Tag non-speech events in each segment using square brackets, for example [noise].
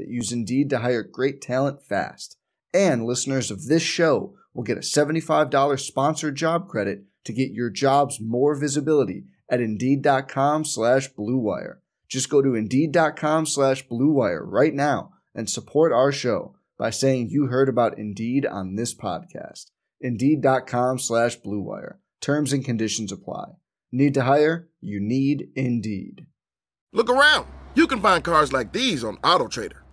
that use Indeed to hire great talent fast. And listeners of this show will get a $75 sponsored job credit to get your jobs more visibility at Indeed.com slash BlueWire. Just go to Indeed.com slash BlueWire right now and support our show by saying you heard about Indeed on this podcast. Indeed.com slash BlueWire. Terms and conditions apply. Need to hire? You need Indeed. Look around. You can find cars like these on AutoTrader,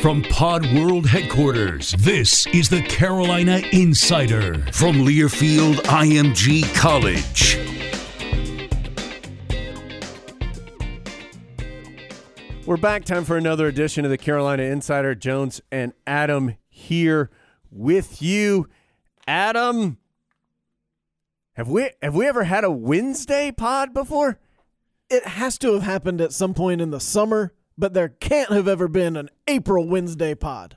From Pod World headquarters, this is the Carolina Insider from Learfield IMG College. We're back. Time for another edition of the Carolina Insider. Jones and Adam here with you. Adam, have we have we ever had a Wednesday pod before? It has to have happened at some point in the summer, but there can't have ever been an April Wednesday pod.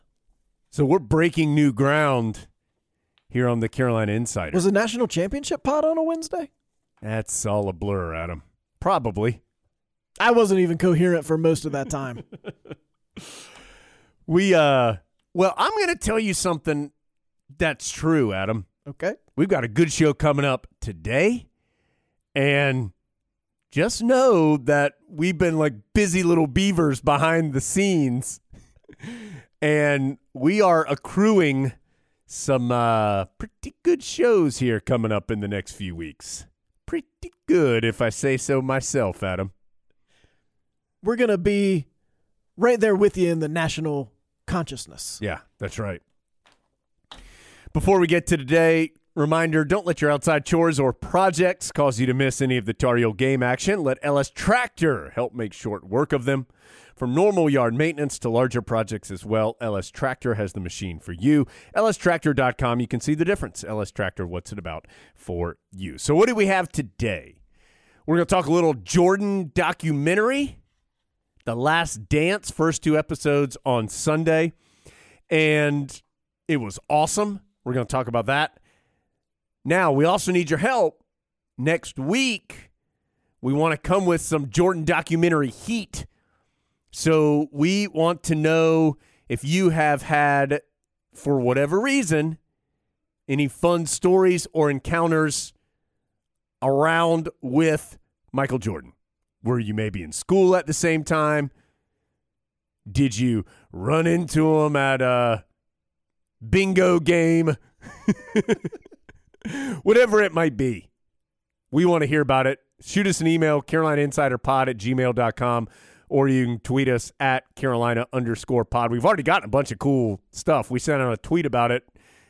So we're breaking new ground here on the Carolina Insider. Was a national championship pod on a Wednesday? That's all a blur, Adam. Probably. I wasn't even coherent for most of that time. [laughs] We uh well, I'm going to tell you something that's true, Adam. okay. We've got a good show coming up today. And just know that we've been like busy little beavers behind the scenes. and we are accruing some uh, pretty good shows here coming up in the next few weeks. Pretty good, if I say so myself, Adam. We're going to be right there with you in the national consciousness. Yeah, that's right. Before we get to today, reminder don't let your outside chores or projects cause you to miss any of the Tar Heel game action. Let LS Tractor help make short work of them. From normal yard maintenance to larger projects as well, LS Tractor has the machine for you. LSTractor.com, you can see the difference. LS Tractor, what's it about for you? So, what do we have today? We're going to talk a little Jordan documentary, The Last Dance, first two episodes on Sunday. And it was awesome. We're going to talk about that. Now, we also need your help. Next week, we want to come with some Jordan documentary heat. So, we want to know if you have had, for whatever reason, any fun stories or encounters around with Michael Jordan. Were you maybe in school at the same time? Did you run into him at a bingo game? [laughs] [laughs] Whatever it might be. We want to hear about it. Shoot us an email, carolinainsiderpod at gmail.com, or you can tweet us at carolina underscore pod. We've already gotten a bunch of cool stuff. We sent out a tweet about it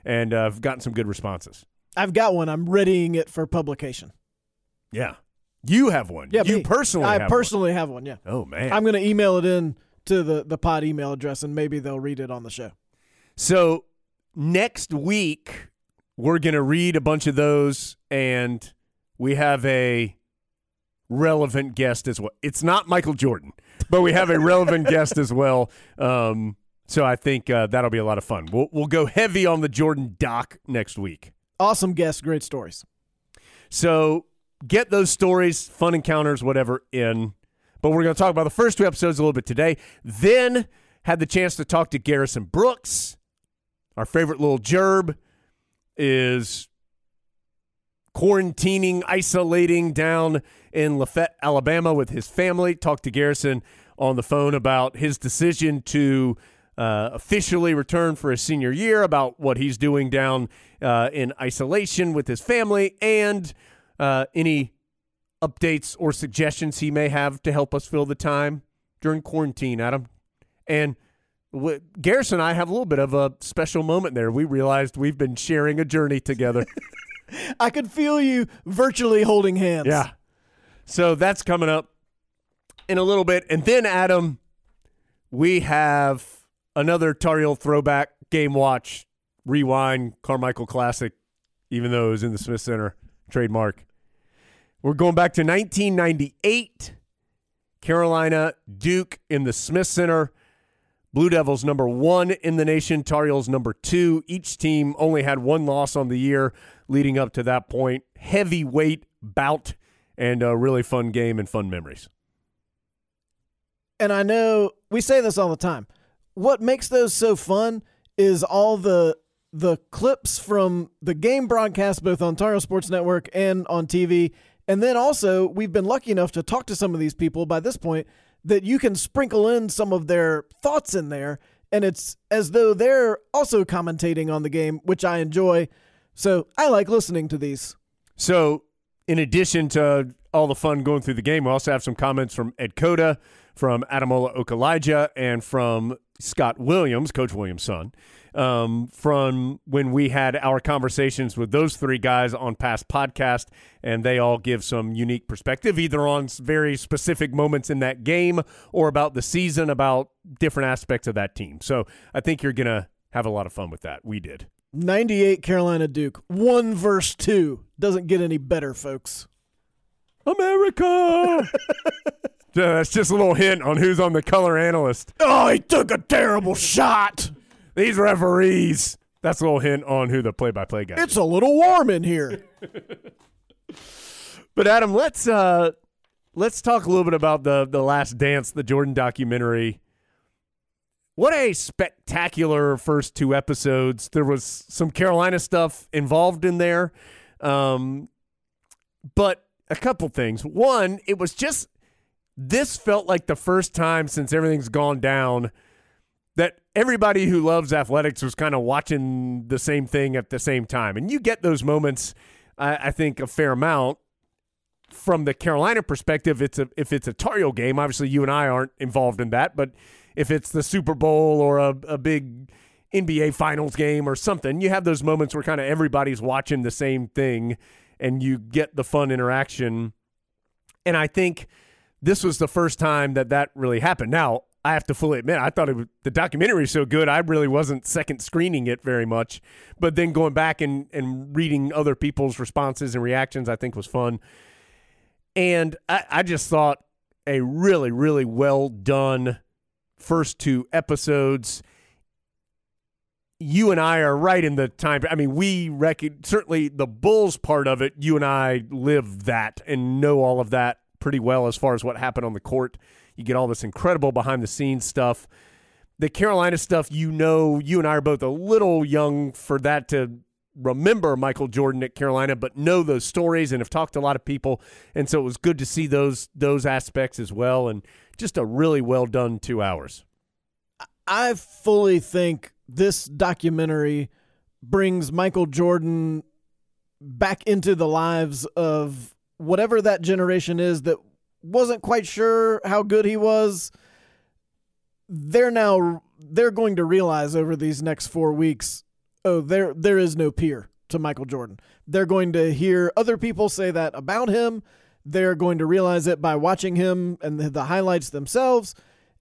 and uh, I've gotten some good responses. I've got one. I'm readying it for publication. Yeah. You have one. Yeah, you me. personally I have personally have one. Yeah. Oh, man. I'm going to email it in to the the pod email address, and maybe they'll read it on the show. So next week we're going to read a bunch of those and we have a relevant guest as well. It's not Michael Jordan, but we have a relevant guest as well. Um, So I think uh, that'll be a lot of fun. We'll, we'll go heavy on the Jordan doc next week. Awesome guests, great stories. So get those stories, fun encounters, whatever, in. But we're going to talk about the first two episodes a little bit today. Then had the chance to talk to Garrison Brooks. Our favorite little gerb is quarantining, isolating down in Lafayette, Alabama with his family. Talked to Garrison on the phone about his decision to uh, officially return for his senior year, about what he's doing down uh, in isolation with his family, and uh, any updates or suggestions he may have to help us fill the time during quarantine, Adam. And Garrison and I have a little bit of a special moment there. We realized we've been sharing a journey together. [laughs] I could feel you virtually holding hands. Yeah. So that's coming up in a little bit. And then, Adam, we have another Tar Heel throwback game watch rewind Carmichael Classic, even though it was in the Smith Center trademark. We're going back to 1998. Carolina Duke in the Smith Center. Blue Devils number one in the nation, Tar Heels number two. Each team only had one loss on the year leading up to that point. Heavyweight bout and a really fun game and fun memories. And I know we say this all the time. What makes those so fun is all the the clips from the game broadcast both on Tar Heel Sports Network and on TV. And then also we've been lucky enough to talk to some of these people by this point that you can sprinkle in some of their thoughts in there and it's as though they're also commentating on the game, which I enjoy. So I like listening to these. So, in addition to all the fun going through the game, we also have some comments from Ed Cota, from Ademola Okulaja, and from Scott Williams, Coach Williams' son, um, from when we had our conversations with those three guys on past podcast, and they all give some unique perspective, either on very specific moments in that game or about the season, about different aspects of that team. So I think you're gonna have a lot of fun with that. We did. 98 Carolina Duke, 1 verse 2. Doesn't get any better, folks. America. [laughs] That's just a little hint on who's on the color analyst. Oh, he took a terrible shot. These referees. That's a little hint on who the play-by-play guy. is. It's a little warm in here. [laughs] But Adam, let's uh let's talk a little bit about the the Last Dance, the Jordan documentary. What a spectacular first two episodes. There was some Carolina stuff involved in there. Um but a couple things. One, it was just this felt like the first time since everything's gone down everybody who loves athletics was kind of watching the same thing at the same time. And you get those moments, I, think, a fair amount from the Carolina perspective. It's a if it's a Tar Heel game, obviously you and I aren't involved in that, but if it's the Super Bowl or a, a big NBA Finals game or something, you have those moments where kind of everybody's watching the same thing, and you get the fun interaction. And I think this was the first time that that really happened. Now, I have to fully admit, I thought it was, the documentary was so good, I really wasn't second screening it very much. But then going back and, and reading other people's responses and reactions, I think was fun. And I, I just thought a really, really well done first two episodes. You and I are right in the time. I mean, we reckon certainly the Bulls part of it. You and I live that and know all of that pretty well as far as what happened on the court. You get all this incredible behind the scenes stuff. The Carolina stuff, you know, you and I are both a little young for that to remember Michael Jordan at Carolina, but know those stories and have talked to a lot of people. And so it was good to see those those aspects as well. And just a really well done two hours. I fully think this documentary brings Michael Jordan back into the lives of whatever that generation is that wasn't quite sure how good he was. They're now they're going to realize over these next 4 weeks, oh, there there is no peer to Michael Jordan. They're going to hear other people say that about him. They're going to realize it by watching him and the, highlights themselves.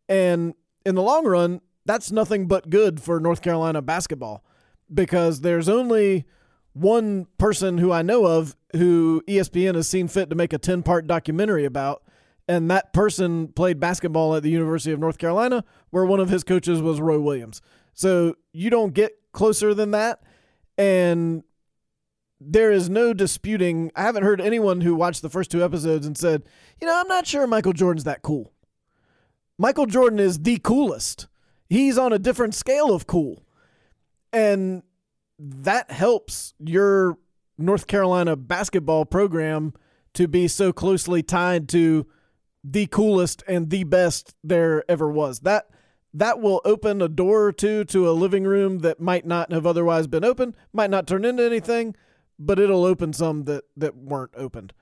And in the long run, that's nothing but good for North Carolina basketball because there's only one person who I know of who ESPN has seen fit to make a 10 part documentary about, and that person played basketball at the University of North Carolina, where one of his coaches was Roy Williams. So you don't get closer than that. And there is no disputing. I haven't heard anyone who watched the first two episodes and said, you know, I'm not sure Michael Jordan's that cool. Michael Jordan is the coolest. He's on a different scale of cool. And that helps your North Carolina basketball program to be so closely tied to the coolest and the best there ever was. That that will open a door or two to a living room that might not have otherwise been open, might not turn into anything, but it'll open some that that weren't opened.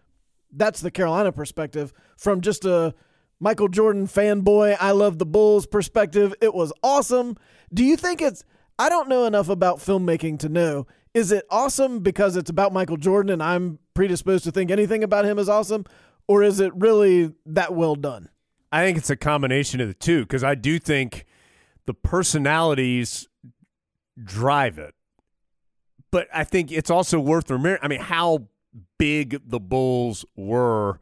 That's the Carolina perspective from just a Michael Jordan fanboy, I love the Bulls perspective. It was awesome. Do you think it's I don't know enough about filmmaking to know. Is it awesome because it's about Michael Jordan and I'm predisposed to think anything about him is awesome or is it really that well done? I think it's a combination of the two because I do think the personalities drive it. But I think it's also worth remembering. I mean, how big the Bulls were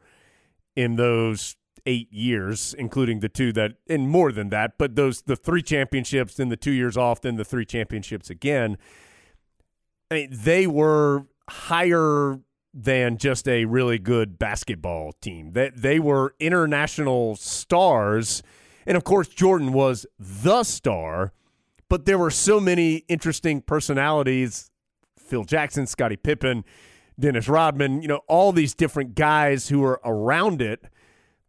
in those eight years, including the two that, and more than that, but those, the three championships, then the two years off, then the three championships again. I mean, they were higher than just a really good basketball team. That they, they were international stars, and of course Jordan was the star, but there were so many interesting personalities: Phil Jackson, Scottie Pippen, Dennis Rodman. You know, all these different guys who were around it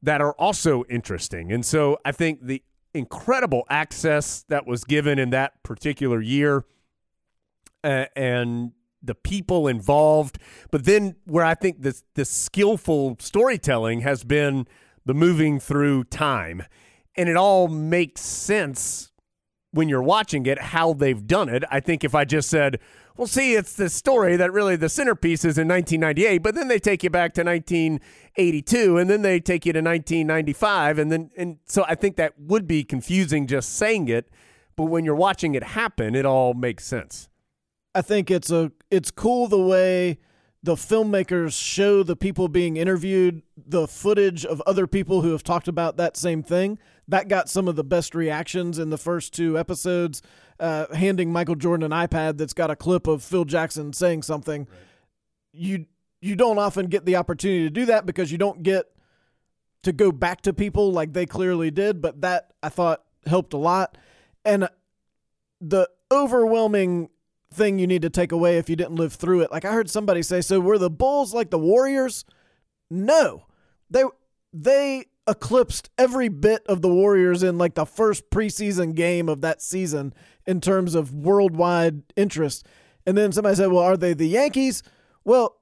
that are also interesting. And so I think the incredible access that was given in that particular year uh, and the people involved. But then where I think the the skillful storytelling has been the moving through time. And it all makes sense when you're watching it how they've done it. I think if I just said, well, see, it's the story that really the centerpiece is in 1998, but then they take you back to 1982, and then they take you to 1995, and then and so I think that would be confusing just saying it, but when you're watching it happen, it all makes sense. I think it's a it's cool the way the filmmakers show the people being interviewed the footage of other people who have talked about that same thing. That got some of the best reactions in the first two episodes. Uh, handing Michael Jordan an iPad that's got a clip of Phil Jackson saying something. Right. You you don't often get the opportunity to do that because you don't get to go back to people like they clearly did. But that I thought helped a lot, and the overwhelming thing you need to take away if you didn't live through it. Like I heard somebody say, so were the Bulls like the Warriors? No. They they eclipsed every bit of the Warriors in like the first preseason game of that season in terms of worldwide interest. And then somebody said, "Well, are they the Yankees?" Well,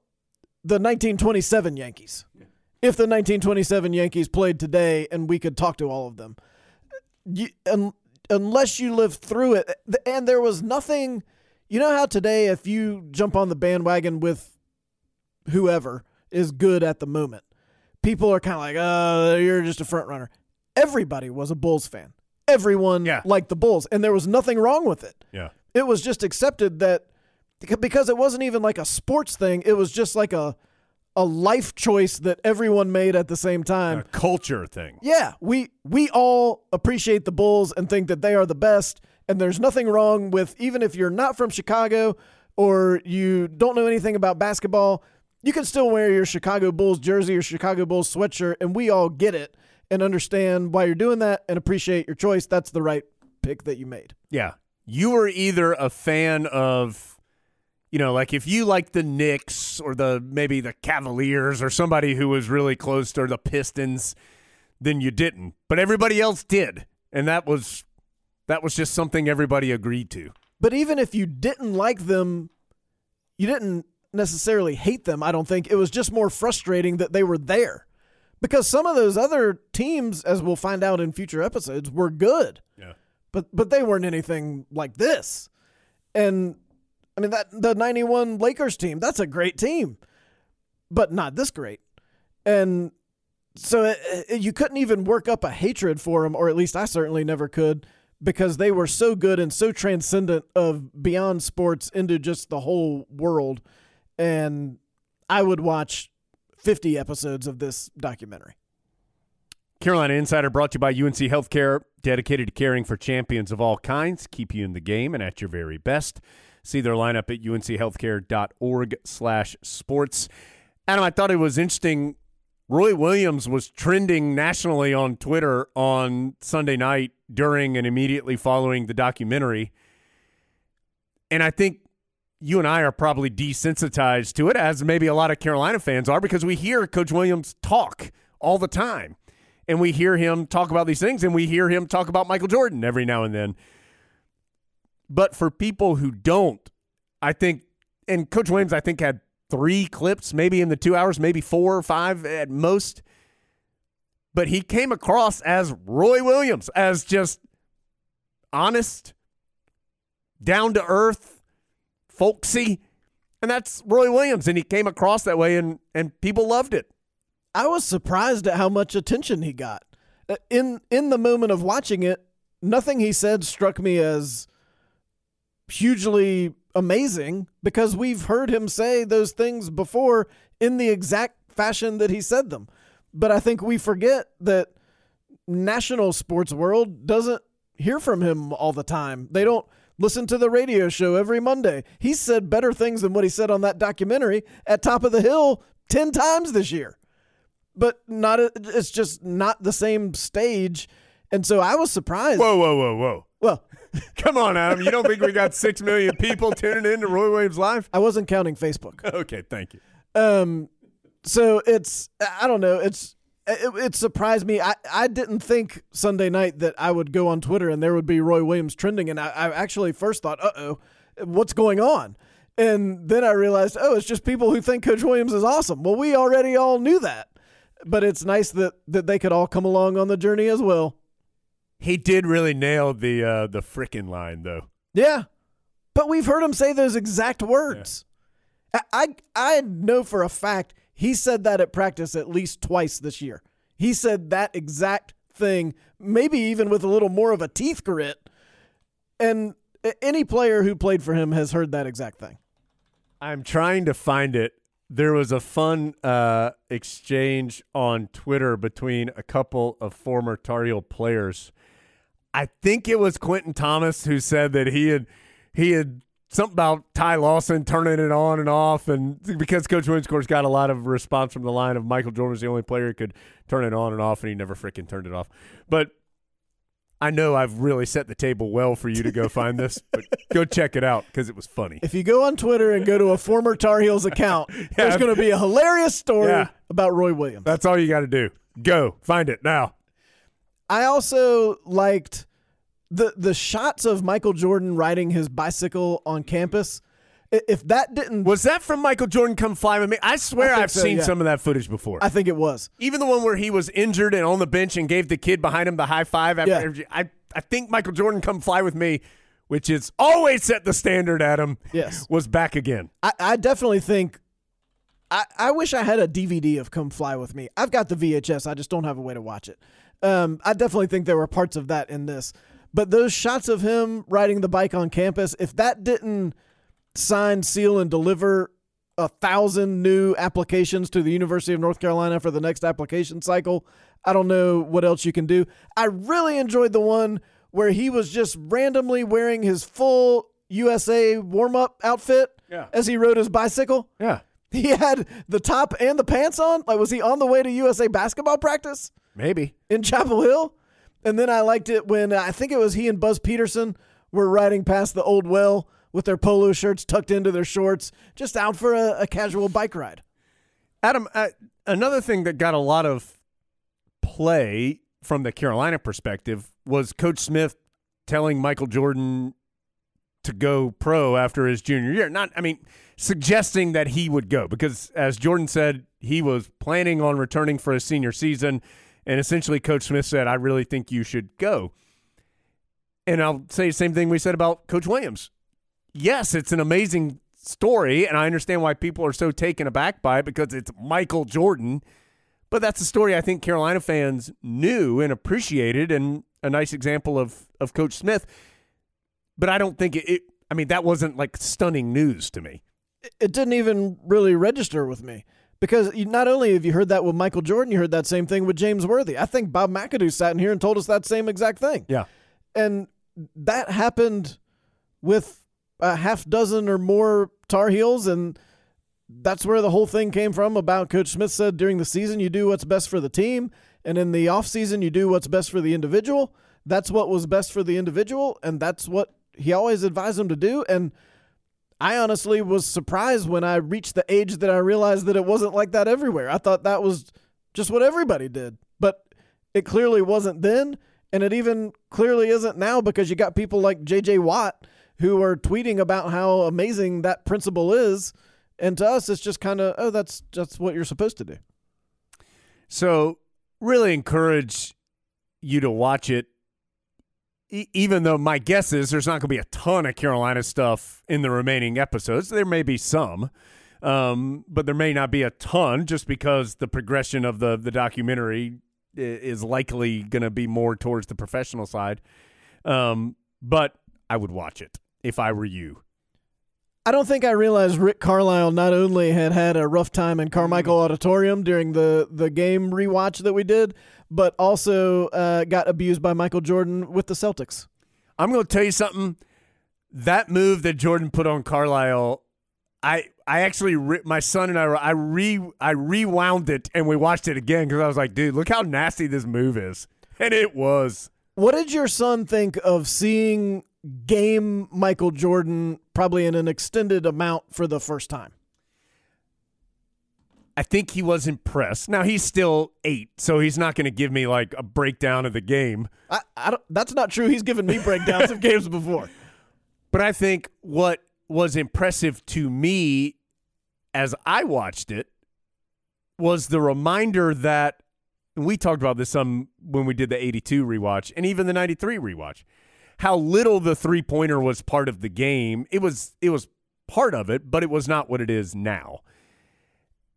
the 1927 Yankees. If the 1927 Yankees played today and we could talk to all of them. You, un, unless you lived through it and there was nothing you know how today, if you jump on the bandwagon with whoever is good at the moment, people are kind of like, oh, you're just a front runner. Everybody was a Bulls fan. Everyone yeah. liked the Bulls, and there was nothing wrong with it. Yeah. It was just accepted that because it wasn't even like a sports thing, it was just like a a life choice that everyone made at the same time. A culture thing. Yeah, we we all appreciate the Bulls and think that they are the best and there's nothing wrong with even if you're not from Chicago or you don't know anything about basketball, you can still wear your Chicago Bulls jersey or Chicago Bulls sweatshirt, and we all get it and understand why you're doing that and appreciate your choice. That's the right pick that you made. Yeah. You were either a fan of, you know, like if you like the Knicks or the maybe the Cavaliers or somebody who was really close to the Pistons, then you didn't. But everybody else did. And that was that was just something everybody agreed to. But even if you didn't like them, you didn't necessarily hate them, I don't think. It was just more frustrating that they were there. Because some of those other teams, as we'll find out in future episodes, were good. Yeah. But but they weren't anything like this. And I mean that the 91 Lakers team, that's a great team. But not this great. And so it, it, you couldn't even work up a hatred for them or at least I certainly never could because they were so good and so transcendent of beyond sports into just the whole world. And I would watch 50 episodes of this documentary. Carolina Insider brought to you by UNC Healthcare, dedicated to caring for champions of all kinds, keep you in the game and at your very best. See their lineup at unchealthcare.org slash sports. Adam, I thought it was interesting. Roy Williams was trending nationally on Twitter on Sunday night during and immediately following the documentary. And I think you and I are probably desensitized to it, as maybe a lot of Carolina fans are, because we hear Coach Williams talk all the time and we hear him talk about these things and we hear him talk about Michael Jordan every now and then. But for people who don't, I think, and Coach Williams, I think, had three clips, maybe in the two hours, maybe four or five at most. But he came across as Roy Williams, as just honest, down to earth, folksy. And that's Roy Williams. And he came across that way, and, and people loved it. I was surprised at how much attention he got. Uh, In in the moment of watching it, nothing he said struck me as hugely amazing because we've heard him say those things before in the exact fashion that he said them. But I think we forget that national sports world doesn't hear from him all the time. They don't listen to the radio show every Monday. He said better things than what he said on that documentary at Top of the Hill 10 times this year but not it's just not the same stage. And so I was surprised. Whoa, whoa, whoa, whoa. Well, Come on, Adam. You don't think we got six million people tuning in to Roy Williams Live? I wasn't counting Facebook. [laughs] Okay, thank you. Um, so it's I don't know. It's it, it surprised me. I, I didn't think Sunday night that I would go on Twitter and there would be Roy Williams trending, and I, I actually first thought, uh oh, what's going on? And then I realized, oh, it's just people who think Coach Williams is awesome. Well, we already all knew that, but it's nice that that they could all come along on the journey as well. He did really nail the uh, the frickin' line though. Yeah, but we've heard him say those exact words. I, I I know for a fact he said that at practice at least twice this year. He said that exact thing, maybe even with a little more of a teeth grit. And any player who played for him has heard that exact thing. I'm trying to find it. There was a fun uh, exchange on Twitter between a couple of former Tar Heel players. I think it was Quentin Thomas who said that he had he had something about Ty Lawson turning it on and off, and because Coach Williams, of course, got a lot of response from the line of Michael Jordan was the only player who could turn it on and off, and he never freaking turned it off. But I know I've really set the table well for you to go find this, [laughs] but go check it out because it was funny. If you go on Twitter and go to a former Tar Heels account, [laughs] there's going to be a hilarious story Yeah. about Roy Williams. That's all you got to do. Go find it now. I also liked the the shots of Michael Jordan riding his bicycle on campus. If that didn't, Was that from Michael Jordan Come Fly With Me? I swear I I've so, seen yeah. some of that footage before. I think it was. Even the one where he was injured and on the bench and gave the kid behind him the high five after Yeah. I I think Michael Jordan Come Fly With Me, which is always set the standard, Adam, Yes. was back again. I, I definitely think. I, I wish I had a DVD of Come Fly With Me. I've got the VHS. I just don't have a way to watch it. Um, I definitely think there were parts of that in this. But those shots of him riding the bike on campus, if that didn't sign, seal, and deliver a thousand new applications to the University of North Carolina for the next application cycle, I don't know what else you can do. I really enjoyed the one where he was just randomly wearing his full USA warm up outfit Yeah. as he rode his bicycle. Yeah, He had the top and the pants on. Like, was he on the way to USA basketball practice maybe. in Chapel Hill? And then I liked it when I think it was he and Buzz Peterson were riding past the old well with their polo shirts tucked into their shorts, just out for a, a casual bike ride. Adam, uh, another thing that got a lot of play from the Carolina perspective was Coach Smith telling Michael Jordan to go pro after his junior year. Not, I mean, suggesting that he would go because, as Jordan said, he was planning on returning for his senior season. And essentially, Coach Smith said, I really think you should go. And I'll say the same thing we said about Coach Williams. Yes, it's an amazing story, and I understand why people are so taken aback by it because it's Michael Jordan. But that's a story I think Carolina fans knew and appreciated, and a nice example of of Coach Smith. But I don't think it. it I mean, that wasn't like stunning news to me. It didn't even really register with me Because you, not only have you heard that with Michael Jordan, you heard that same thing with James Worthy. I think Bob McAdoo sat in here and told us that same exact thing. Yeah. And that happened with a half dozen or more Tar Heels, and that's where the whole thing came from about Coach Smith said during the season you do what's best for the team, and in the offseason you do what's best for the individual. That's what was best for the individual, and that's what he always advised them to do. And I honestly was surprised when I reached the age that I realized that it wasn't like that everywhere. I thought that was just what everybody did. But it clearly wasn't then, and it even clearly isn't now because you got people like JJ Watt who are tweeting about how amazing that principle is. And to us, it's just kind of, oh, that's that's what you're supposed to do. So, really encourage you to watch it even though my guess is there's not going to be a ton of Carolina stuff in the remaining episodes. There may be some, um, but there may not be a ton just because the progression of the the documentary is likely going to be more towards the professional side. Um, but I would watch it if I were you. I don't think I realized Rick Carlisle not only had had a rough time in Carmichael Auditorium during the, the game rewatch that we did, but also uh, got abused by Michael Jordan with the Celtics. I'm going to tell you something. That move that Jordan put on Carlisle, I I actually re- my son and I I re I rewound it and we watched it again because I was like, dude, look how nasty this move is, and it was. What did your son think of seeing game Michael Jordan probably in an extended amount for the first time? I think he was impressed. Now he's still eight, so he's not going to give me like a breakdown of the game. I, I that's not true. He's given me breakdowns of [laughs] games before. But I think what was impressive to me as I watched it was the reminder that we talked about this some when we did the 82 rewatch and even the 93 rewatch. How little the three-pointer was part of the game. It was it was part of it, but it was not what it is now.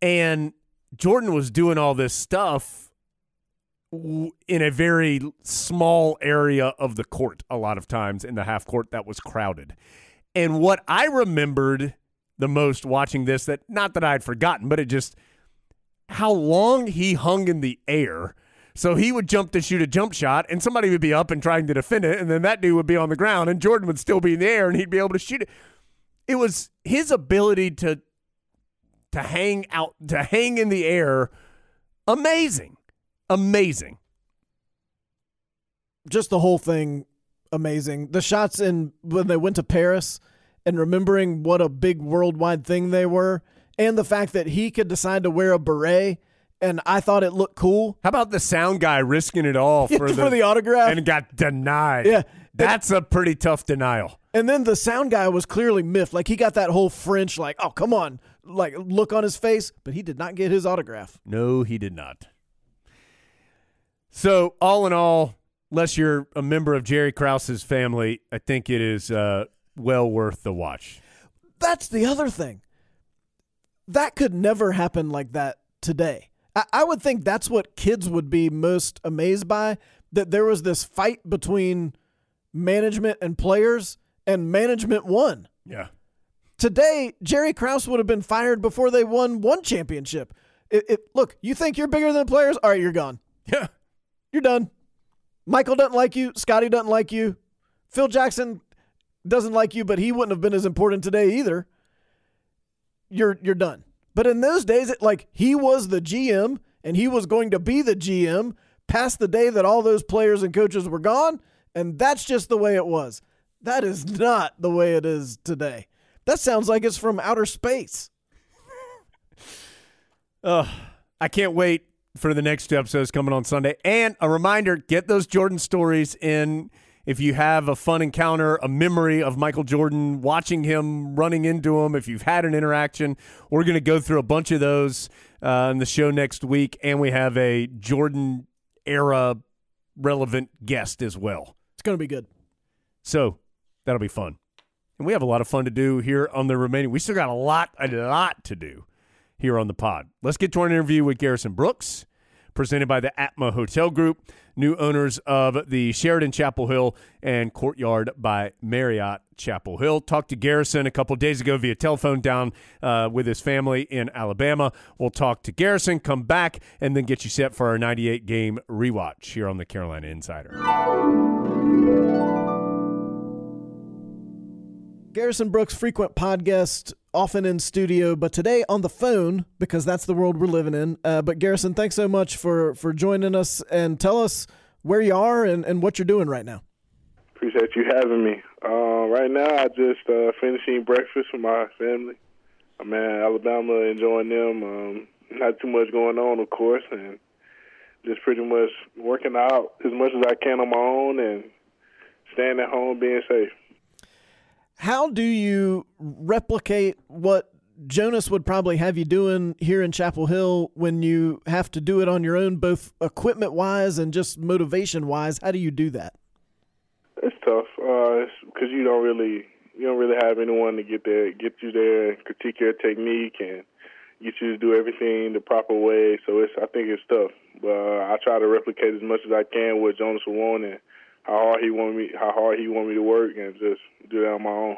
And Jordan was doing all this stuff in a very small area of the court a lot of times in the half court that was crowded. And what I remembered the most watching this that not that I'd forgotten, but it just how long he hung in the air. So he would jump to shoot a jump shot, and somebody would be up and trying to defend it, and then that dude would be on the ground, and Jordan would still be in the air, and he'd be able to shoot it. It was his ability to to hang out, to hang in the air, amazing, amazing. just the whole thing amazing. The shots in when they went to Paris and remembering what a big worldwide thing they were, and the fact that he could decide to wear a beret, and I thought it looked cool. How about the sound guy risking it all [laughs] for, For the autograph. and got denied? Yeah. that's a pretty tough denial. And then the sound guy was clearly miffed. Like he got that whole French, like, oh, come on, like look on his face, but he did not get his autograph. No, he did not. So, all in all, unless you're a member of Jerry Krause's family, I think it is uh, well worth the watch. That's the other thing. That could never happen like that today. I, I would think that's what kids would be most amazed by that there was this fight between management and players, and management won. Yeah. Today, Jerry Krause would have been fired before they won one championship. It, it, look, you think you're bigger than the players? All right, you're gone. Yeah. You're done. Michael doesn't like you. Scottie doesn't like you. Phil Jackson doesn't like you, but he wouldn't have been as important today either. You're you're done. But in those days, it like he was the GM and he was going to be the GM past the day that all those players and coaches were gone, and that's just the way it was. That is not the way it is today. That sounds like it's from outer space. [laughs] Ugh. I can't wait for the next two episodes coming on Sunday. And a reminder get those Jordan stories in. If you have a fun encounter, a memory of Michael Jordan, watching him, running into him, if you've had an interaction, we're going to go through a bunch of those uh, in the show next week. And we have a Jordan era relevant guest as well. It's going to be good. So that'll be fun. And we have a lot of fun to do here on the remaining. We still got a lot, a lot to do here on the pod. Let's get to our interview with Garrison Brooks, presented by the Atma Hotel Group. new owners of the Sheraton Chapel Hill and Courtyard by Marriott Chapel Hill. Talked to Garrison a couple days ago via telephone down uh, with his family in Alabama. We'll talk to Garrison, come back, and then get you set for our 98 game rewatch here on the Carolina Insider. Garrison Brooks, frequent podcast, often in studio, but today on the phone because that's the world we're living in. Uh, but Garrison, thanks so much for for joining us and tell us where you are and, and what you're doing right now. Appreciate you having me. Uh, right now, I just uh, finishing breakfast with my family. I'm in Alabama, enjoying them. Um, not too much going on, of course, and just pretty much working out as much as I can on my own and staying at home, being safe. How do you replicate what Jonas would probably have you doing here in Chapel Hill when you have to do it on your own, both equipment wise and just motivation wise? How do you do that? It's tough because uh, you don't really you don't really have anyone to get there, get you there, critique your technique and get you to do everything the proper way. So it's I think it's tough, but uh, I try to replicate as much as I can what Jonas would want and how hard he wanted me how hard he want me to work and just do that on my own.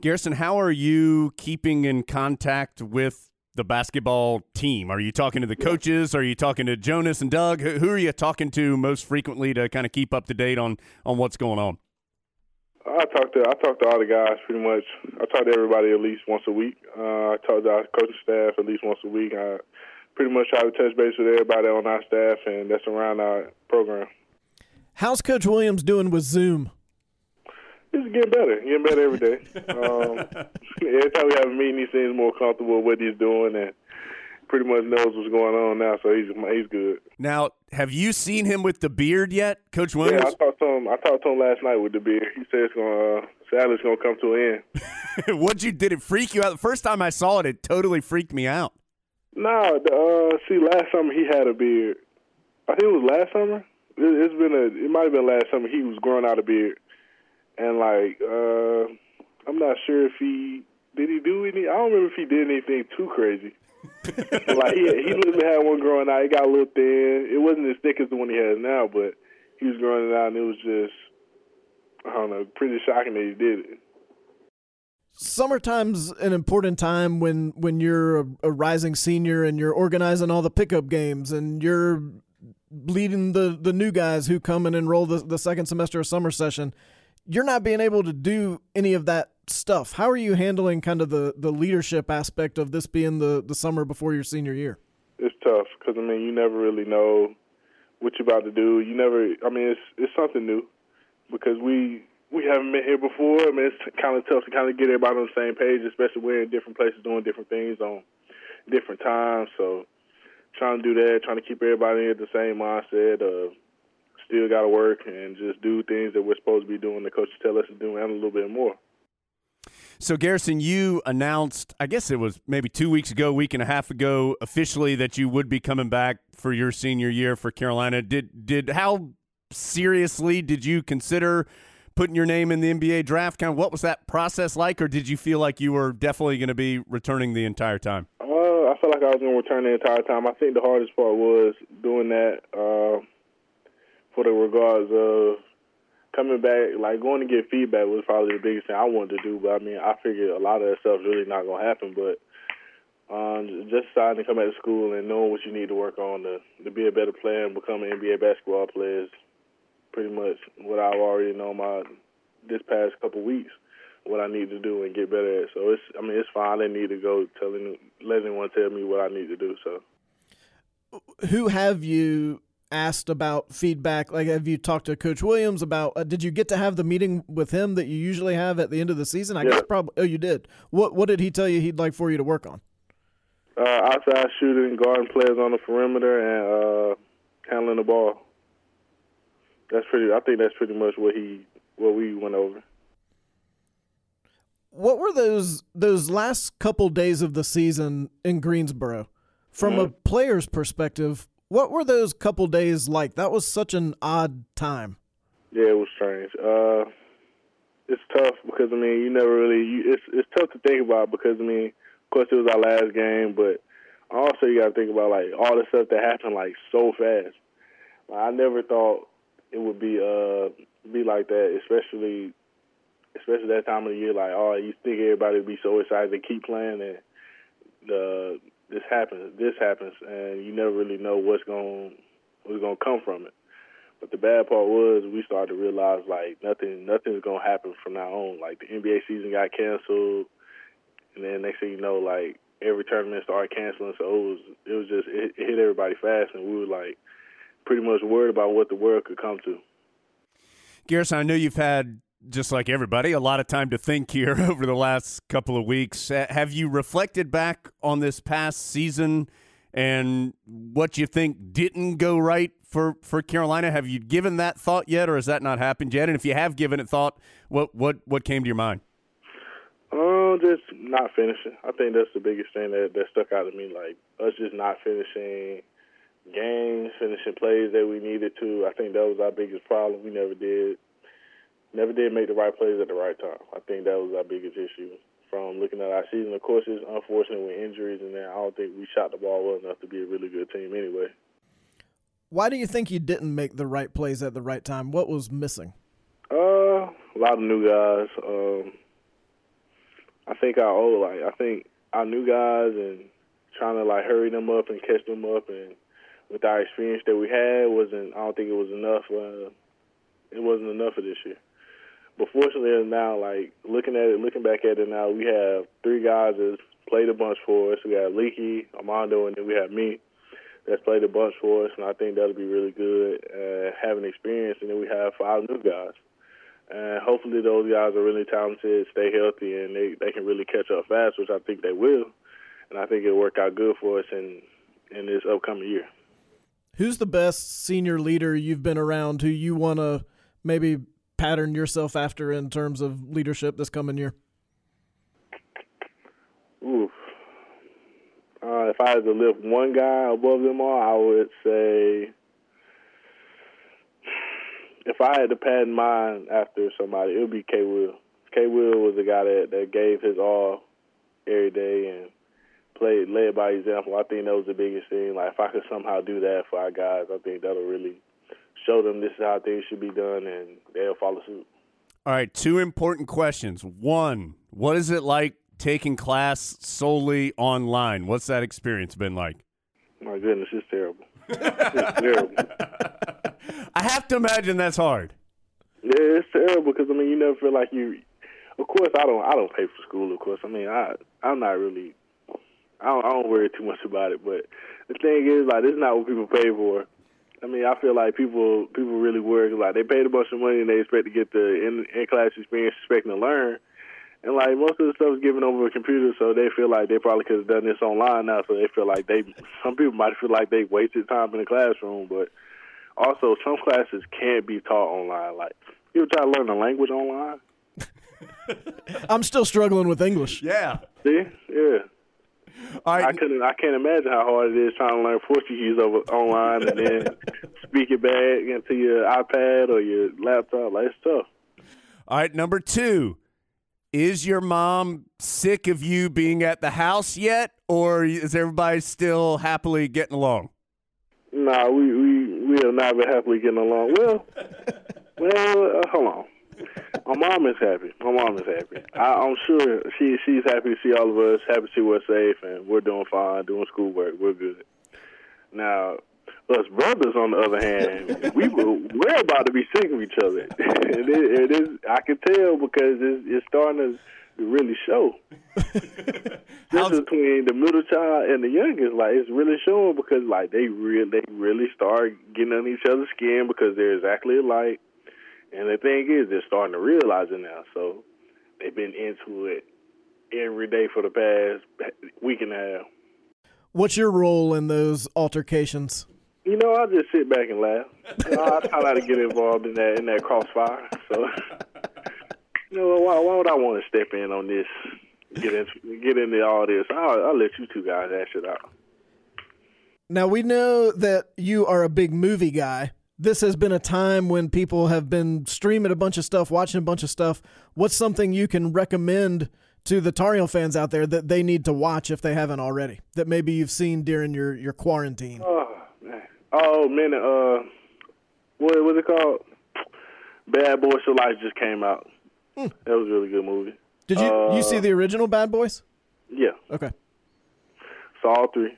Garrison, how are you keeping in contact with the basketball team? Are you talking to the coaches? Are you talking to Jonas and Doug? Who are you talking to most frequently to kind of keep up to date on on what's going on? I talk to I talk to all the guys pretty much. I talk to everybody at least once a week. Uh, I talk to our coaching staff at least once a week. I pretty much try to touch base with everybody on our staff and that's around our program. How's Coach Williams doing with Zoom? He's getting better, getting better every day. [laughs] Um, every time we have a meeting, he seems more comfortable with what he's doing and pretty much knows what's going on now. So he's he's good. Now, have you seen him with the beard yet, Coach Williams? Yeah, I talked to him. I talked to him last night with the beard. He said it's gonna uh, sadly it's gonna come to an end. [laughs] what you did it freak you out? The first time I saw it, it totally freaked me out. No, uh, see, last summer he had a beard. I think it was last summer. It, has been a. It might have been last summer. He was growing out a beard and like uh I'm not sure if he did he do any. I don't remember if he did anything too crazy. [laughs] like he he literally had one growing out. It got a little thin. It wasn't as thick as the one he has now, but he was growing it out, and it was just I don't know, pretty shocking that he did it. Summertime's an important time when when you're a, a rising senior and you're organizing all the pickup games and you're leading the the new guys who come and enroll the, the second semester of summer session you're not being able to do any of that stuff. How are you handling kind of the, the leadership aspect of this being the, the summer before your senior year? It's tough because I mean you never really know what you're about to do. You never. I mean it's it's something new because we we haven't been here before. I mean it's kind of tough to kind of get everybody on the same page, especially we're in different places doing different things on different times. So trying to do that, trying to keep everybody in the same mindset of still got to work and just do things that we're supposed to be doing. The coaches tell us to do, and a little bit more. So, Garrison, you announced, I guess it was maybe two weeks ago, week and a half ago, officially that you would be coming back for your senior year for Carolina. Did did how seriously did you consider putting your name in the NBA draft? Kind of what was that process like, or did you feel like you were definitely going to be returning the entire time? I felt like I was going to return the entire time. I think the hardest part was doing that. Uh, for the regards of coming back, like going to get feedback was probably the biggest thing I wanted to do. But I mean, I figured a lot of that stuff's really not gonna happen. But um, just deciding to come back to school and knowing what you need to work on to to be a better player and become an NBA basketball player is pretty much what I've already known my this past couple weeks what I need to do and get better at. So it's I mean it's fine. I didn't need to go telling letting anyone tell me what I need to do. So who have you asked about feedback? Like, have you talked to Coach Williams about? Uh, did you get to have the meeting with him that you usually have at the end of the season? I yeah. guess probably. Oh, you did. What What did he tell you he'd like for you to work on? Uh, outside shooting, guarding players on the perimeter, and uh, handling the ball. That's pretty. I think that's pretty much what he what we went over. What were those those last couple days of the season in Greensboro? From mm-hmm. a player's perspective, what were those couple days like? That was such an odd time. Yeah, it was strange. Uh, it's tough because I mean, you never really. You, it's it's tough to think about because I mean, of course, it was our last game, but also you got to think about like all the stuff that happened like so fast. I never thought it would be uh be like that, especially especially that time of the year. Like, oh, you think everybody would be so excited to keep playing, and the this happens, this happens, and you never really know what's going what's going to come from it. But the bad part was we started to realize like nothing nothing's gonna happen from now on. Like the NBA season got canceled, and then next thing you know, like every tournament started canceling. So it was it was just it, it hit everybody fast, and we were like pretty much worried about what the world could come to. Garrison, I know you've had just like everybody a lot of time to think here [laughs] over the last couple of weeks. Have you reflected back on this past season and what you think didn't go right for, for Carolina? Have you given that thought yet, or has that not happened yet? And if you have given it thought, what what what came to your mind? Uh, just not finishing. I think that's the biggest thing that that stuck out to me. Like us just not finishing games, finishing plays that we needed to. I think that was our biggest problem. We never did, never did make the right plays at the right time. I think that was our biggest issue. From looking at our season, of course, it's unfortunate with injuries, and then I don't think we shot the ball well enough to be a really good team anyway. Why do you think you didn't make the right plays at the right time? What was missing? Uh, a lot of new guys. Um, I think our old, like I think our new guys and trying to like hurry them up and catch them up, and with our experience that we had, wasn't. I don't think it was enough. Uh, it wasn't enough for this year. But fortunately now, like looking at it, looking back at it now, we have three guys that's played a bunch for us. We got Leaky, Armando, and then we have me that's played a bunch for us, and I think that'll be really good uh, having experience. And then we have five new guys, and hopefully those guys are really talented, stay healthy, and they they can really catch up fast, which I think they will. And I think it'll work out good for us in in this upcoming year. Who's the best senior leader you've been around who you want to maybe pattern yourself after in terms of leadership this coming year? Oof. Uh, if I had to lift one guy above them all, I would say if I had to pattern mine after somebody, it would be K. Will. K. Will was the guy that, that gave his all every day and played led by example. I think that was the biggest thing. Like if I could somehow do that for our guys, I think that'll really show them this is how things should be done, and they'll follow suit. All right, two important questions. One, what is it like taking class solely online? What's that experience been like? My goodness, it's terrible. [laughs] it's terrible. I have to imagine that's hard. Yeah, it's terrible because I mean, you never feel like you. Of course, I don't. I don't pay for school. Of course, I mean, I I'm not really. I don't, I don't worry too much about it. But the thing is, like, this is not what people pay for. I mean, I feel like people people really work like they paid a bunch of money and they expect to get the in, in class experience, expecting to learn. And like most of the stuff is given over a computer, so they feel like they probably could have done this online now. So they feel like they some people might feel like they wasted time in the classroom, but also some classes can't be taught online. Like you try to learn a language online. [laughs] I'm still struggling with English. Yeah. See, yeah. All right. I couldn't. I can't imagine how hard it is trying to learn Portuguese over online and then [laughs] speak it back into your iPad or your laptop. Like it's tough. All right, number two. Is your mom sick of you being at the house yet, or is everybody still happily getting along? Nah, we we we have not been happily getting along. Well, [laughs] well, uh, hold on. My mom is happy. My mom is happy. I, I'm sure she she's happy to see all of us. Happy to see we're safe and we're doing fine, doing schoolwork. We're good. Now, us brothers, on the other hand, [laughs] we were, we're about to be sick of each other. [laughs] it, is, it is. I can tell because it's, it's starting to really show. [laughs] this is between the middle child and the youngest. Like it's really showing because like they really they really start getting on each other's skin because they're exactly alike. And the thing is, they're starting to realize it now. So they've been into it every day for the past week and a half. What's your role in those altercations? You know, I just sit back and laugh. You know, I try not to get involved in that in that crossfire. So, you know, why, why would I want to step in on this? Get into get into all this. I'll, I'll let you two guys hash it out. Now we know that you are a big movie guy. This has been a time when people have been streaming a bunch of stuff, watching a bunch of stuff. What's something you can recommend to the Tar Heel fans out there that they need to watch if they haven't already? That maybe you've seen during your your quarantine. Oh man, oh man, uh, what was it called? Bad Boys for Life just came out. That was a really good movie. Did you you Uh, see the original Bad Boys? Yeah, Okay. saw all three.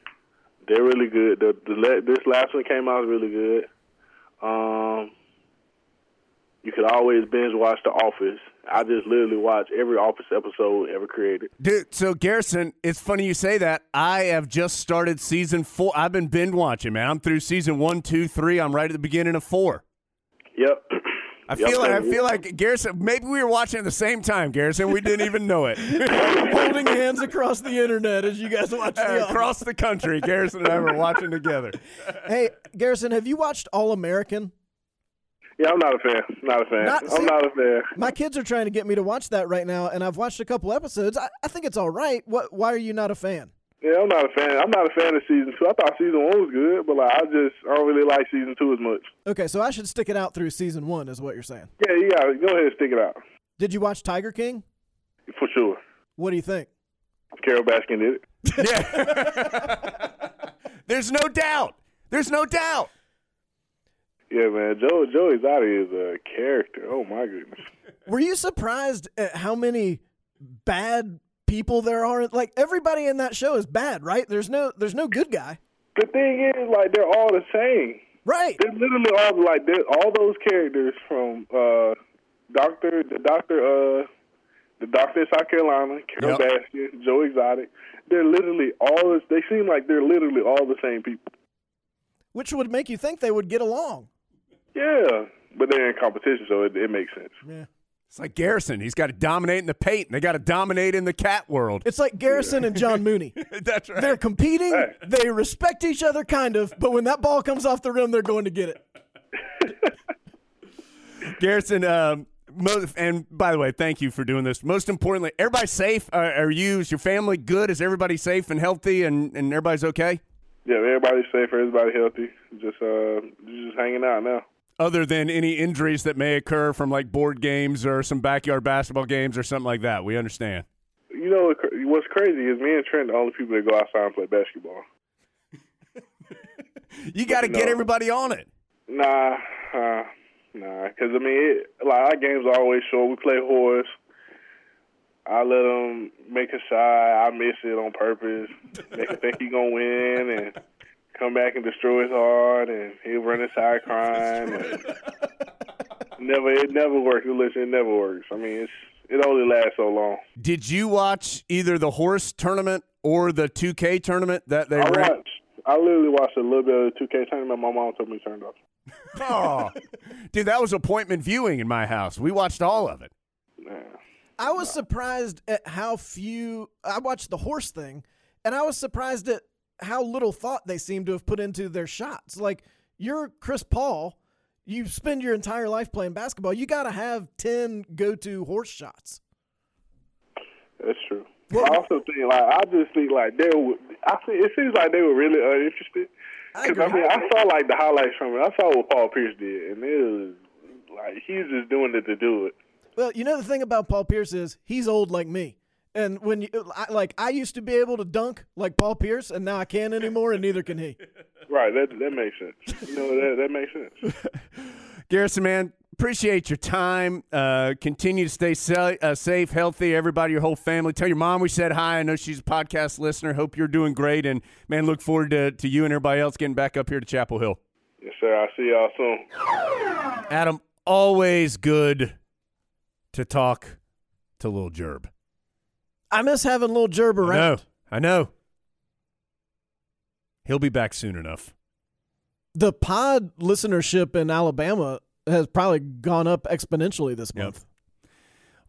They're really good. The, the this last one came out really good. Um, you could always binge watch The Office. I just literally watch every Office episode ever created. Dude, so Garrison, it's funny you say that. I have just started season four. I've been binge watching, man. I'm through season one, two, three. I'm right at the beginning of four. Yep. [clears throat] I Yep, feel like I same. feel like Garrison. Maybe we were watching at the same time, Garrison. We didn't even know it. [laughs] Holding hands across the internet as you guys watch uh, the Across the country, Garrison and I were watching together. Hey, Garrison, have you watched All American? Yeah, I'm not a fan. Not a fan. Not- see- I'm not a fan. My kids are trying to get me to watch that right now, and I've watched a couple episodes. I, I think it's all right. What? Why are you not a fan? Yeah, I'm not a fan. I'm not a fan of season two. I thought season one was good, but like I just I don't really like season two as much. Okay, so I should stick it out through season one, is what you're saying. Yeah, you got to go ahead and stick it out Did you watch Tiger King? for sure. What do you think? Carole Baskin did it. [laughs] Yeah. [laughs] There's no doubt. There's no doubt. Yeah, man. Joe Joe Exotic is a character. Oh my goodness. Were you surprised at how many bad people there are? Like everybody in that show is bad, right? There's no there's no good guy. The thing is, like, they're all the same. Right. They're literally all like they're, all those characters from uh, Doctor, the Doctor, uh, the Doctor in South Carolina, Carole Yep. Baskin, Joe Exotic. They're literally all. They seem like they're literally all the same people. Which would make you think they would get along. Yeah, but they're in competition, so it, it makes sense. Yeah. It's like Garrison. He's got to dominate in the paint. and They got to dominate in the cat world. It's like Garrison and John Mooney. [laughs] That's right. They're competing. Right. They respect each other, kind of. But when that ball comes off the rim, they're going to get it. [laughs] Garrison, um, mo- and by the way, thank you for doing this. Most importantly, everybody safe? Uh, are you? Is your family good? Is everybody safe and healthy, and, and everybody's okay? Yeah, everybody's safe, everybody healthy. Just uh, just hanging out now. Other than any injuries that may occur from like board games or some backyard basketball games or something like that, we understand. You know what's crazy is me and Trent are the only people that go outside and play basketball. [laughs] You got to get everybody on it. Nah, uh, nah. Because I mean, it, like our games are always short. We play horse. I let him make a shot. I miss it on purpose. Make him think he gonna win, and come back and destroy his heart, and he'll run inside [laughs] crying. And never, it never works. You Listen, it never works. I mean, it's it only lasts so long. Did you watch either the horse tournament or the 2K tournament that they I ran? watched. I literally watched a little bit of the 2K tournament. My mom told me to turn it off. [laughs] Oh, dude, that was appointment viewing in my house. We watched all of it. Nah. I was surprised at how few. I watched the horse thing, and I was surprised at how little thought they seem to have put into their shots. Like you're Chris Paul, you spend your entire life playing basketball. You got to have ten go-to horse shots. That's true. Well, I also think like I just think like they were. I think it seems like they were really uninterested. I Because I, agree. mean, I saw like the highlights from it. I saw what Paul Pierce did, and it was like he's just doing it to do it. Well, you know the thing about Paul Pierce is he's old like me. And when you I, like, I used to be able to dunk like Paul Pierce, and now I can't anymore, and neither can he. [laughs] Right. That that makes sense. You know that that makes sense. [laughs] Garrison, man, appreciate your time. Uh, continue to stay sa- uh, safe, healthy. Everybody, your whole family. Tell your mom we said hi. I know she's a podcast listener. Hope you're doing great. And, man, look forward to, to you and everybody else getting back up here to Chapel Hill. Yes, sir. I'll see y'all soon. Adam, always good to talk to Lil Jerb. I miss having little Jerb I around. know. I know. He'll be back soon enough. The pod listenership in Alabama has probably gone up exponentially this Yep. month.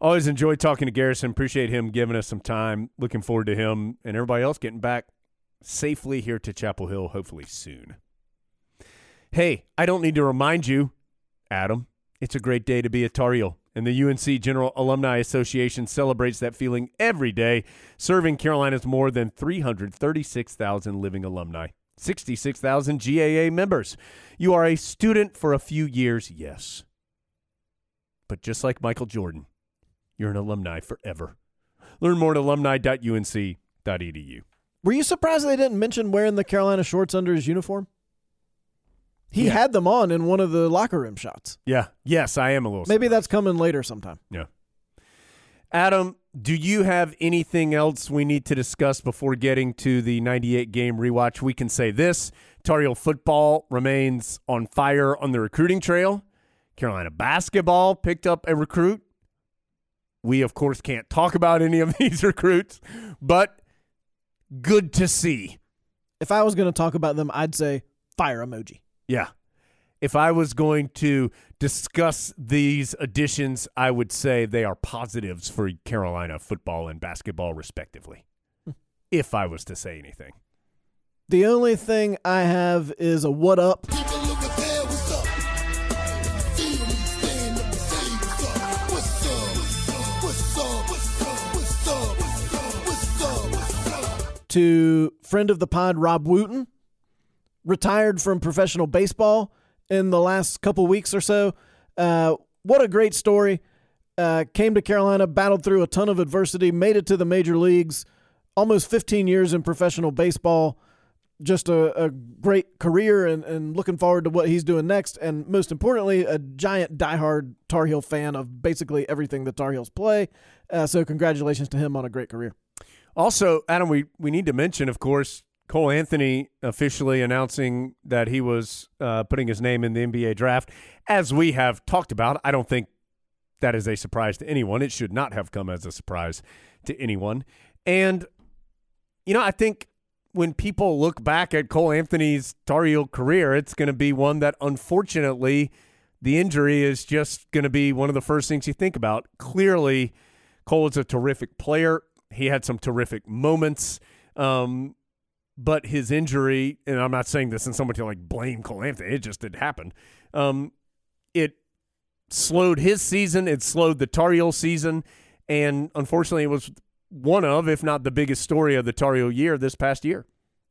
Always enjoyed talking to Garrison. Appreciate him giving us some time. Looking forward to him and everybody else getting back safely here to Chapel Hill, hopefully soon. Hey, I don't need to remind you, Adam, it's a great day to be a Tar Heel. And the UNC General Alumni Association celebrates that feeling every day, serving Carolina's more than 336,000 living alumni, 66,000 GAA members. You are a student for a few years, yes. But just like Michael Jordan, you're an alumni forever. Learn more at alumni.unc.edu. Were you surprised they didn't mention wearing the Carolina shorts under his uniform? He Yeah. had them on in one of the locker room shots. Yeah. Yes, I am a little. Maybe that's coming later sometime. Yeah. Adam, do you have anything else we need to discuss before getting to the 98 game rewatch? We can say this Tar Heel football remains on fire on the recruiting trail. Carolina basketball picked up a recruit. We, of course, can't talk about any of [laughs] these recruits, but good to see. If I was going to talk about them, I'd say fire emoji. Yeah. If I was going to discuss these additions, I would say they are positives for Carolina football and basketball, respectively. Hmm. if I was to say anything. The only thing I have is a what up. to friend of the pod Rob Wooten, retired from professional baseball in the last couple weeks or so. Uh, what a great story! Uh, came to Carolina, battled through a ton of adversity, made it to the major leagues. Almost 15 years in professional baseball. Just a, a great career, and, and looking forward to what he's doing next. And most importantly, a giant diehard Tar Heel fan of basically everything the Tar Heels play. Uh, so, congratulations to him on a great career. Also, Adam, we, we need to mention, of course, Cole Anthony officially announcing that he was uh, putting his name in the NBA draft. As we have talked about, I don't think that is a surprise to anyone. It should not have come as a surprise to anyone. And, you know, I think when people look back at Cole Anthony's Tar career, it's going to be one that unfortunately the injury is just going to be one of the first things you think about. Clearly, Cole is a terrific player. He had some terrific moments. Um, but his injury, and I'm not saying this in someone to like blame Cole Anthony, it just did happen. Um, it slowed his season, it slowed the Tar Heel season, and unfortunately, it was one of, if not the biggest story of the Tar Heel year this past year.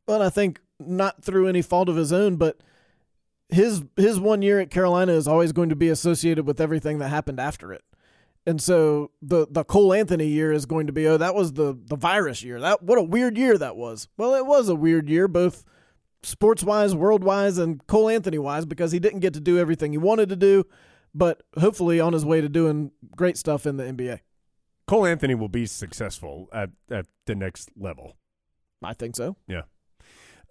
Well, I think not through any fault of his own, but his his one year at Carolina is always going to be associated with everything that happened after it. And so the the Cole Anthony year is going to be oh that was the the virus year. That what a weird year that was. Well, it was a weird year both sports wise, world wise, and Cole Anthony wise because he didn't get to do everything he wanted to do, but hopefully on his way to doing great stuff in the NBA. Cole Anthony will be successful at, at the next level. I think so. Yeah.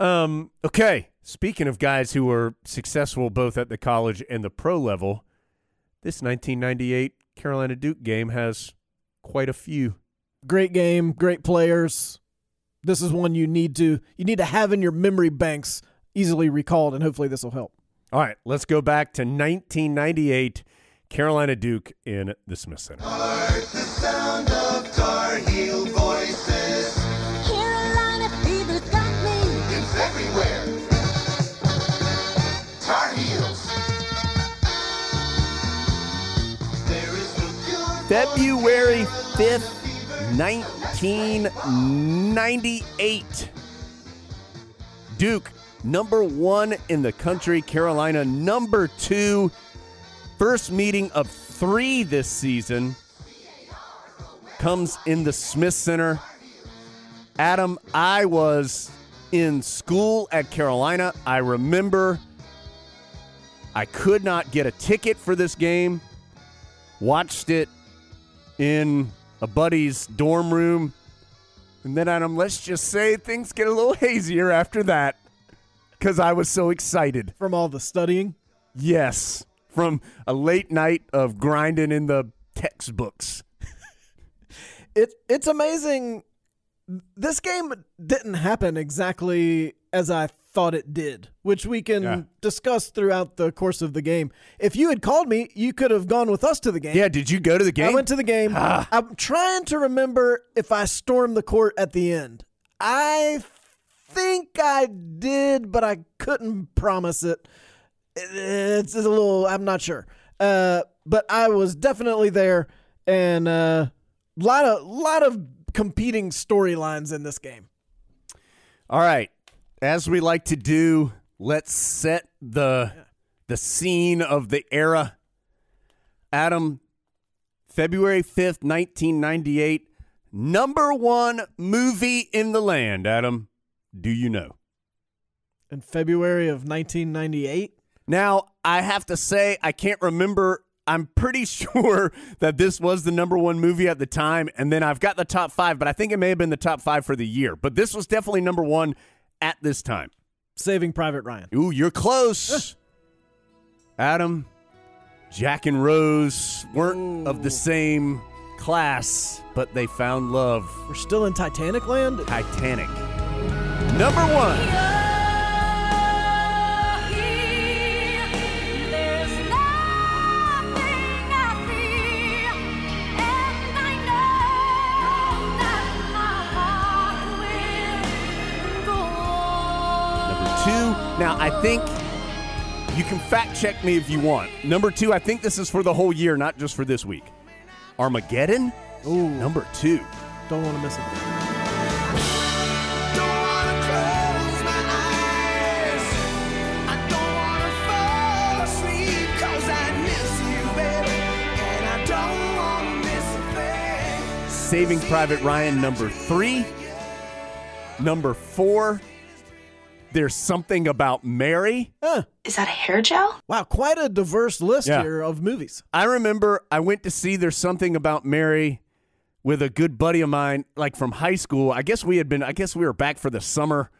Um, okay. Speaking of guys who were successful both at the college and the pro level, this 1998 Carolina Duke game has quite a few. Great game, great players. This is one you need to you need to have in your memory banks easily recalled, and hopefully this will help. All right, let's go back to 1998 Carolina Duke in the Smith Center. February 5th, 1998. Duke, number one in the country. Carolina, number two. First meeting of three this season comes in the Smith Center. Adam, I was in school at Carolina. I remember I could not get a ticket for this game. Watched it in a buddy's dorm room. And then, Adam, let's just say things get a little [laughs] hazier after that because I was so excited. From all the studying, Yes, from a late night of grinding in the textbooks. [laughs] it it's amazing. This game didn't happen exactly as I thought it did, which we can Yeah. discuss throughout the course of the game. If you had called me, you could have gone with us to the game. Yeah, did you go to the game? I went to the game. I'm trying to remember if I stormed the court at the end. I think I did, but I couldn't promise it. It's a little, I'm not sure. Uh, but I was definitely there, and a uh, lot of lot of competing storylines in this game. All right. As we like to do, let's set the the scene of the era. Adam, February 5th, 1998, number 1 movie in the land. Adam, do you know? In February of 1998, Now, I have to say, I can't remember. I'm pretty [laughs] sure that this was the number one movie at the time, and then I've got the top five, but I think it may have been the top five for the year. But this was definitely number one at this time. Saving Private Ryan. Ooh, you're close. Adam, Jack and Rose weren't of the same class, but they found love. We're still in Titanic land? Titanic. Number one. Two. Now, I think you can fact check me if you want. Number two, I think this is for the whole year, not just for this week. Armageddon. Ooh, Number two. don't want to miss it. Saving Private Ryan, number three. Number four. There's something about Mary. Is that a hair gel? Wow, quite a diverse list Yeah. here of movies. I remember I went to see There's Something About Mary with a good buddy of mine, like from high school. I guess we had been, I guess we were back for the summer.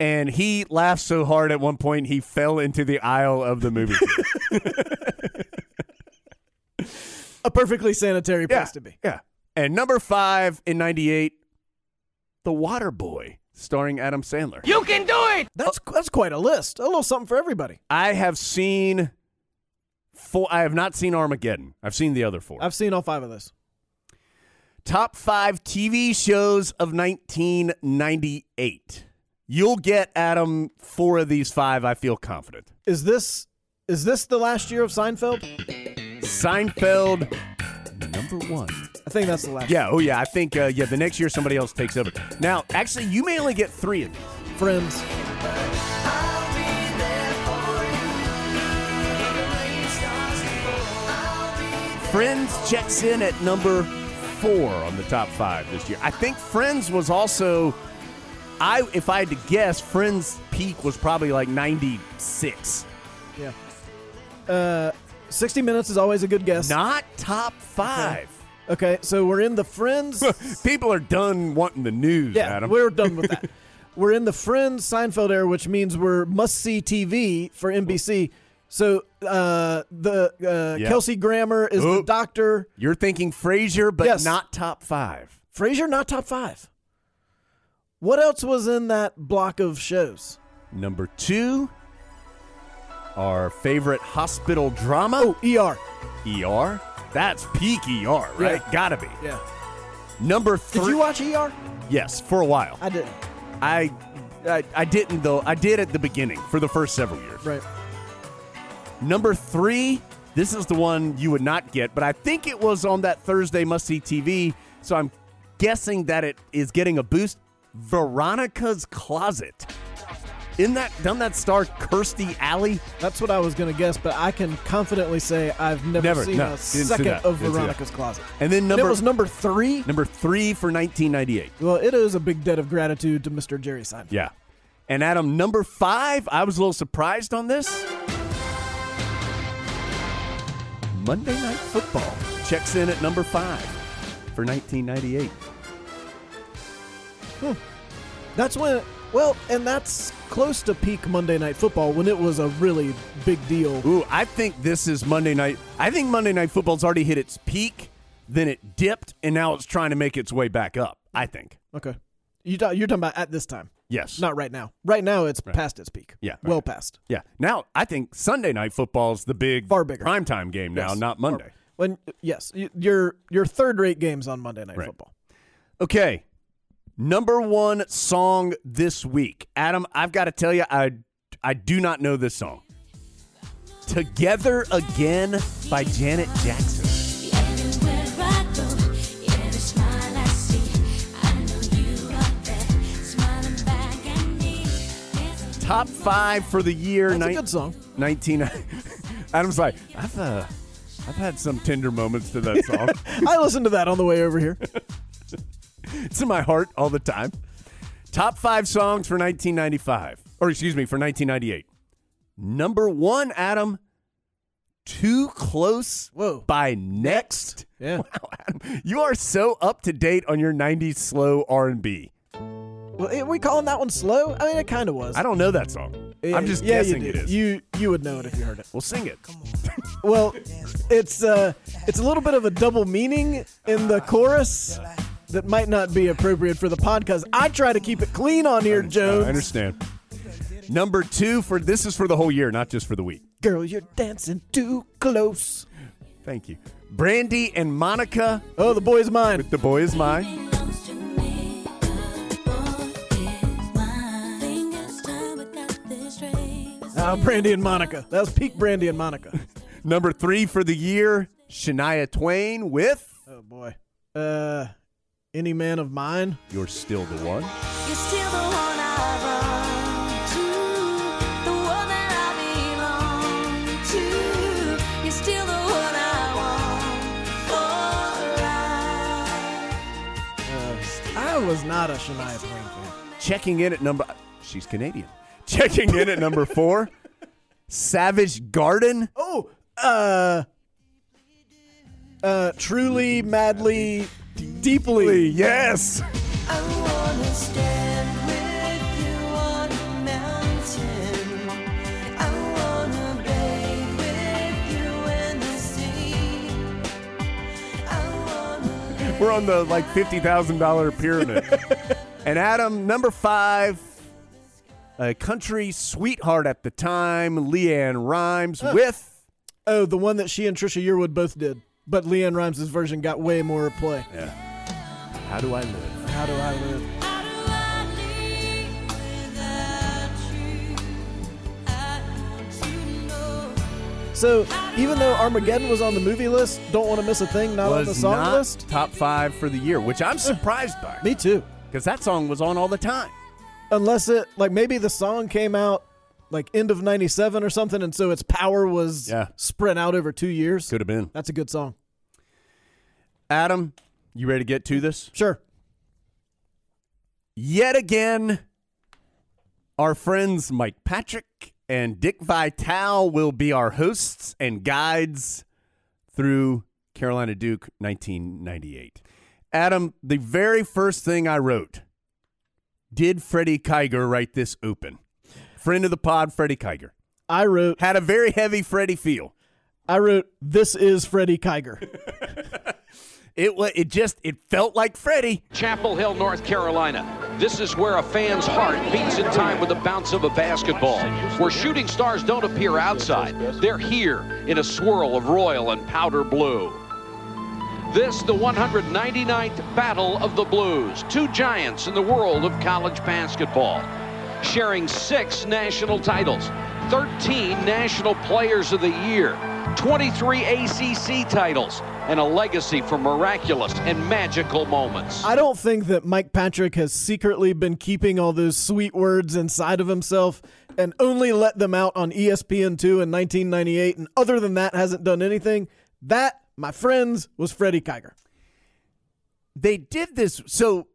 And he laughed so hard at one point, he fell into the aisle of the movie. theater. [laughs] A perfectly sanitary place yeah. to be. Yeah. And number five in 98, The Water Boy, starring Adam Sandler. You can do it. That's that's quite a list. A little something for everybody. I have seen four, I have not seen Armageddon. I've seen the other four. I've seen all five of those. Top five TV shows of 1998. You'll get Adam four of these five. I feel confident. Is this is this the last year of Seinfeld? Seinfeld, number one. I think that's the last. Yeah. Oh yeah. I think uh, yeah. The next year somebody else takes over. Now, actually, you may only get three of these. Friends. Friends checks in at number four on the top five this year. I think Friends was also. I if I had to guess, Friends peak was probably like 96. Yeah. Uh, 60 Minutes is always a good guess. Not top five. Okay, so we're in the Friends. [laughs] People are done wanting the news, yeah, Adam. we're done with that. [laughs] we're in the Friends Seinfeld era, which means we're must see TV for NBC. So uh, the uh. Kelsey Grammer is the doctor. You're thinking Frasier, but Yes. not top five. Frasier not top five. What else was in that block of shows? Number two, our favorite hospital drama, Oh, ER. ER. That's peak ER, right? Yeah. Gotta be. Yeah. Number three. Did you watch ER? Yes, for a while. I didn't. I, I, I didn't though. I did at the beginning for the first several years. Right. Number three. This is the one you would not get, but I think it was on that Thursday must see TV. So I'm guessing that it is getting a boost. Veronica's Closet. In that, doesn't that star Kirstie Alley? That's what I was going to guess, but I can confidently say I've never, Never, seen no, a second of didn't. Veronica's Closet. And then And number it was number three? number three for 1998. Well, it is a big debt of gratitude to Mr. Jerry Seinfeld. Yeah. And Adam, number five, I was a little surprised on this. Monday Night Football checks in at number five for 1998. Hmm. That's when, well, and that's close to peak Monday Night Football when it was a really big deal. Ooh, I think this is Monday Night. I think Monday Night Football's already hit its peak, then it dipped, and now it's trying to make its way back up. I think. Okay. You you're talking about at this time, Yes. not right now. Right now, it's past its peak. Yeah, Well right. past. Yeah. Now I think Sunday Night Football's the big Far bigger. primetime game now, Yes. not Monday. When yes, your your third rate games on Monday Night Right. Football. Okay. Number one song this week. Adam, I've got to tell you, I, I do not know this song. Together Again by Janet Jackson. Top five for the year. That's a good song. 19. [laughs] Adam's like, I've, uh, I've had some tender moments to that song. [laughs] I listened to that on the way over here. [laughs] it's in my heart all the time. Top five songs for 1995. Or excuse me, for 1998. Number one, Adam. Too close Whoa. by next. Yeah. [laughs] Wow, Adam, you are so up to date on your '90s slow R&B. Well, are we calling that one slow? I mean, it kind of was. I don't know that song. Yeah, I'm just yeah, guessing it is. You you would know it if you heard it. We'll sing it. Well, it's uh, it's a little bit of a double meaning in the chorus that might not be appropriate for the podcast. I try to keep it clean on here, Jones. I understand. Number two for this is for the whole year, not just for the week. Girl, you're dancing too close. Thank you. Brandy and Monica Oh, the boy is mine. with The Boy Is Mine. Uh, Brandy and Monica. That was peak Brandy and Monica. [laughs] Number three for the year, Shania Twain with oh boy. Uh, any man of mine. You're Still the One. You're still the one I run to, the one that I belong to. You're still the one I want for life. I was not a Shania Twain fan. Checking in at number She's Canadian. Checking in at number four, Savage Garden. Oh, uh, uh, truly, madly, deeply. Yes. I wanna stand with you on a mountain. I wanna bathe with you in the sea. I wanna We're on the like $50,000 pyramid. [laughs] and Adam, number five, a country sweetheart at the time, LeAnn Rimes with Oh, the one that she and Trisha Yearwood both did, but LeAnn Rimes' version got way more play. Yeah. How Do I Live? How do I live? How do I live without you? I want to know. So even though Armageddon was on the movie list, don't want to miss a thing, not on the song not list. top five for the year, which I'm eh, surprised by Me too. because that song was on all the time. Unless it like maybe the song came out like end of '97 or something, and so its power was Yeah. spread out over two years. Could have been. That's a good song. Adam, you ready to get to this? Sure. Yet again, our friends Mike Patrick and Dick Vitale will be our hosts and guides through Carolina Duke 1998. Adam, the very first thing I wrote did Freddie Kiger write this open? Friend of the pod, Freddie Kiger. I wrote. Had a very heavy Freddie feel. I wrote. This is Freddie Kiger. [laughs] It wa it just it felt like Freddie. Chapel Hill, North Carolina. This is where a fan's heart beats in time with the bounce of a basketball. Where shooting stars don't appear outside, they're here in a swirl of royal and powder blue. This, the 199th Battle of the Blues. Two giants in the world of college basketball. Sharing six national titles, 13 National Players of the Year, 23 ACC titles, and a legacy for miraculous and magical moments. I don't think that Mike Patrick has secretly been keeping all those sweet words inside of himself and only let them out on E ESPN2 in 1998, and other than that, hasn't done anything. That, my friends, was Freddie Kiger. they did this so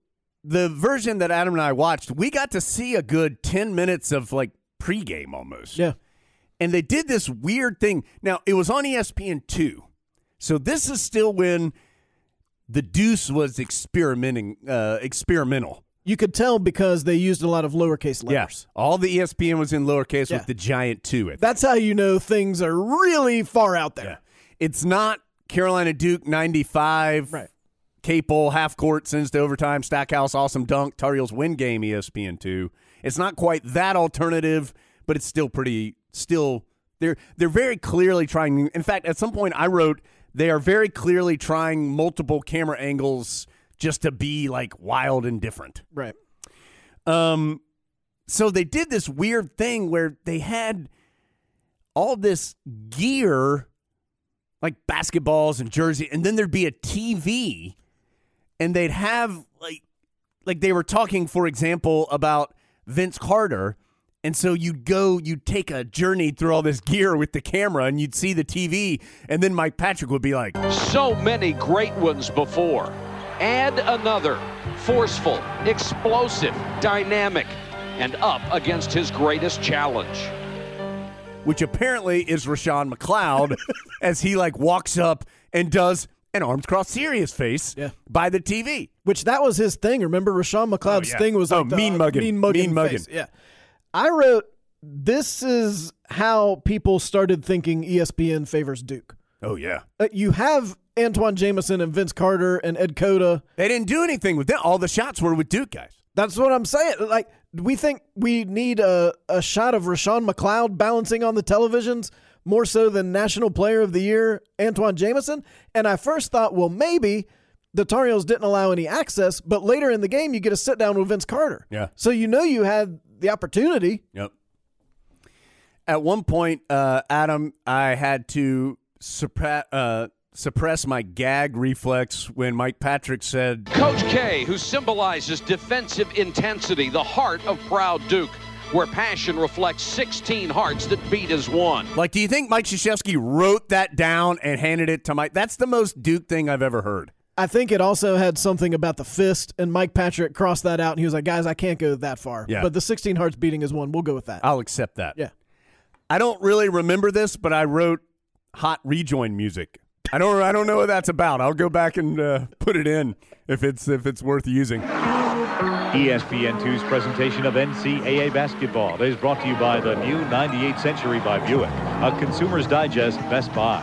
the version that adam and i watched we got to see a good 10 minutes of like pregame almost Yeah. and they did this weird thing now it was on E espn2 so this is still when the deuce was experimenting uh experimental You could tell because they used a lot of lowercase letters. yes all the espn was in lowercase Yeah. with the giant 2 at That's how you know things are really far out there. Yeah. It's not Carolina Duke 95. Right. Capel, half court, sends to overtime, Stackhouse, awesome dunk, Tar Heels win game, E ESPN2. It's not quite that alternative, but it's still pretty, still, they're, they're very clearly trying. In fact, at some point I wrote, they are very clearly trying multiple camera angles just to be like wild and different. Right. Um, so they did this weird thing where they had all this gear, like basketballs and jersey, and then there'd be a TV, and they'd have like, like they were talking, for example, about Vince Carter. And so you'd go, you'd take a journey through all this gear with the camera, and you'd see the TV, and then Mike Patrick would be like, So many great ones before. Add another forceful, explosive, dynamic, and up against his greatest challenge. which apparently is Roshown McLeod, [laughs] as he like walks up and does an arms crossed serious face Yeah. by the TV. Which that was his thing. Remember, Roshown McLeod's Oh, yeah. thing was Oh, the, mean uh, mugging. mean mugging, Mean mugging. face. Yeah, I wrote this is how people started thinking ESPN favors Duke. Oh yeah, Uh, you have Antawn Jamison and Vince Carter and Ed Cota. they didn't do anything with them. All the shots were with Duke guys. That's what I'm saying. Like we think we need a, a shot of Roshown McLeod balancing on the televisions more so than National Player of the Year Antawn Jamison. And I first thought, well, maybe the Tar Heels didn't allow any access, but later in the game you get a sit down with Vince Carter. Yeah. So you know you had the opportunity. Yep. At one point, uh, Adam, I had to suppress, uh, suppress my gag reflex when Mike Patrick said, Coach K, who symbolizes defensive intensity, the heart of proud Duke, where passion reflects 16 hearts that beat as one. like, do you think Mike Krzyzewski wrote that down and handed it to Mike? That's the most Duke thing I've ever heard. I think it also had something about the fist, and Mike Patrick crossed that out, and he was like, "Guys, I can't go that far." Yeah. But the 16 hearts beating is one. We'll go with that. I'll accept that. yeah. I don't really remember this, but I wrote hot rejoin music. I don't. I don't know what that's about. I'll go back and uh, put it in if it's if it's worth using. E ESPN2's presentation of NCAA basketball is brought to you by the new 98th Century by Buick, a Consumer's Digest Best Buy.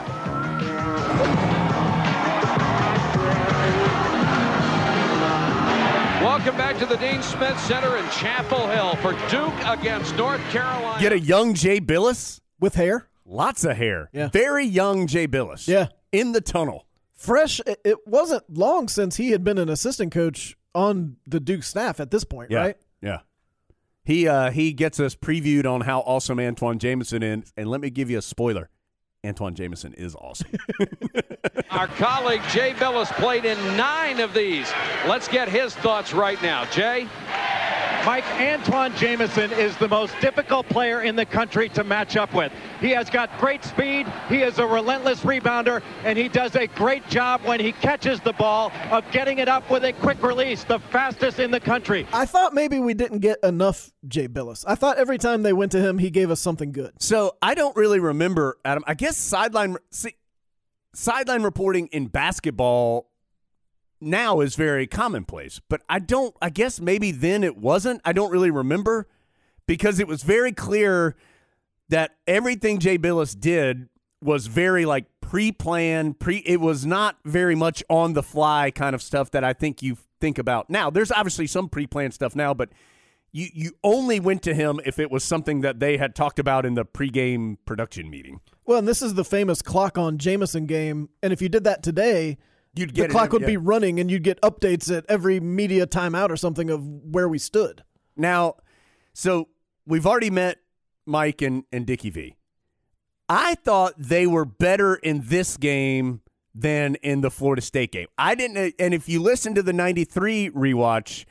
Welcome back to the Dean Smith Center in Chapel Hill for Duke against North Carolina. Get a young Jay Bilas. With hair, Lots of hair. Yeah. Very young Jay Bilas. Yeah. In the tunnel. Fresh. It, it wasn't long since he had been an assistant coach on the Duke staff at this point, Yeah. right? Yeah. He uh he gets us previewed on how awesome Antawn Jamison is, and let me give you a spoiler. Antawn Jamison is awesome. [laughs] Our colleague Jay Bilas played in nine of these. Let's get his thoughts right now. Jay? Mike, Antawn Jamison is the most difficult player in the country to match up with. He has got great speed, he is a relentless rebounder, and he does a great job when he catches the ball of getting it up with a quick release, the fastest in the country. I thought maybe we didn't get enough Jay Bilas. I thought every time they went to him, he gave us something good. so I don't really remember Adam. I guess sideline see, sideline reporting in basketball now is very commonplace, but I don't. I guess maybe then it wasn't. I don't really remember because it was very clear that everything Jay Bilas did was very like pre-planned, pre it was not very much on the fly kind of stuff that I think you think about. Now, there's obviously some pre-planned stuff now, but you you only went to him if it was something that they had talked about in the pregame production meeting. Well, and this is the famous clock on Jamison game, and if you did that today, You'd the get it clock every- would be running, and you'd get updates at every media timeout or something of where we stood. Now, so we've already met Mike and, and Dickie V. I thought they were better in this game than in the Florida State game. I didn't, and if you listen to the 93 rewatch,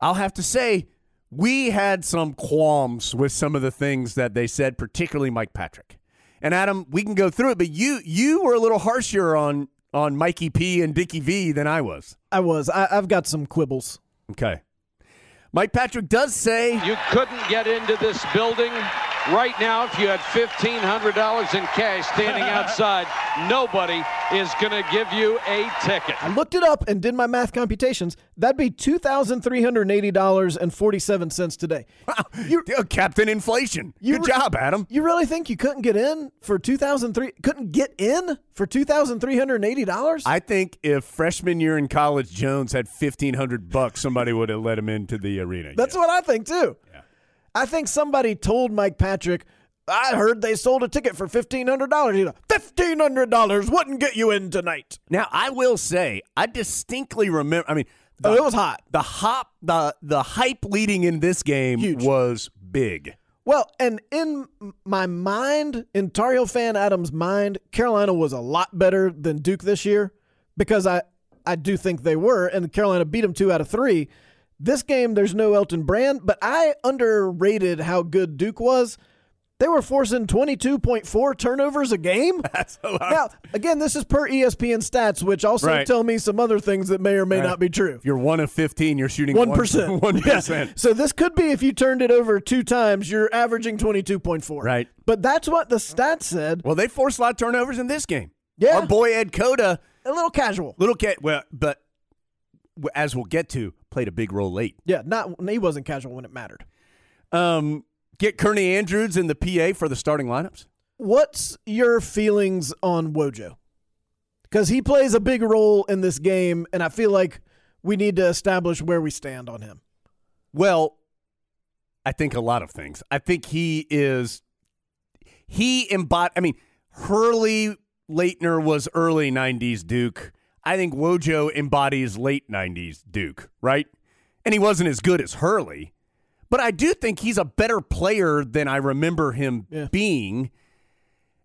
I'll have to say we had some qualms with some of the things that they said, particularly Mike Patrick. And Adam, we can go through it, but you you were a little harsher on on Mikey P and Dickie V than I was. I was. I, I've got some quibbles. Okay. Mike Patrick does say You couldn't get into this building right now if you had $1,500 in cash standing [laughs] outside. Nobody is going to give you a ticket. I looked it up and did my math computations. That'd be two thousand three hundred eighty dollars and forty seven cents today. You, uh, Captain Inflation. You Good re- job, Adam. You really think you couldn't get in for two thousand three? Couldn't get in for two thousand three hundred eighty dollars? I think if freshman year in college Jones had fifteen hundred bucks, somebody would have let him into the arena. That's what I think too. I think somebody told Mike Patrick. I heard they sold a ticket for fifteen hundred dollars. You know, fifteen hundred dollars wouldn't get you in tonight. Now I will say, I distinctly remember. I mean, the, Oh, it was hot. The hop, the the hype leading in this game Huge. was big. Well, and in my mind, in Tar Heel fan Adams' mind, Carolina was a lot better than Duke this year because I, I do think they were, and Carolina beat them two out of three. This game, there's no Elton Brand, but I underrated how good Duke was. They were forcing 22.4 turnovers a game. [laughs] That's a lot. Now, again, this is per ESPN stats, which also Right. tell me some other things that may or may Right. not be true. If you're one of 15, you're shooting One percent. [laughs] One percent. So this could be if you turned it over two times, you're averaging 22.4. Right. But that's what the stats said. Well, they forced a lot of turnovers in this game. Yeah. Our boy Ed Cota, A little casual. little cat. Well, but as we'll get to, played a big role late. Yeah, not he wasn't casual when it mattered. Um, get Kearney Andrews in the PA for the starting lineups. What's your feelings on Wojo? Because he plays a big role in this game, and I feel like we need to establish where we stand on him. Well, I think a lot of things. I think he is he embodied. I mean, Hurley Laettner was early '90s Duke. I think Wojo embodies late '90s Duke, right? And he wasn't as good as Hurley, but I do think he's a better player than I remember him Yeah. being.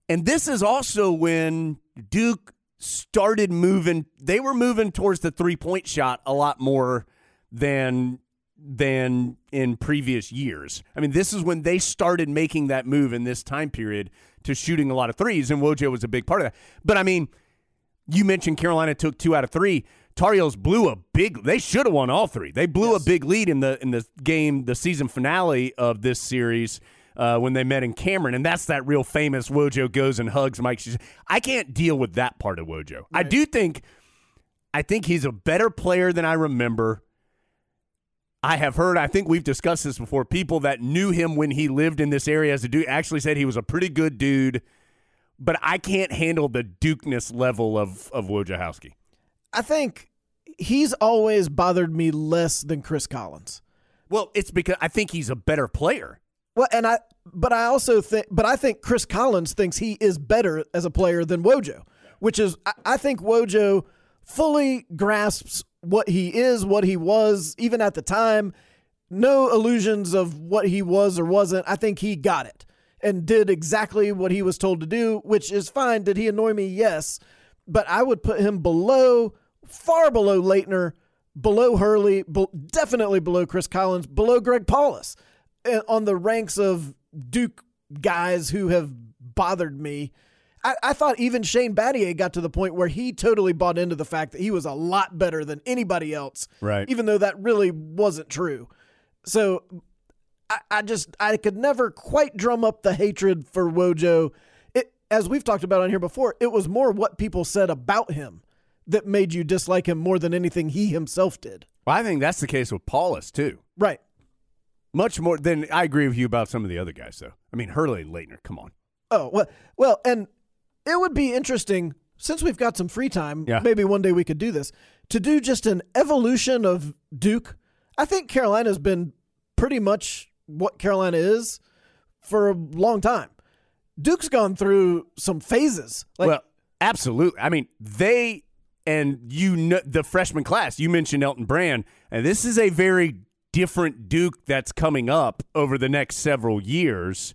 And this is also when Duke started moving. They were moving towards the three point shot a lot more than than in previous years. I mean, this is when they started making that move in this time period to shooting a lot of threes, and Wojo was a big part of that. But I mean, you mentioned Carolina took two out of three. Tar Heels blew a big. They should have won all three. They blew a big lead in the in the game, the season finale of this series. Uh, when they met in Cameron, and that's that real famous Wojo goes and hugs Mike. I can't deal with that part of Wojo. I do think, I think he's a better player than I remember. I have heard, I think we've discussed this before. People that knew him when he lived in this area as a dude actually said he was a pretty good dude, but I can't handle the Dukeness level of of Wojciechowski. I think he's always bothered me less than Chris Collins. Well, it's because I think he's a better player. Well, and I, but I also think, but I think Chris Collins thinks he is better as a player than Wojo, which is, I, I think Wojo fully grasps what he is, what he was, even at the time. No illusions of what he was or wasn't. I think he got it and did exactly what he was told to do, which is fine. Did he annoy me? Yes. But I would put him below, far below Laettner, below Hurley, be- definitely below Chris Collins, below Greg Paulus uh, on the ranks of Duke guys who have bothered me. I, I thought even Shane Battier got to the point where he totally bought into the fact that he was a lot better than anybody else, Right. even though that really wasn't true. So I, I just I could never quite drum up the hatred for Wojo. It, as we've talked about on here before, it was more what people said about him that made you dislike him more than anything he himself did. Well, I think that's the case with Paulus too. Right. Much more than I agree with you about some of the other guys, though. I mean, Hurley and Laettner, come on. Oh well, well, and it would be interesting since we've got some free time. Yeah. Maybe one day we could do this to do just an evolution of Duke. I think Carolina's been pretty much what Carolina is for a long time. Duke's gone through some phases. Like, well, absolutely. I mean, they and you know the freshman class. You mentioned Elton Brand, and this is a very different Duke that's coming up over the next several years.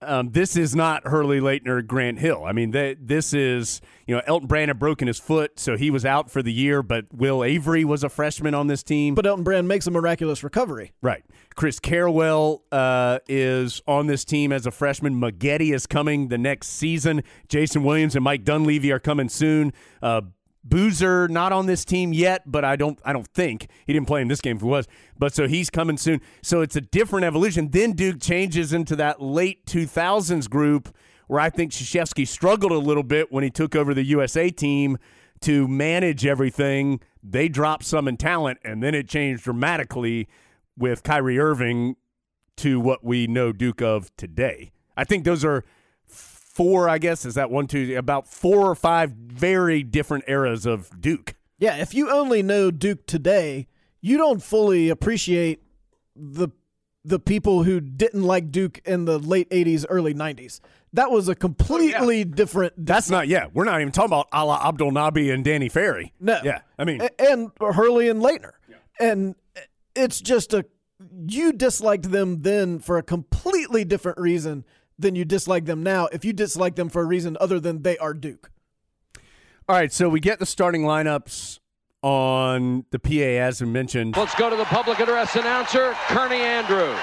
Um, this is not Hurley Laettner, Grant Hill. I mean, they, this is you know Elton Brand had broken his foot, so he was out for the year. But Will Avery was a freshman on this team. but Elton Brand makes a miraculous recovery. Right. Chris Carrawell uh, is on this team as a freshman. Maggette is coming the next season. Jason Williams and Mike Dunleavy are coming soon. Uh, Boozer not on this team yet, but I don't I don't think he didn't play in this game if he was. But so he's coming soon. So it's a different evolution. Then Duke changes into that late 2000s group where I think Krzyzewski struggled a little bit when he took over the USA team to manage everything. They dropped some in talent, and then it changed dramatically with Kyrie Irving to what we know Duke of today. I think those are four, I guess, is that one, two, about four or five very different eras of Duke. Yeah, if you only know Duke today, you don't fully appreciate the the people who didn't like Duke in the late 80s, early 90s. That was a oh, completely different That's not, yeah, we're not even talking about Alaa Abdelnaby and Danny Ferry. No. Yeah, I mean, A- and Hurley and Laettner. And it's just a you disliked them then for a completely different reason than you dislike them now if you dislike them for a reason other than they are Duke. all right, so we get the starting lineups on the PA as we mentioned. Let's go to the public address announcer, Kearney Andrews.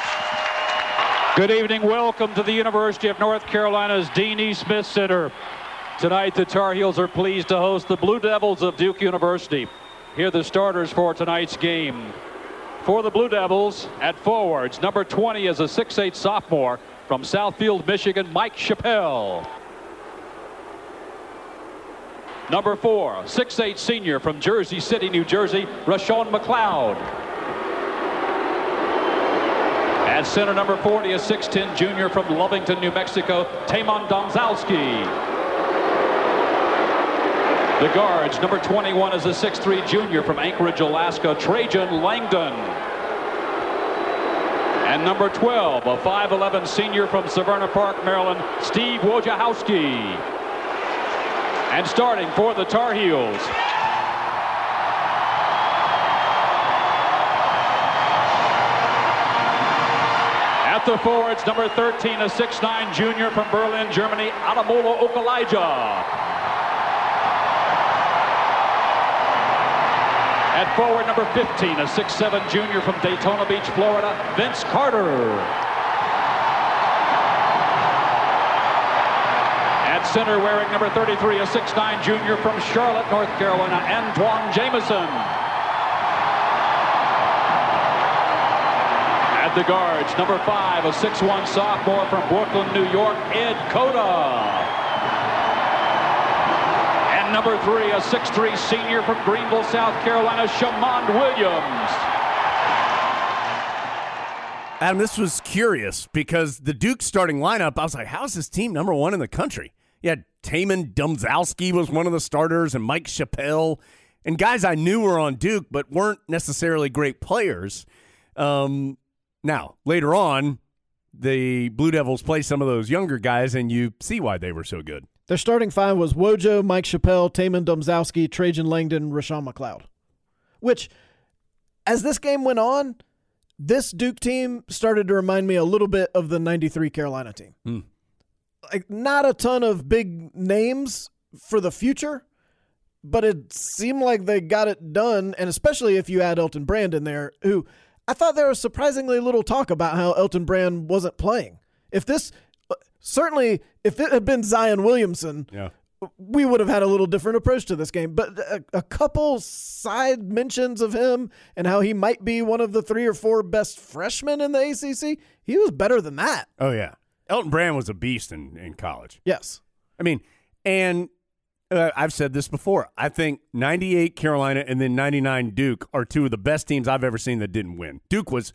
Good evening. Welcome to the University of North Carolina's Dean E. Smith Center. Tonight, the Tar Heels are pleased to host the Blue Devils of Duke University. Here are the starters for tonight's game. For the Blue Devils, at forwards, number 20 is a 6'8 sophomore from Southfield, Michigan, Mike Chappell. Number four, 6'8 senior from Jersey City, New Jersey, Roshown McLeod. At center, number 40, a 6'10 junior from Lovington, New Mexico, Taymon Domzalski. The guards, number 21 is a 6'3 junior from Anchorage, Alaska, Trajan Langdon. And number 12, a 5'11 senior from Severna Park, Maryland, Steve Wojciechowski. And starting for the Tar Heels, At the forwards, number 13, a 6'9 junior from Berlin, Germany, Ademola Okulaja. At forward, number 15, a 6'7 junior from Daytona Beach, Florida, Vince Carter. At center, wearing number 33, a 6'9 junior from Charlotte, North Carolina, Antawn Jamison. At the guards, number five, a 6'1 sophomore from Brooklyn, New York, Ed Cota. And number three, a 6'3 senior from Greenville, South Carolina, Shammond Williams. Adam, this was curious because the Duke starting lineup, I was like, how is this team number one in the country? Yeah, Taymon Domzalski was one of the starters, and Mike Chappell, and guys I knew were on Duke, but weren't necessarily great players. Um, now, later on, the Blue Devils play some of those younger guys, and you see why they were so good. Their starting five was Wojo, Mike Chappell, Taymon Domzalski, Trajan Langdon, Roshown McLeod. Which, as this game went on, this Duke team started to remind me a little bit of the 93 Carolina team. Hmm. Like, not a ton of big names for the future, but it seemed like they got it done. And especially if you add Elton Brand in there, who I thought there was surprisingly little talk about how Elton Brand wasn't playing. If this, certainly, if it had been Zion Williamson, Yeah. we would have had a little different approach to this game. But a, a couple side mentions of him and how he might be one of the three or four best freshmen in the ACC, he was better than that. Oh, yeah. Elton Brand was a beast in, in college. Yes. I mean, and uh, I've said this before. I think 98 Carolina and then 99 Duke are two of the best teams I've ever seen that didn't win. Duke was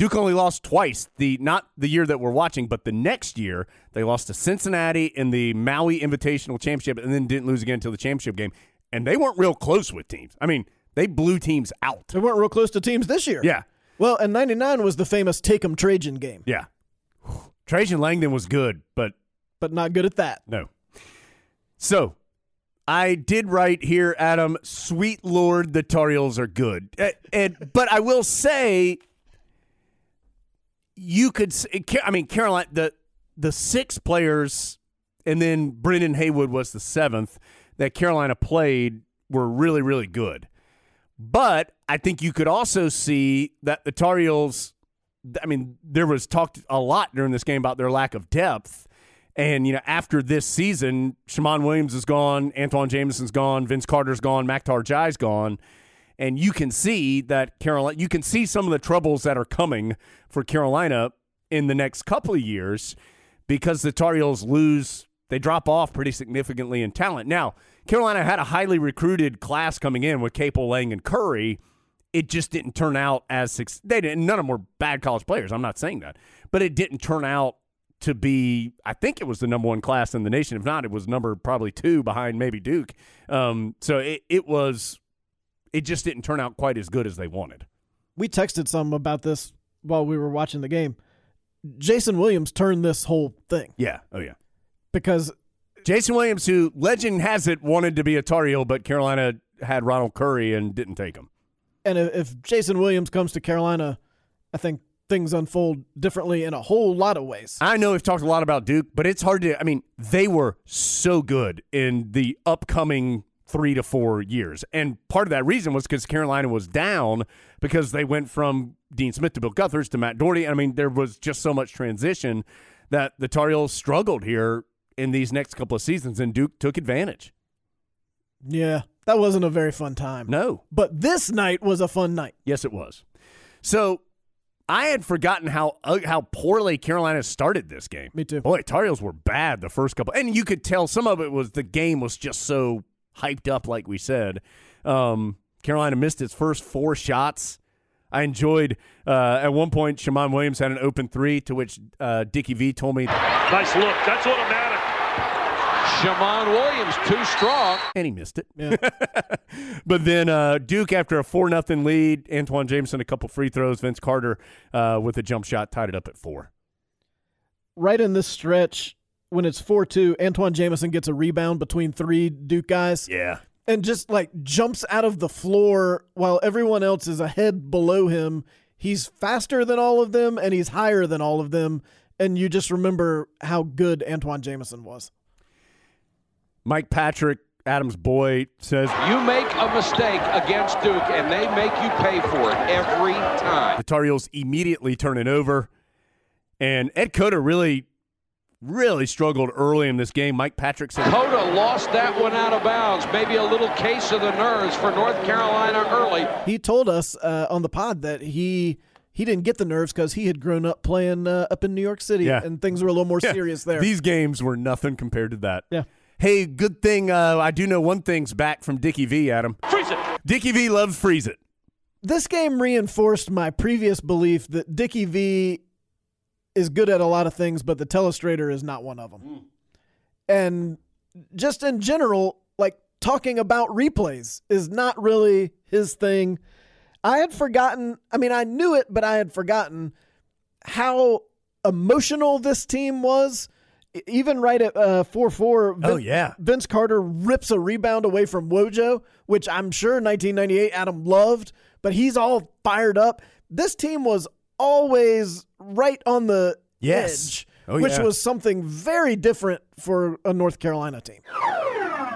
Duke only lost twice. The not the year that we're watching, but the next year they lost to Cincinnati in the Maui Invitational Championship and then didn't lose again until the championship game. And they weren't real close with teams. I mean, they blew teams out. They weren't real close to teams this year. Yeah. Well, and 99 was the famous take 'em Trajan game, Yeah. Trajan Langdon was good, but but not good at that. No. So, I did write here, Adam. Sweet Lord, the Tar Heels are good, and, and but I will say, you could. I mean, Caroline, the the six players, and then Brendan Haywood was the seventh that Carolina played were really, really good. But I think you could also see that the Tar Heels. I mean, there was talked a lot during this game about their lack of depth. And, you know, after this season, Shimon Williams is gone, Antawn Jamison's gone, Vince Carter's gone, Makhtar N'Diaye's gone. And you can see that Carolina, you can see some of the troubles that are coming for Carolina in the next couple of years because the Tar Heels lose, they drop off pretty significantly in talent. Now, Carolina had a highly recruited class coming in with Capel, Lang, and Curry. It just didn't turn out as they didn't. None of them were bad college players. I'm not saying that, but it didn't turn out to be. I think it was the number one class in the nation. If not, it was number probably two behind maybe Duke. Um, so it it was. It just didn't turn out quite as good as they wanted. We texted some about this while we were watching the game. Jason Williams turned this whole thing Yeah. Oh yeah. because Jason Williams, who legend has it wanted to be a Tar Heel, but Carolina had Ronald Curry and didn't take him. and if, if Jason Williams comes to Carolina, I think things unfold differently in a whole lot of ways. I know we've talked a lot about Duke, but it's hard to. I mean, they were so good in the upcoming three to four years. And part of that reason was because Carolina was down because they went from Dean Smith to Bill Guthridge to Matt Doherty. I mean, there was just so much transition that the Tar Heels struggled here in these next couple of seasons, and Duke took advantage. Yeah, that wasn't a very fun time. No. But this night was a fun night. Yes, it was. So I had forgotten how uh, how poorly Carolina started this game. Me too. Boy, Tar Heels were bad the first couple, and you could tell some of it was the game was just so hyped up, like we said. Um, Carolina missed its first four shots. I enjoyed uh, at one point. Shaman Williams had an open three, to which uh, Dickie V told me, Nice look. That's automatic. Shaman Williams, too strong. and he missed it. [laughs] but then uh, Duke, after a four nothing lead, Antawn Jamison a couple free throws, Vince Carter uh, with a jump shot tied it up at four. Right in this stretch, when it's 4 2, Antawn Jamison gets a rebound between three Duke guys Yeah, and just like jumps out of the floor while everyone else is a head below him. He's faster than all of them and he's higher than all of them. And you just remember how good Antawn Jamison was. Mike Patrick, Adams' boy, says You make a mistake against Duke, and they make you pay for it every time. the Tar Heels immediately turn it over. And Ed Cota really, really struggled early in this game. Mike Patrick said, Cota lost that one out of bounds. Maybe a little case of the nerves for North Carolina early. He told us uh, on the pod that he he didn't get the nerves because he had grown up playing uh, up in New York City Yeah. and things were a little more [laughs] Yeah, serious there. These games were nothing compared to that. Yeah. Hey, good thing uh, I do know one thing's back from Dickie V, Adam. Freeze it. Dickie V loves freeze it. this game reinforced my previous belief that Dickie V is good at a lot of things, but the telestrator is not one of them. And just in general, like talking about replays is not really his thing. I had forgotten, I mean, I knew it, but I had forgotten how emotional this team was. Even right at uh, 4 4, Oh, yeah. Vince Carter rips a rebound away from Wojo, which I'm sure 1998 Adam loved, but he's all fired up. This team was always right on the Yes. edge, Oh, which yeah. was something very different for a North Carolina team.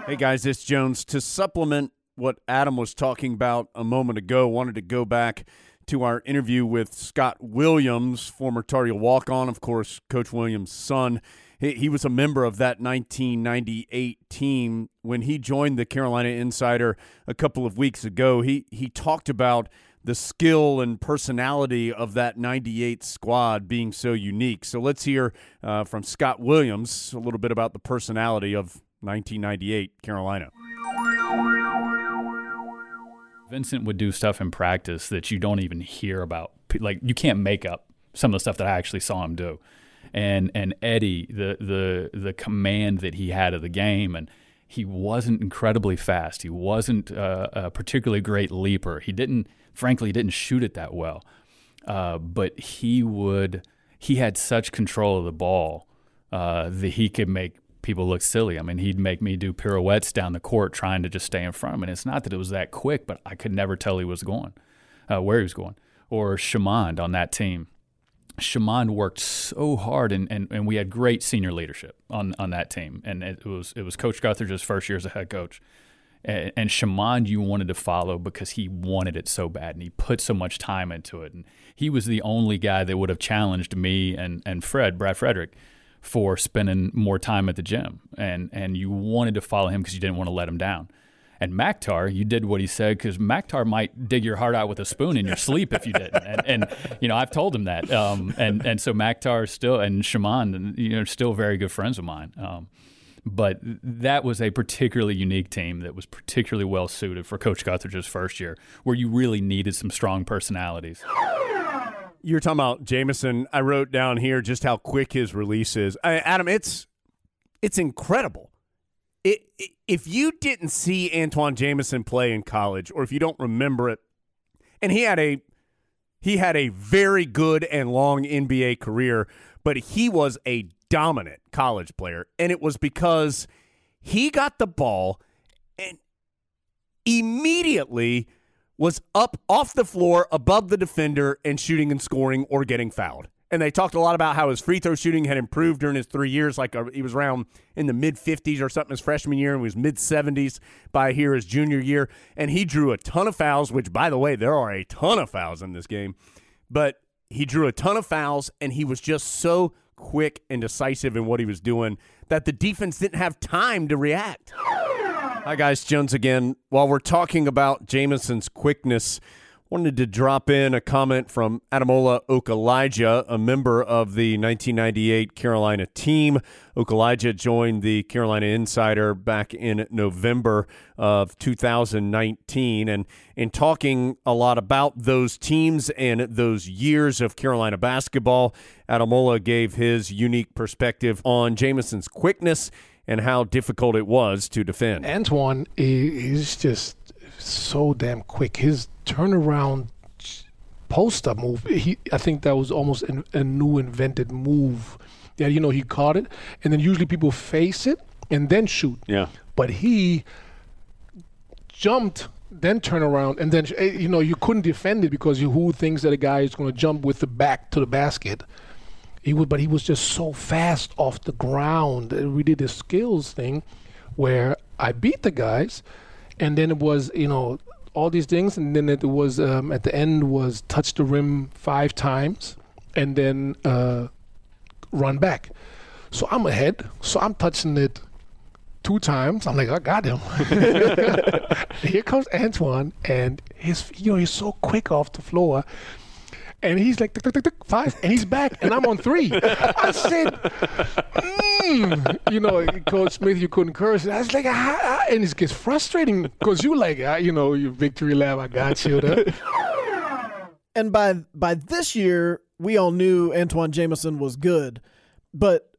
Hey guys, it's Jones. To supplement what Adam was talking about a moment ago, wanted to go back to our interview with Scott Williams, former Tar Heel walk-on, of course, Coach Williams' son. He, he was a member of that 1998 team when he joined the Carolina Insider a couple of weeks ago. He he talked about the skill and personality of that 98 squad being so unique. So let's hear uh, from Scott Williams a little bit about the personality of 1998 Carolina. Vincent would do stuff in practice that you don't even hear about. Like you can't make up some of the stuff that I actually saw him do. And and Eddie, the the the command that he had of the game, and he wasn't incredibly fast. He wasn't uh, a particularly great leaper. He didn't, frankly, didn't shoot it that well. Uh, but he would. He had such control of the ball uh, that he could make people look silly. I mean, he'd make me do pirouettes down the court trying to just stay in front of him. And it's not that it was that quick, but I could never tell he was going, uh, where he was going. Or Shammond on that team. Shammond worked so hard, and, and, and we had great senior leadership on, on that team. And it was it was Coach Guthridge's first year as a head coach. And, and Shammond, you wanted to follow because he wanted it so bad, and he put so much time into it. And he was the only guy that would have challenged me and, and Fred, Brad Frederick, for spending more time at the gym. And and you wanted to follow him because you didn't want to let him down. And Makhtar, you did what he said because Makhtar might dig your heart out with a spoon in your [laughs] sleep if you didn't. And, and you know, I've told him that. Um, and and so Makhtar still and Shaman, you know, still very good friends of mine. Um, but that was a particularly unique team that was particularly well suited for Coach Guthridge's first year, where you really needed some strong personalities. You're talking about Jamison. I wrote down here just how quick his release is. I, Adam, it's it's incredible. It, if you didn't see Antawn Jamison play in college, or if you don't remember it, and he had a he had a very good and long NBA career, but he was a dominant college player, and it was because he got the ball and immediately was up off the floor above the defender and shooting and scoring or getting fouled. And they talked a lot about how his free throw shooting had improved during his three years. Like uh, he was around in the mid 50s or something his freshman year, and he was mid 70s by here his junior year. And he drew a ton of fouls, which, by the way, there are a ton of fouls in this game. But he drew a ton of fouls, and he was just so quick and decisive in what he was doing that the defense didn't have time to react. Hi, guys. Jones again. While we're talking about Jamison's quickness, wanted to drop in a comment from Ademola Okulaja, a member of the 1998 Carolina team. Okulaja joined the Carolina Insider back in November of 2019. And in talking a lot about those teams and those years of Carolina basketball, Ademola gave his unique perspective on Jamison's quickness and how difficult it was to defend. Antawn is just so damn quick. His turnaround post up move, he I think that was almost an, a new invented move. Yeah, you know, he caught it, and then usually people face it and then shoot. Yeah. But he jumped, then turn around, and then eh, you know you couldn't defend it because you who thinks that a guy is going to jump with the back to the basket. He would, but he was just so fast off the ground. We did this skills thing, where I beat the guys, and then it was you know all these things, and then it was um, at the end was touch the rim five times, and then uh, run back. So I'm ahead. So I'm touching it two times. I'm like, I got him. [laughs] Here comes Antawn, and his you know he's so quick off the floor. And he's like tick, tick, tick, tick, five, and he's back, and I'm on three. I said, mm. you know, Coach Smith, you couldn't curse. I was like, ah, ah, and it gets frustrating because you like, ah, you know, your victory lap, I got you. [laughs] And by by this year, we all knew Antawn Jamison was good. But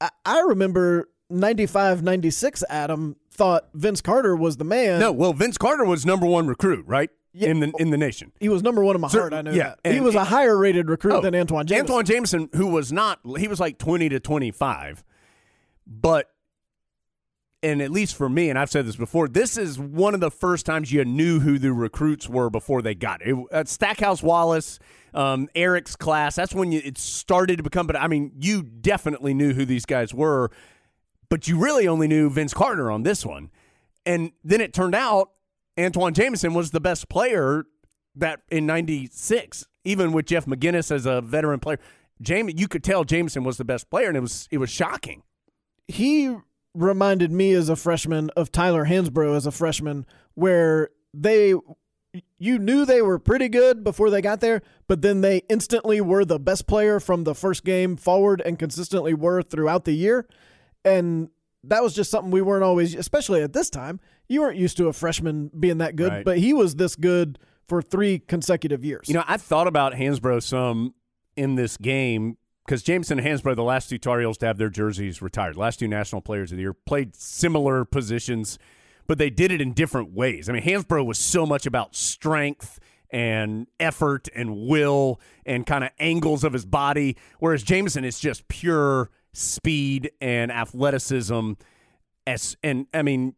I, I remember 95 96 Adam thought Vince Carter was the man. No, well, Vince Carter was number one recruit, right? In the in the nation. He was number one in my heart. I know yeah, that. He was a higher rated recruit Oh, than Antawn Jamison. Antawn Jamison, who was not, he was like 20 to 25. But, and at least for me, and I've said this before, this is one of the first times you knew who the recruits were before they got it. it uh, Stackhouse Wallace, um, Eric's class, that's when you, it started to become, but I mean, you definitely knew who these guys were, but you really only knew Vince Carter on this one. And then it turned out Antawn Jamison was the best player that in 96 even with Jeff McInnis as a veteran player James you could tell Jamison was the best player and it was it was shocking he reminded me as a freshman of Tyler Hansbrough as a freshman, where they you knew they were pretty good before they got there, but then they instantly were the best player from the first game forward and consistently were throughout the year. And that was just something we weren't always, especially at this time. You weren't used to a freshman being that good, Right. but he was this good for three consecutive years. you know I thought about Hansbrough some in this game because Jamison and Hansbrough the last two Tar Heels to have their jerseys retired last two national players of the year played similar positions but they did it in different ways I mean Hansbrough was so much about strength and effort and will and kind of angles of his body whereas Jamison is just pure speed and athleticism as and I mean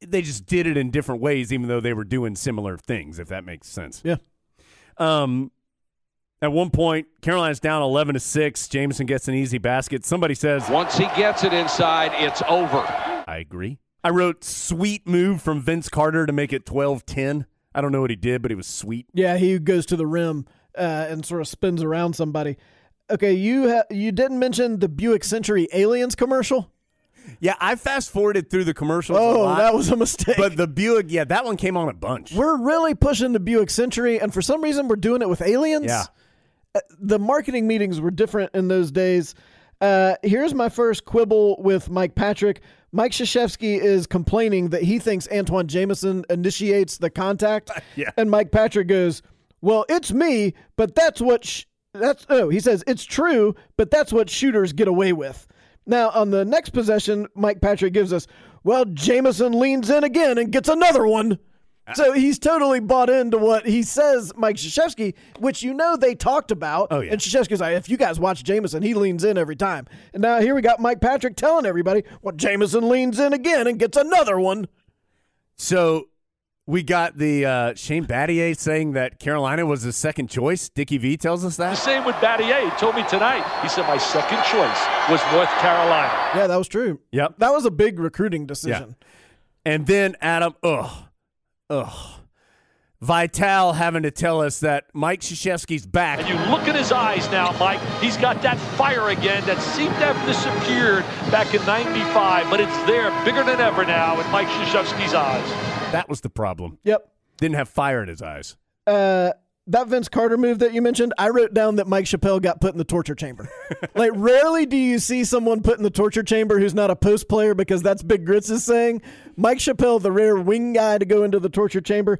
they just did it in different ways even though they were doing similar things if that makes sense. Yeah. Um at one point Carolina's down 11 to 6, Jamison gets an easy basket. Somebody says Once he gets it inside, it's over. I agree. I wrote sweet move from Vince Carter to make it 12-10. I don't know what he did, but it was sweet. Yeah, he goes to the rim uh, and sort of spins around somebody. Okay, you ha- you didn't mention the Buick Century Aliens commercial. Yeah, I fast forwarded through the commercials. a Oh, lot, that was a mistake. But the Buick, yeah, that one came on a bunch. We're really pushing the Buick Century, and for some reason, we're doing it with aliens. Yeah. Uh, The marketing meetings were different in those days. Uh, here's my first quibble with Mike Patrick. Mike Krzyzewski is complaining that he thinks Antawn Jamison initiates the contact. [laughs] Yeah. And Mike Patrick goes, Well, it's me, but that's what. Sh- that's oh, he says it's true, but that's what shooters get away with. Now on the next possession, Mike Patrick gives us, well, Jamison leans in again and gets another one. So he's totally bought into what he says, Mike Krzyzewski, which you know they talked about. Oh, yeah. And Krzyzewski's like, if you guys watch Jamison, he leans in every time. And now here we got Mike Patrick telling everybody, well, Jamison leans in again and gets another one. So We got the uh, Shane Battier saying that Carolina was his second choice. Dickie V tells us that. The that. same with Battier. He told me tonight. He said my second choice was North Carolina. Yeah, that was true. Yep. That was a big recruiting decision. And then Adam, ugh, ugh. Vitale having to tell us that Mike Krzyzewski's back. And you look at his eyes now, Mike. He's got that fire again that seemed to have disappeared back in 95, but it's there, bigger than ever now in Mike Krzyzewski's eyes. That was the problem. Yep. Didn't have fire in his eyes. Uh, that Vince Carter move that you mentioned, I wrote down that Mike Chappell got put in the torture chamber. [laughs] like, rarely do you see someone put in the torture chamber who's not a post player because that's Big Grits is saying. Mike Chappell, the rare wing guy to go into the torture chamber.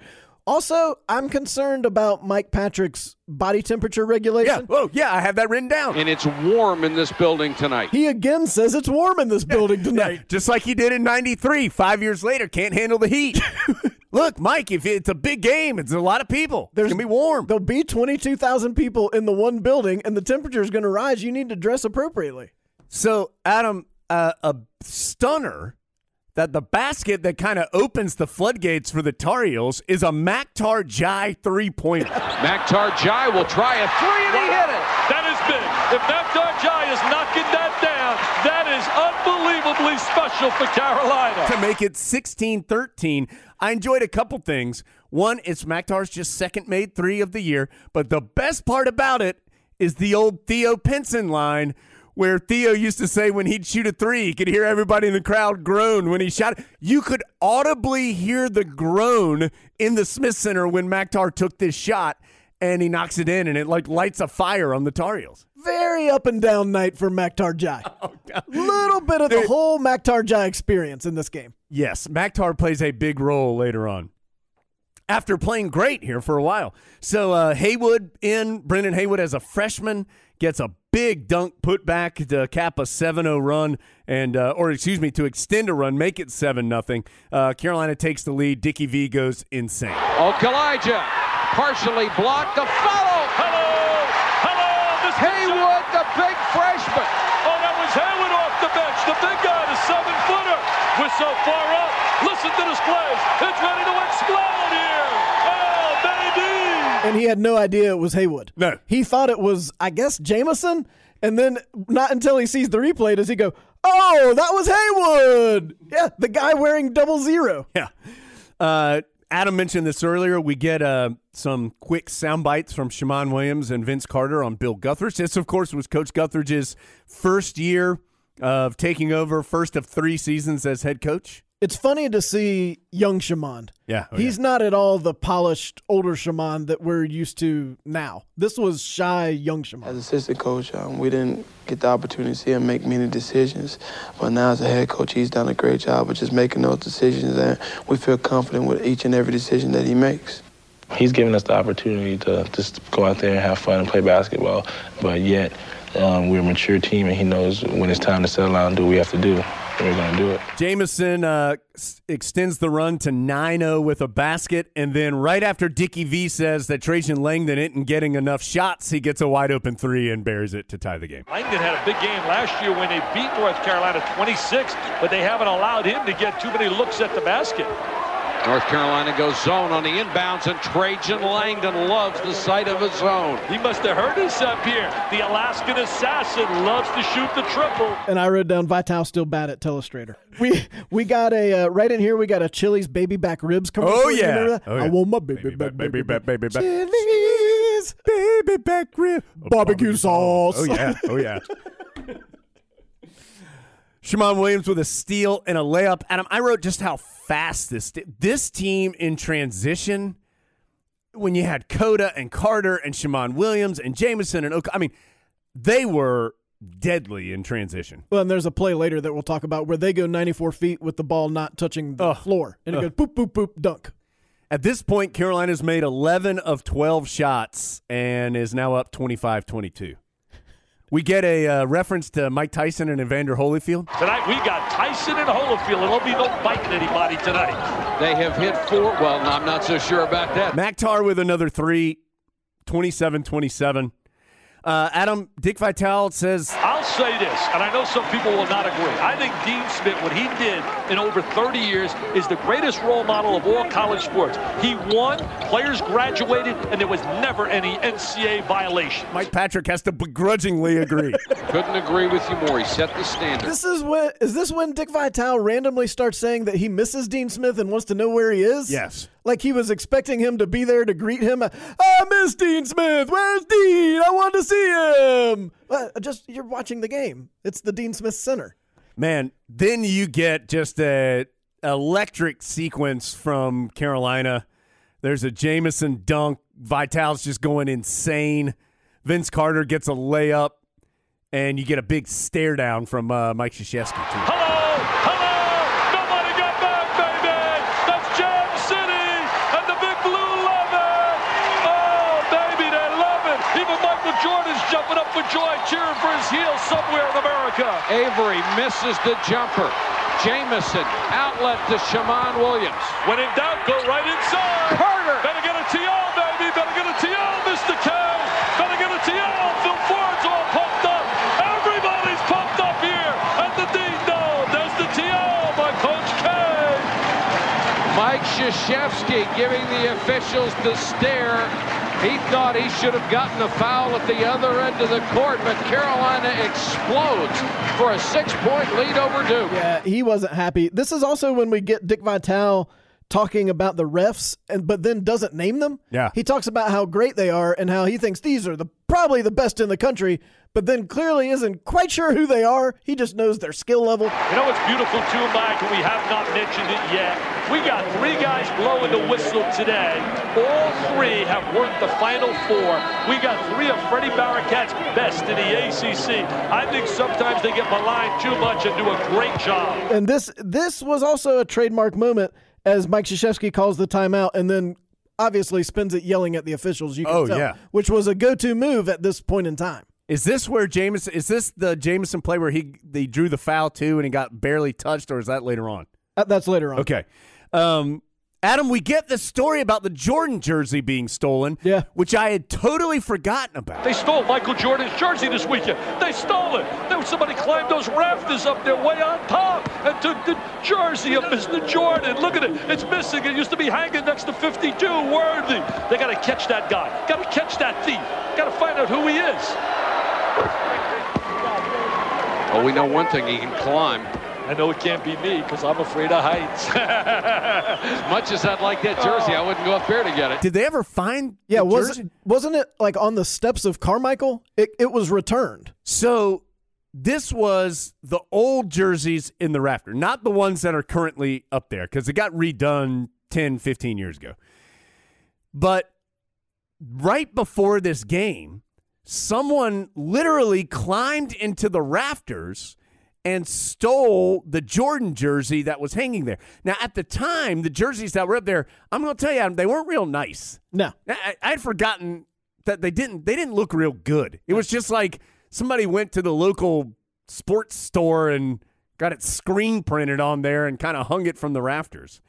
Also, I'm concerned about Mike Patrick's body temperature regulation. Yeah. Oh, yeah. I have that written down. And it's warm in this building tonight. He again says it's warm in this building tonight. Just like he did in 93. Five years later, can't handle the heat. [laughs] Look, Mike, if it's a big game, it's a lot of people. There's going to be warm. There'll be 22,000 people in the one building, and the temperature is going to rise. You need to dress appropriately. So, Adam, uh, a stunner that the basket that kind of opens the floodgates for the Tar Heels is a Makhtar N'Diaye three pointer. Makhtar N'Diaye will try a three, and he hit it. That is big. If Makhtar N'Diaye is knocking that down, that is unbelievably special for Carolina. to make it 16 13. I enjoyed a couple things. One, it's Makhtar's just second made three of the year, but the best part about it is the old Theo Pinson line where Theo used to say when he'd shoot a three, he could hear everybody in the crowd groan when he shot. You could audibly hear the groan in the Smith Center when Makhtar took this shot and he knocks it in and it like lights a fire on the Tar Heels. Very up and down night for Makhtar N'Diaye. [laughs] Oh, Little bit of the whole Makhtar N'Diaye experience in this game. Yes, Makhtar plays a big role later on. After playing great here for a while. So uh, Haywood in, Brendan Haywood as a freshman gets a big dunk put back to cap a 7-0 run and uh, or excuse me to extend a run, make it 7 nothing. Uh, Carolina takes the lead. Dickie V goes insane. Okulaja partially blocked. The follow. Hello. Hello. This is Haywood, the big freshman. Oh, that was Haywood off the bench. The big guy, the seven footer. We're so far up. Listen to this place. It's ready to explode here. And he had no idea it was Haywood. No. He thought it was, I guess, Jamison. And then not until he sees the replay does he go, oh, that was Haywood. Yeah, the guy wearing double zero. Yeah. Uh, Adam mentioned this earlier. We get uh, some quick sound bites from Shaman Williams and Vince Carter on Bill Guthridge. This, of course, was Coach Guthridge's first year of taking over, first of three seasons as head coach. It's funny to see young Shaman. Yeah. oh, He's not at all the polished older Shaman that we're used to now. This was shy young Shaman. As assistant coach, um, we didn't get the opportunity to see him make many decisions, but now as a head coach, he's done a great job of just making those decisions, and we feel confident with each and every decision that he makes. He's given us the opportunity to just go out there and have fun and play basketball, but yet um, we're a mature team, and he knows when it's time to settle down and do what we have to do. We're going to do it. Jamison uh, s- extends the run to 9 0 with a basket. And then right after Dickie V says that Trajan Langdon isn't getting enough shots, he gets a wide open three and bears it to tie the game. Langdon had a big game last year when they beat North Carolina 26, but they haven't allowed him to get too many looks at the basket. North Carolina goes zone on the inbounds, and Trajan Langdon loves the sight of a zone. He must have heard us up here. The Alaskan assassin loves to shoot the triple. And I wrote down Vitale still bad at Telestrator. We we got a uh, right in here. We got a Chili's baby back ribs commercial. Oh, yeah. Oh, yeah. I want my baby, back, baby back, baby back. Chili's baby back rib, barbecue sauce. Oh yeah, oh yeah. [laughs] Shaman Williams with a steal and a layup. Adam, I wrote just how fast this this team in transition. When you had Cota and Carter and Shaman Williams and Jamison and Oka, I mean, they were deadly in transition. Well, and there's a play later that we'll talk about where they go 94 feet with the ball not touching the floor, and it Ugh. goes boop boop boop dunk. At this point, Carolina's made 11 of 12 shots and is now up 25 22. We get a uh, reference to Mike Tyson and Evander Holyfield. Tonight we got Tyson and Holyfield, and there'll be no biting anybody tonight. They have hit four. Well, I'm not so sure about that. Makhtar with another three, 27 27. Uh, Adam, Dick Vitale says, I'll say this, and I know some people will not agree. I think Dean Smith, what he did in over 30 years, is the greatest role model of all college sports. He won, players graduated, and there was never any NCAA violation. Mike Patrick has to begrudgingly agree. [laughs] Couldn't agree with you more. He set the standard. This is when is this when Dick Vitale randomly starts saying that he misses Dean Smith and wants to know where he is? Yes. Like he was expecting him to be there to greet him. I miss Dean Smith. Where's Dean? I want to see him. Uh, just you're watching the game. It's the Dean Smith Center. Man, then you get just a electric sequence from Carolina. There's a Jamison dunk. Vitale's just going insane. Vince Carter gets a layup, and you get a big stare down from uh, Mike Krzyzewski too. Nobody got back, baby. That's Jam City, and the Big Blue love it. Oh, baby, they love it. Even Michael Jordan's jumping up for joy, cheering for his heels somewhere in America. Avery misses the jumper. Jamison, outlet to Shaman Williams. When in doubt, go right inside. Carter. Better get a TO, baby. Better get a TO, Mr. K. Better get a TO. Phil Ford's all pumped up. Everybody's pumped up here at the D Dome. There's the TO by Coach K. Mike Krzyzewski giving the officials the stare. He thought he should have gotten a foul at the other end of the court, but Carolina explodes for a six-point lead over Duke. Yeah, he wasn't happy. This is also when we get Dick Vitale talking about the refs and but then doesn't name them. Yeah. He talks about how great they are and how he thinks these are the probably the best in the country, but then clearly isn't quite sure who they are. He just knows their skill level. You know what's beautiful too, Mike, and we have not mentioned it yet? We got three guys blowing the whistle today. All three have worked the Final Four. We got three of Freddie Barakat's best in the ACC. I think sometimes they get maligned too much and do a great job. And this this was also a trademark moment as Mike Krzyzewski calls the timeout and then obviously spends it yelling at the officials. You can Oh, tell, yeah. which was a go-to move at this point in time. Is this where Jamison? Is this the Jamison play where he they drew the foul too and he got barely touched, or is that later on? Uh, that's later on. Okay, um, Adam, we get the story about the Jordan jersey being stolen. Yeah, which I had totally forgotten about. They stole Michael Jordan's jersey this weekend. They stole it. There was somebody climbed those rafters up there way on top and took the jersey of Mr. Jordan. Look at it. It's missing. It used to be hanging next to 52. Worthy. They got to catch that guy. Got to catch that thief. Got to find out who he is. Well, we know one thing, he can climb. I know it can't be me because I'm afraid of heights. as [laughs] much as I'd like that jersey, I oh. wouldn't go up there to get it. Did they ever find? Yeah, the was jersey? it, wasn't it like on the steps of Carmichael? It it was returned. So this was the old jerseys in the rafter, not the ones that are currently up there because it got redone 10, 15 years ago. But right before this game, someone literally climbed into the rafters and stole the Jordan jersey that was hanging there. Now, at the time, the jerseys that were up there, I'm going to tell you, Adam, they weren't real nice. No, I, I had forgotten that they didn't. They didn't look real good. It was just like somebody went to the local sports store and got it screen printed on there and kind of hung it from the rafters.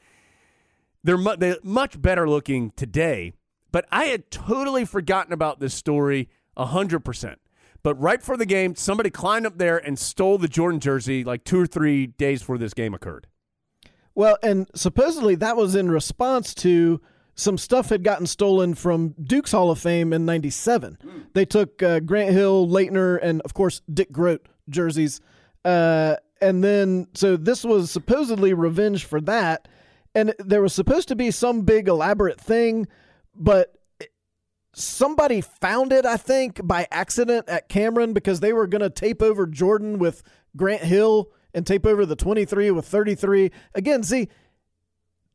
They're, mu- they're much better looking today, but I had totally forgotten about this story hundred percent. But right before the game, somebody climbed up there and stole the Jordan jersey like two or three days before this game occurred. Well, and supposedly that was in response to some stuff had gotten stolen from Duke's Hall of Fame in '97. They took uh, Grant Hill, Laettner, and of course Dick Groat jerseys, uh, and then so this was supposedly revenge for that. And there was supposed to be some big elaborate thing, but somebody found it, I think, by accident at Cameron because they were going to tape over Jordan with Grant Hill and tape over the 23 with 33. Again, see,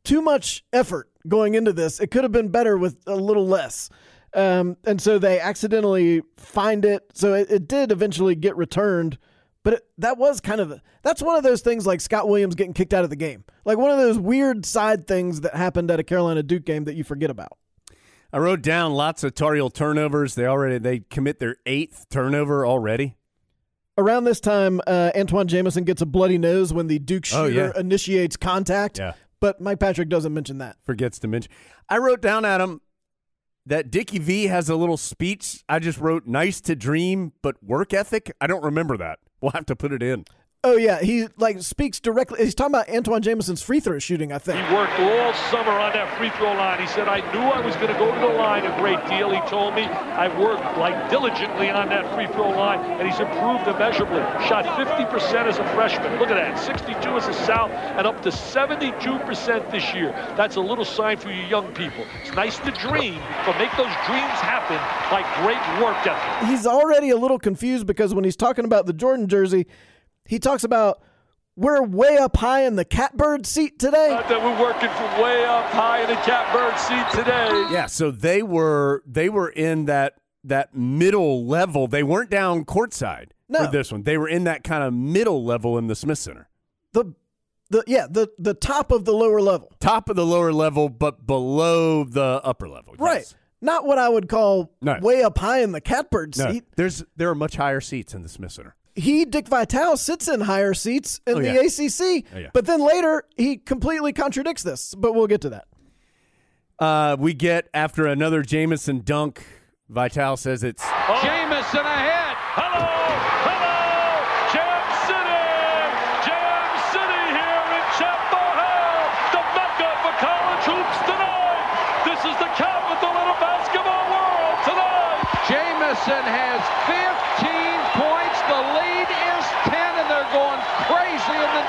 too much effort going into this. It could have been better with a little less. Um, and so they accidentally find it. So it, it did eventually get returned. But it, that was kind of that's one of those things like Scott Williams getting kicked out of the game, like one of those weird side things that happened at a Carolina Duke game that you forget about. I wrote down lots of Tar Heel turnovers. They already they commit their eighth turnover already. Around this time, uh, Antawn Jamison gets a bloody nose when the Duke shooter Oh, yeah. initiates contact. Yeah. But Mike Patrick doesn't mention that. Forgets to mention. I wrote down Adam that Dickie V has a little speech. I just wrote nice to dream, but work ethic. I don't remember that. We'll have to put it in. Oh yeah, he like speaks directly. He's talking about Antawn Jamison's free throw shooting. I think. He worked all summer on that free throw line. He said, I knew I was going to go to the line a great deal. He told me I worked like diligently on that free throw line, and he's improved immeasurably. Shot 50% as a freshman. Look at that, 62 as a South, and up to 72% this year. That's a little sign for you young people. It's nice to dream, but make those dreams happen by great work ethic. He's already a little confused because when he's talking about the Jordan jersey, he talks about we're way up high in the catbird seat today. Not that we're working from way up high in the catbird seat today. Yeah, so they were they were in that that middle level. They weren't down courtside No. for this one. They were in that kind of middle level in the Smith Center. The the yeah the the top of the lower level. Top of the lower level, but below the upper level. Right. Not what I would call No. way up high in the catbird No, seat. there's there are much higher seats in the Smith Center. He, Dick Vitale, sits in higher seats in Oh, the yeah. ACC, Oh, yeah. but then later he completely contradicts this. But we'll get to that. Uh, we get after another Jamison dunk. Vitale says it's Jamison ahead. Hello, hello, Jam City, Jam City here in Chapel Hill, the mecca for college hoops tonight. This is the capital of the basketball world tonight. Jamison has 15 points. The lead is 10, and they're going crazy in the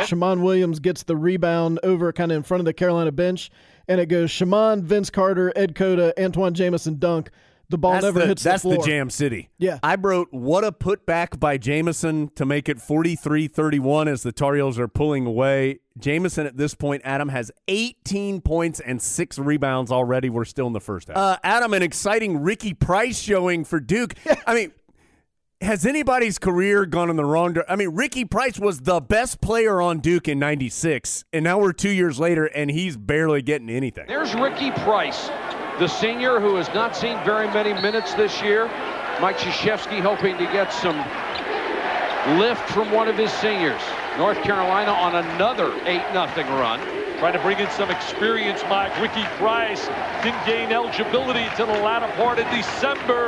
ding dong. Shammond Williams gets the rebound over kind of in front of the Carolina bench, and it goes Shammond, Vince Carter, Ed Cota, Antawn Jamison dunk. The ball that's never the, hits that's the floor. Jam City. Yeah. I wrote what a putback by Jamison to make it 43-31 as the Tar Heels are pulling away. Jamison at this point, Adam has 18 points and six rebounds already. We're still in the first half. Uh, Adam, an exciting Ricky Price showing for Duke. [laughs] I mean, has anybody's career gone in the wrong direction? I mean, Ricky Price was the best player on Duke in 96, and now we're two years later, and he's barely getting anything. There's Ricky Price, the senior who has not seen very many minutes this year. Mike Krzyzewski hoping to get some lift from one of his seniors. North Carolina on another 8-0 run. Trying to bring in some experience, Mike. Ricky Price didn't gain eligibility until the latter part of December.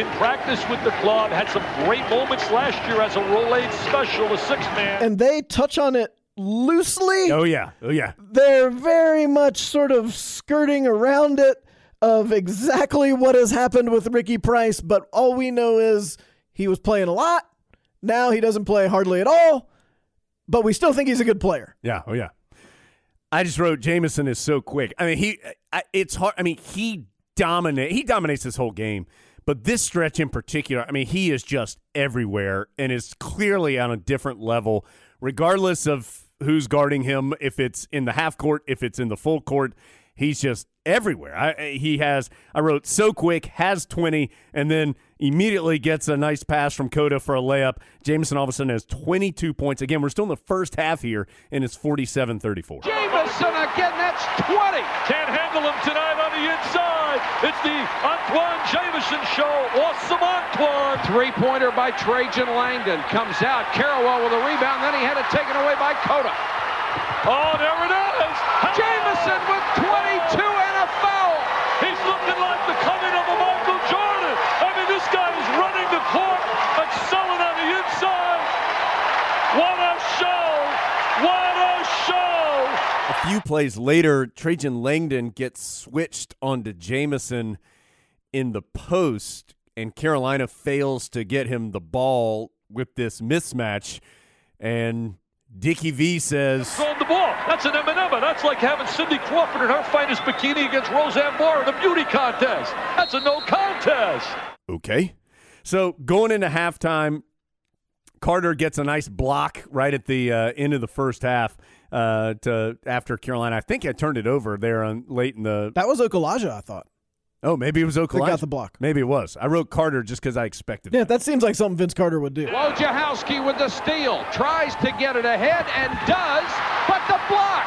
In practice with the club, had some great moments last year as a roll-aid special, a six-man. And they touch on it loosely. Oh, yeah. Oh, yeah. They're very much sort of skirting around it of exactly what has happened with Ricky Price, but all we know is he was playing a lot. Now he doesn't play hardly at all, but we still think he's a good player. Yeah. Oh, yeah. I just wrote Jamison is so quick. I mean, he. I, it's hard. I mean, he dominate. He dominates this whole game, but this stretch in particular. I mean, he is just everywhere and is clearly on a different level, regardless of who's guarding him. If it's in the half court, if it's in the full court, he's just everywhere. I, he has. I wrote so quick, has twenty, and then immediately gets a nice pass from Cota for a layup. Jamison all of a sudden has twenty two points. Again, we're still in the first half here, and it's 47-34. Jamison again, that's 20. Can't handle him tonight on the inside. It's the Antawn Jamison show. Awesome Antawn. Three-pointer by Trajan Langdon comes out. Carrawell with a rebound, then he had it taken away by Cota. Oh, there it is. Jamison with 22 and a foul. Like the coming of a Michael Jordan. I mean, this guy is running the court, excelling on the inside. What a show! What a show! A few plays later, Trajan Langdon gets switched onto Jamison in the post, and Carolina fails to get him the ball with this mismatch. And Dickie V says, Throwing the ball. That's an M&M. That's like having Cindy Crawford in her finest bikini against Roseanne Barr in a beauty contest. That's a no contest. Okay. So going into halftime, Carter gets a nice block right at the uh, end of the first half uh, to after Carolina. I think I turned it over there on late in the. That was Okulaja, I thought. Oh, maybe it was Okulaja. got the block. Maybe it was. I wrote Carter just because I expected. Yeah, that seems like something Vince Carter would do. Wojciechowski with the steal. Tries to get it ahead and does, but the block.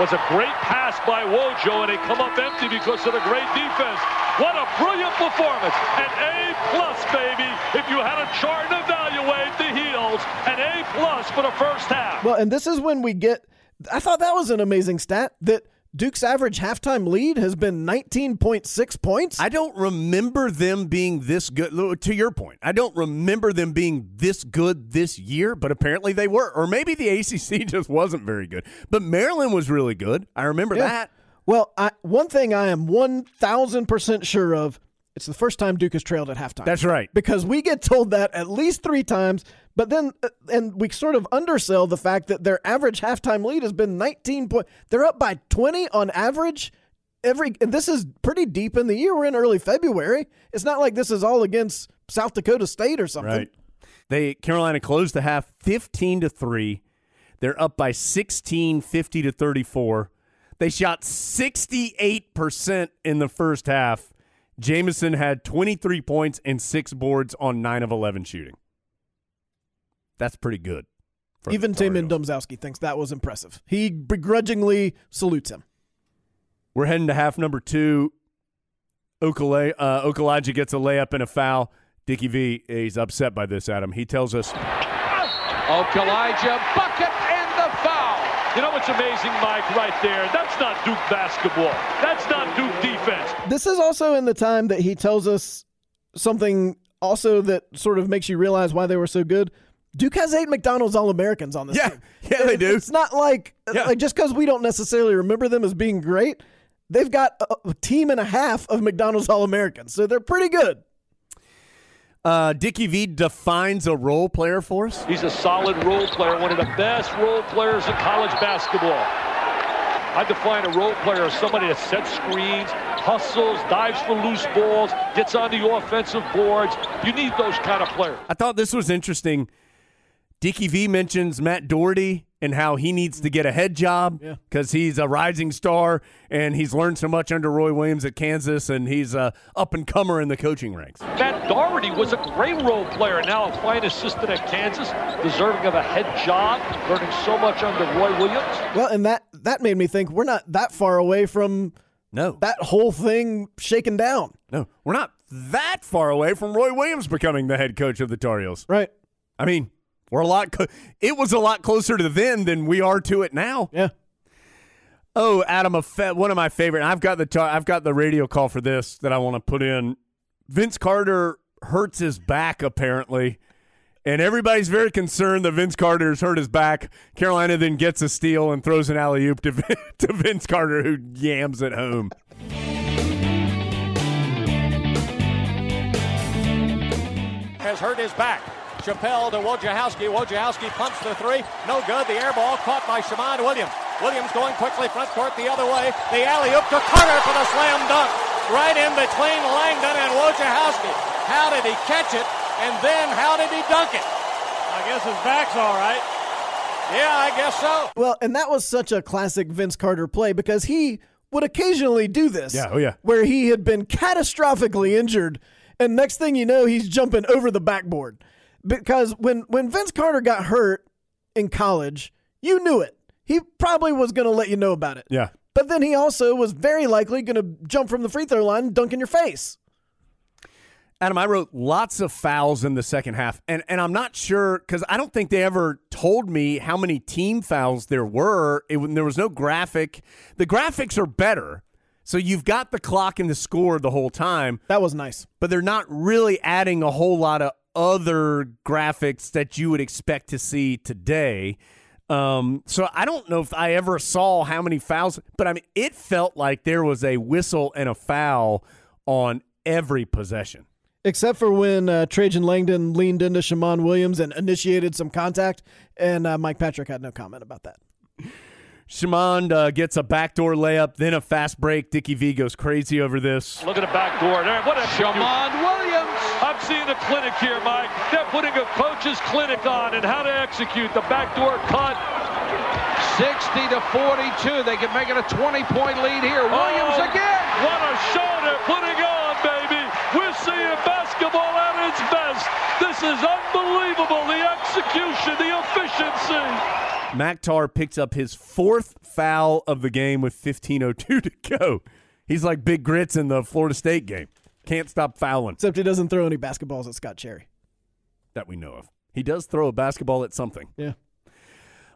Was a great pass by Wojo, and they come up empty because of the great defense. What a brilliant performance. An A plus, baby. If you had a chart and evaluate the heels, an A plus for the first half. Well, and this is when we get. I thought that was an amazing stat that Duke's average halftime lead has been 19.6 points. I don't remember them being this good. To your point, I don't remember them being this good this year, but apparently they were. Or maybe the ACC [laughs] just wasn't very good. But Maryland was really good. I remember Yeah. that. Well, I, one thing I am 1,000% sure of it's the first time Duke has trailed at halftime. That's right. Because we get told that at least three times, but then, uh, and we sort of undersell the fact that their average halftime lead has been 19 point. They're up by 20 on average every, and this is pretty deep in the year. We're in early February. It's not like this is all against South Dakota State or something. Right. They Carolina closed the half 15 to 3. They're up by 16 50 to 34. They shot 68% in the first half. Jamison had 23 points and 6 boards on 9 of 11 shooting. That's pretty good. Even Tar Taymon Domzalski thinks that was impressive. He begrudgingly salutes him. We're heading to half number two. Okale, uh, Okulaja gets a layup and a foul. Dickie V, he's upset by this, Adam. He tells us Okulaja bucket and the foul. You know what's amazing, Mike, right there? That's not Duke basketball. That's not Duke defense. This is also in the time that he tells us something also that sort of makes you realize why they were so good. Duke has eight McDonald's All Americans on this Yeah, team. [laughs] yeah, they do. It's not like, Yeah. like just because we don't necessarily remember them as being great, they've got a, a team and a half of McDonald's All Americans, so they're pretty good. uh, Dickie V defines a role player for us. He's a solid role player, one of the best role players in college basketball. I define a role player as somebody that sets screens, hustles, dives for loose balls, gets on the offensive boards. You need those kind of players. I thought this was interesting. Dickie V mentions Matt Doherty and how he needs to get a head job Yeah. because he's a rising star and he's learned so much under Roy Williams at Kansas and he's a up and comer in the coaching ranks. Matt Doherty was a great role player, now a fine assistant at Kansas, deserving of a head job, learning so much under Roy Williams. Well, and that that made me think we're not that far away from No, that whole thing shaken down. no, we're not that far away from Roy Williams becoming the head coach of the Tar Heels. Right. I mean, we're a lot. Co- it was a lot closer to then than we are to it now. Yeah. Oh, Adam, a fa- one of my favorite. I've got the tar- I've got the radio call for this that I want to put in. Vince Carter hurts his back apparently, and everybody's very concerned that Vince Carter's hurt his back. Carolina then gets a steal and throws an alley oop to, Vin- [laughs] to Vince Carter, who yams it home. has hurt his back. Chappell to Wojciechowski. Wojciechowski pumps the three. No good. The air ball caught by Shammond Williams. Williams going quickly front court the other way. The alley oop to Carter for the slam dunk. Right in between Langdon and Wojciechowski. How did he catch it? And then how did he dunk it? I guess his back's all right. Yeah, I guess so. Well, and that was such a classic Vince Carter play because he would occasionally do this. Yeah, oh yeah. Where he had been catastrophically injured, and next thing you know, he's jumping over the backboard. Because when when Vince Carter got hurt in college, you knew it. He probably was going to let you know about it. Yeah. But then he also was very likely going to jump from the free throw line and dunk in your face. Adam, I wrote lots of fouls in the second half, and and I'm not sure because I don't think they ever told me how many team fouls there were. It, there was no graphic. The graphics are better, so you've got the clock and the score the whole time. That was nice, but they're not really adding a whole lot of other graphics that you would expect to see today. Um, so I don't know if I ever saw how many fouls, but I mean, it felt like there was a whistle and a foul on every possession. Except for when uh, Trajan Langdon leaned into Shammond Williams and initiated some contact, and uh, Mike Patrick had no comment about that. Shammond uh, gets a backdoor layup, then a fast break. Dickie V goes crazy over this. Look at the back door there. What a Shammond Williams. I'm seeing a clinic here, Mike. They're putting a coach's clinic on and how to execute the backdoor cut. 60 to 42. They can make it a 20 point lead here. Williams Oh, again. What a show they're putting on, baby. We're seeing basketball at its best. This is unbelievable. The execution, the efficiency. Makhtar picks up his fourth foul of the game with 15.02 to go. He's like big grits in the Florida State game. Can't stop fouling. Except he doesn't throw any basketballs at Scott Cherry. That we know of. He does throw a basketball at something. Yeah.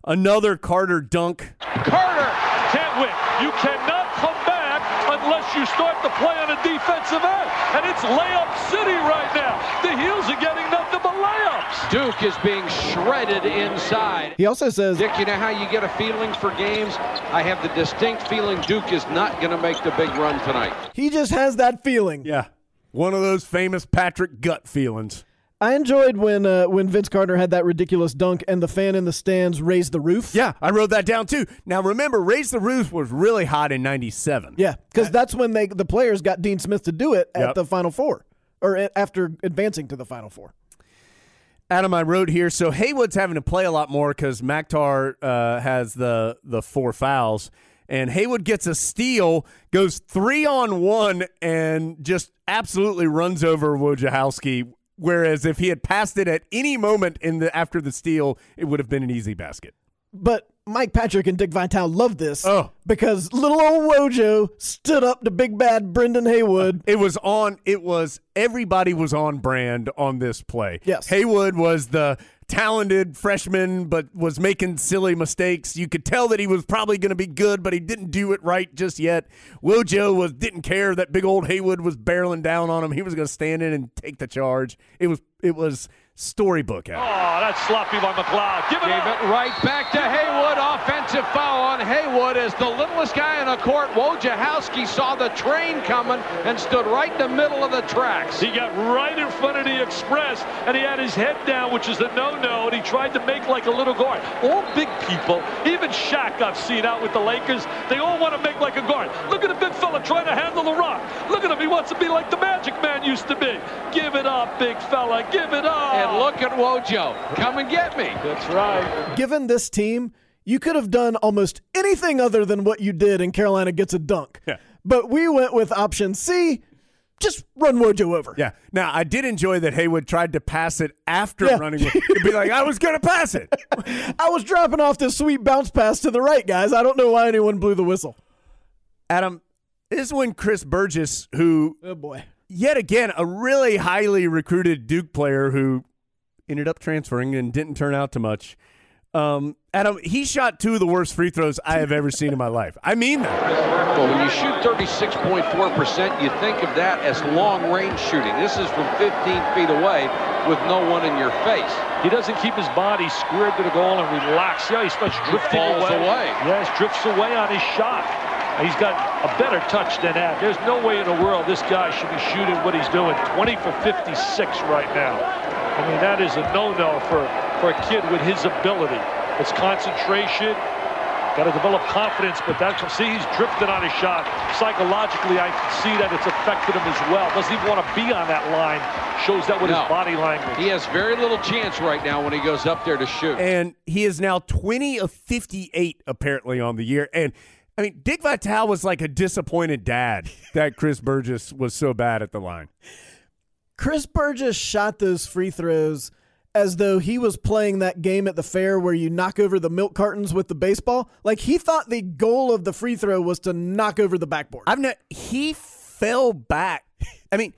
Another Carter dunk. Carter can't win. You cannot come back unless you start to play on a defensive end. And it's layup city right now. The Heels are getting nothing but layups. Duke is being shredded inside. He also says, Dick, you know how you get a feeling for games? I have the distinct feeling Duke is not going to make the big run tonight. he just has that feeling. Yeah. One of those famous Patrick gut feelings. I enjoyed when uh, when Vince Carter had that ridiculous dunk and the fan in the stands raised the roof. Yeah, I wrote that down too. Now remember, Raise the Roof was really hot in 97. Yeah, because that's when they the players got Dean Smith to do it at Yep. the Final Four, or after advancing to the Final Four. Adam, I wrote here. So Haywood's having to play a lot more because Makhtar uh, has the the four fouls, and Haywood gets a steal, goes three on one, and just absolutely runs over Wojciechowski. Whereas if he had passed it at any moment in the after the steal, it would have been an easy basket. But Mike Patrick and Dick Vitale loved this Oh. because little old Wojo stood up to big bad Brendan Haywood. It was on. It was everybody was on brand on this play. Yes. Haywood was the talented freshman, but was making silly mistakes. You could tell that he was probably going to be good, but he didn't do it right just yet. Wojo was didn't care that big old Haywood was barreling down on him. He was going to stand in and take the charge. It was it was storybook out. Oh, that's sloppy by McLeod. Give it Gave up. it right back to Haywood. Offensive foul on Haywood as the littlest guy in the court, Wojciechowski, saw the train coming and stood right in the middle of the tracks. He got right in front of the express and he had his head down, which is a no-no, and he tried to make like a little guard. All big people, even Shaq I've seen out with the Lakers, they all want to make like a guard. Look at the big fella trying to handle the rock. Look at him, he wants to be like the Magic Man used to be. Give it up, big fella, give it up. And look at Wojo. Come and get me. That's right. Given this team, you could have done almost anything other than what you did, and Carolina gets a dunk. Yeah. But we went with option C. Just run Wojo over. Yeah. Now I did enjoy that Haywood tried to pass it after Yeah. running. With, to be like, I was going to pass it. [laughs] I was dropping off this sweet bounce pass to the right, guys. I don't know why anyone blew the whistle. Adam, this is when Chris Burgess, who Oh boy. yet again a really highly recruited Duke player who ended up transferring and didn't turn out to much. Um, Adam, he shot two of the worst free throws I have ever seen in my life. I mean that. Well, when you shoot 36.4%, you think of that as long range shooting. This is from 15 feet away with no one in your face. He doesn't keep his body squared to the goal and relax. Yeah, he starts drifting falls away. away. Yes, drifts away on his shot. He's got a better touch than that. There's no way in the world this guy should be shooting what he's doing. 20 for 56 right now. I mean, that is a no-no for, for a kid with his ability. It's concentration. Got to develop confidence, but that's see he's drifted on his shot. Psychologically, I can see that it's affected him as well. Doesn't even want to be on that line. Shows that with No. his body language. He has very little chance right now when he goes up there to shoot. And he is now 20 of 58 apparently on the year. And I mean, Dick Vitale was like a disappointed dad that Chris Burgess was so bad at the line. Chris Burgess shot those free throws as though he was playing that game at the fair where you knock over the milk cartons with the baseball. Like he thought the goal of the free throw was to knock over the backboard. I've not, he fell back. I mean,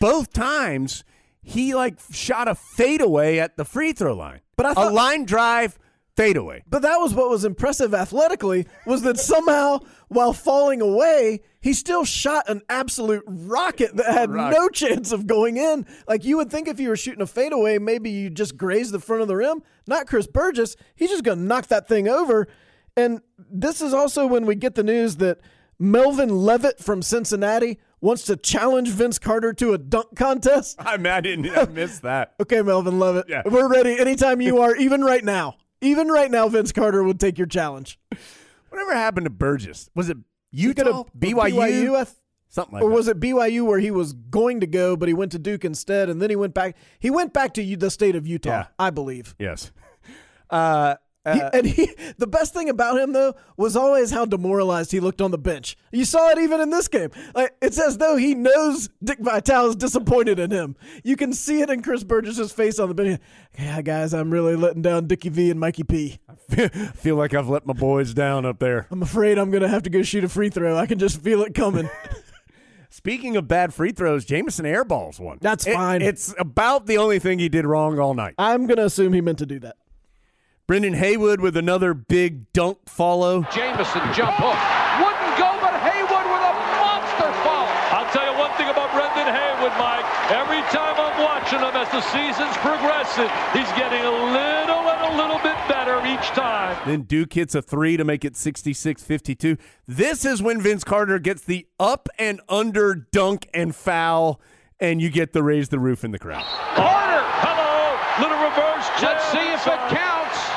both times he like shot a fadeaway at the free throw line. But I thought- a line drive fadeaway. But that was what was impressive athletically was that somehow while falling away, he still shot an absolute rocket that had Rock. no chance of going in. Like you would think if you were shooting a fadeaway, maybe you just graze the front of the rim. Not Chris Burgess. He's just going to knock that thing over. And this is also when we get the news that Melvin Levett from Cincinnati wants to challenge Vince Carter to a dunk contest. [laughs] I mean, I didn't I missed that. [laughs] Okay, Melvin Levett. Yeah. We're ready anytime you are, even right now. Even right now, Vince Carter would take your challenge. [laughs] Whatever happened to Burgess? Was it Utah? BYU? BYU, I th- Something like or that. was it BYU where he was going to go, but he went to Duke instead, and then he went back. He went back to U- the state of Utah, Yeah. I believe. Yes. [laughs] Uh, He- uh, and he, [laughs] the best thing about him though was always how demoralized he looked on the bench. You saw it even in this game. Like it's as though he knows Dick Vitale is disappointed in him. You can see it in Chris Burgess's face on the bench. Yeah, guys, I'm really letting down Dickie V and Mikey P. [laughs] I feel like I've let my boys down up there. I'm afraid I'm gonna have to go shoot a free throw. I can just feel it coming. [laughs] Speaking of bad free throws, Jamison airballs one. That's It- fine. It's about the only thing he did wrong all night. I'm gonna assume he meant to do that. Brendan Haywood with another big dunk follow. Jamison jump hook. Wouldn't go, but Haywood with a monster follow. I'll tell you one thing about Brendan Haywood, Mike. Every time I'm watching him as the season's progressing, he's getting a little and a little bit better each time. Then Duke hits a three to make it 66 52. This is when Vince Carter gets the up and under dunk and foul, and you get the raise the roof in the crowd. Carter. Hello. Little reverse. Let's see if it counts.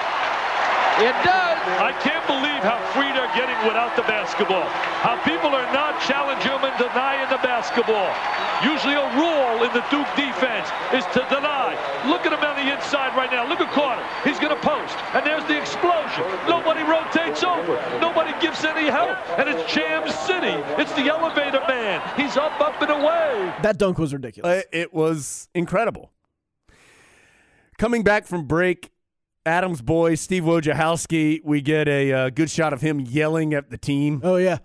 It does. I can't believe how free they're getting without the basketball. How people are not challenging them and denying the basketball. Usually a rule in the Duke defense is to deny. Look at him on the inside right now. Look at Carter. He's going to post. And there's the explosion. Nobody rotates over. Nobody gives any help. And it's Jam City. It's the elevator man. He's up, up, and away. That dunk was ridiculous. Uh, it was incredible. Coming back from break, Adams boy Steve Wojciechowski, we get a uh, good shot of him yelling at the team. Oh yeah.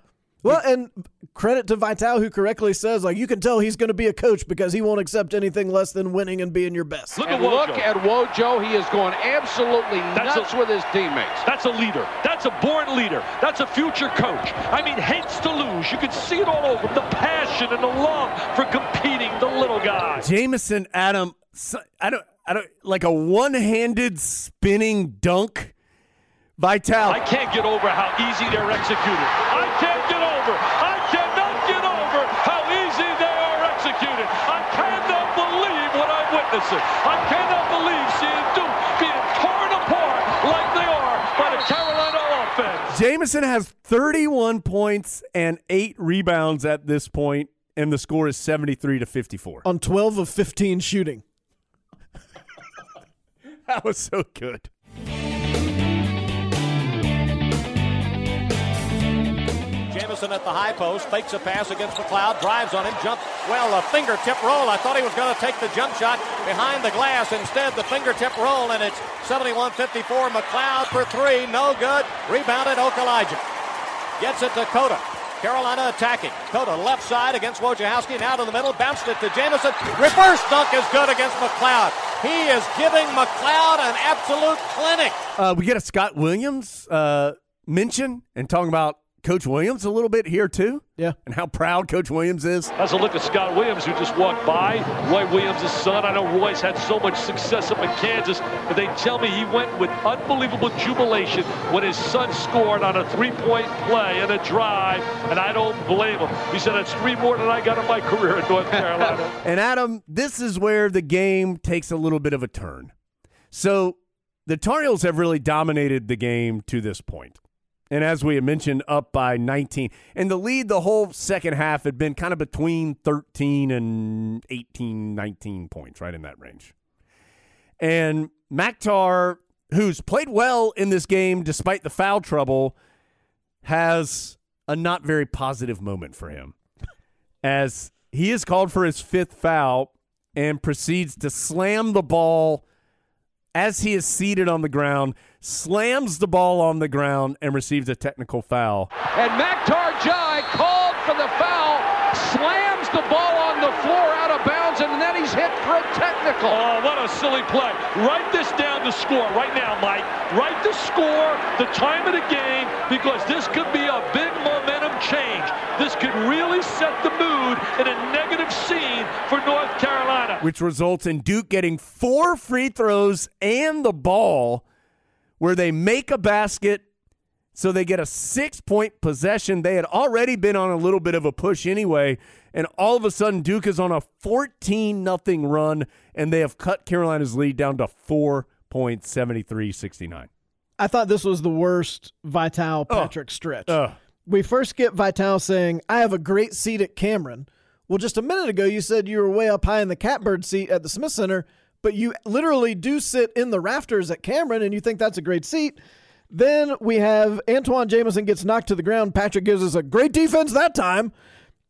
Well, and credit to Vitale who correctly says like you can tell he's going to be a coach because he won't accept anything less than winning and being your best. Look at look at Wojo. He is going absolutely That's nuts a- with his teammates. That's a leader. That's a born leader. That's a future coach. I mean, hates to lose. You can see it all over him. The passion and the love for competing, the little guy. Jamison Adam, I don't, I don't like a one-handed spinning dunk. Vitale. I can't get over how easy they're executed. I can't get over. I cannot get over how easy they are executed. I cannot believe what I'm witnessing. I cannot believe seeing Duke being torn apart like they are by the Carolina offense. Jamison has 31 points and eight rebounds at this point, and the score is 73 to 54. On 12 of 15 shooting. [laughs] That was so good. Jamison at the high post, fakes a pass against McLeod, drives on him, jumps. Well, a fingertip roll. I thought he was going to take the jump shot behind the glass. Instead, the fingertip roll, and it's 71-54. McLeod for three, no good. Rebounded Okulaja. Gets it to Cota. Carolina attacking. Cota left side against Wojciechowski. Now to the middle. Bounced it to Jamison. Reverse dunk is good against McLeod. He is giving McLeod an absolute clinic. Uh, we get a Scott Williams uh, mention and talking about Coach Williams a little bit here too. Yeah. And how proud Coach Williams is. That's a look at Scott Williams, who just walked by. Roy Williams' son. I know Roy's had so much success up in Kansas, but they tell me he went with unbelievable jubilation when his son scored on a three-point play and a drive, and I don't blame him. He said, that's three more than I got in my career in North Carolina. [laughs] And Adam, this is where the game takes a little bit of a turn. So the Tar Heels have really dominated the game to this point. And as we had mentioned, up by 19. And the lead the whole second half had been kind of between 13 and 18, 19 points, right in that range. And Makhtar, who's played well in this game despite the foul trouble, has a not very positive moment for him as he is called for his fifth foul and proceeds to slam the ball as he is seated on the ground, slams the ball on the ground, and receives a technical foul. And Makhtar N'Diaye called for the foul, slams the ball on the floor out of bounds, and then he's hit for a technical. Oh, what a silly play. Write this down to score right now, Mike. Write the score, the time of the game, because this could be a big momentum change. This could set the mood in a negative scene for North Carolina. which results in Duke getting four free throws and the ball where they make a basket. So they get a six point possession. They had already been on a little bit of a push anyway. And all of a sudden, Duke is on a 14 nothing run, and they have cut Carolina's lead down to four points, 73 69. I thought this was the worst Vitale oh. Patrick stretch. Ugh. We first get Vitale saying, I have a great seat at Cameron. Well, just a minute ago, you said you were way up high in the catbird seat at the Smith Center, but you literally do sit in the rafters at Cameron and you think that's a great seat. Then we have Antawn Jamison gets knocked to the ground. Patrick gives us a great defense that time.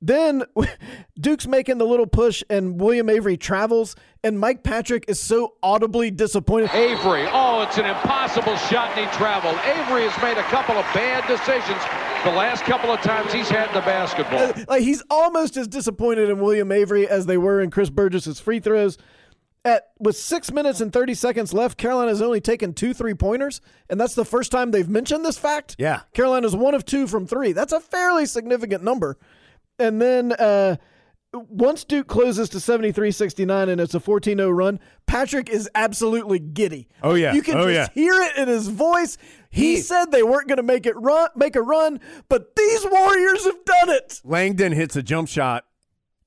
Then [laughs] Duke's making the little push and William Avery travels, and Mike Patrick is so audibly disappointed. Avery, oh, it's an impossible shot, and he traveled. Avery has made a couple of bad decisions the last couple of times he's had the basketball. Uh, like he's almost as disappointed in William Avery as they were in Chris Burgess's free throws. At with six minutes and thirty seconds left, Carolina's only taken two three pointers, and that's the first time they've mentioned this fact. Yeah. Carolina's one of two from three. That's a fairly significant number. And then uh, once Duke closes to 73-69 and it's a 14-0 run, Patrick is absolutely giddy. Oh, yeah. You can Oh, just yeah. hear it in his voice. He, said they weren't going to make it run, make a run, but these Warriors have done it. Langdon hits a jump shot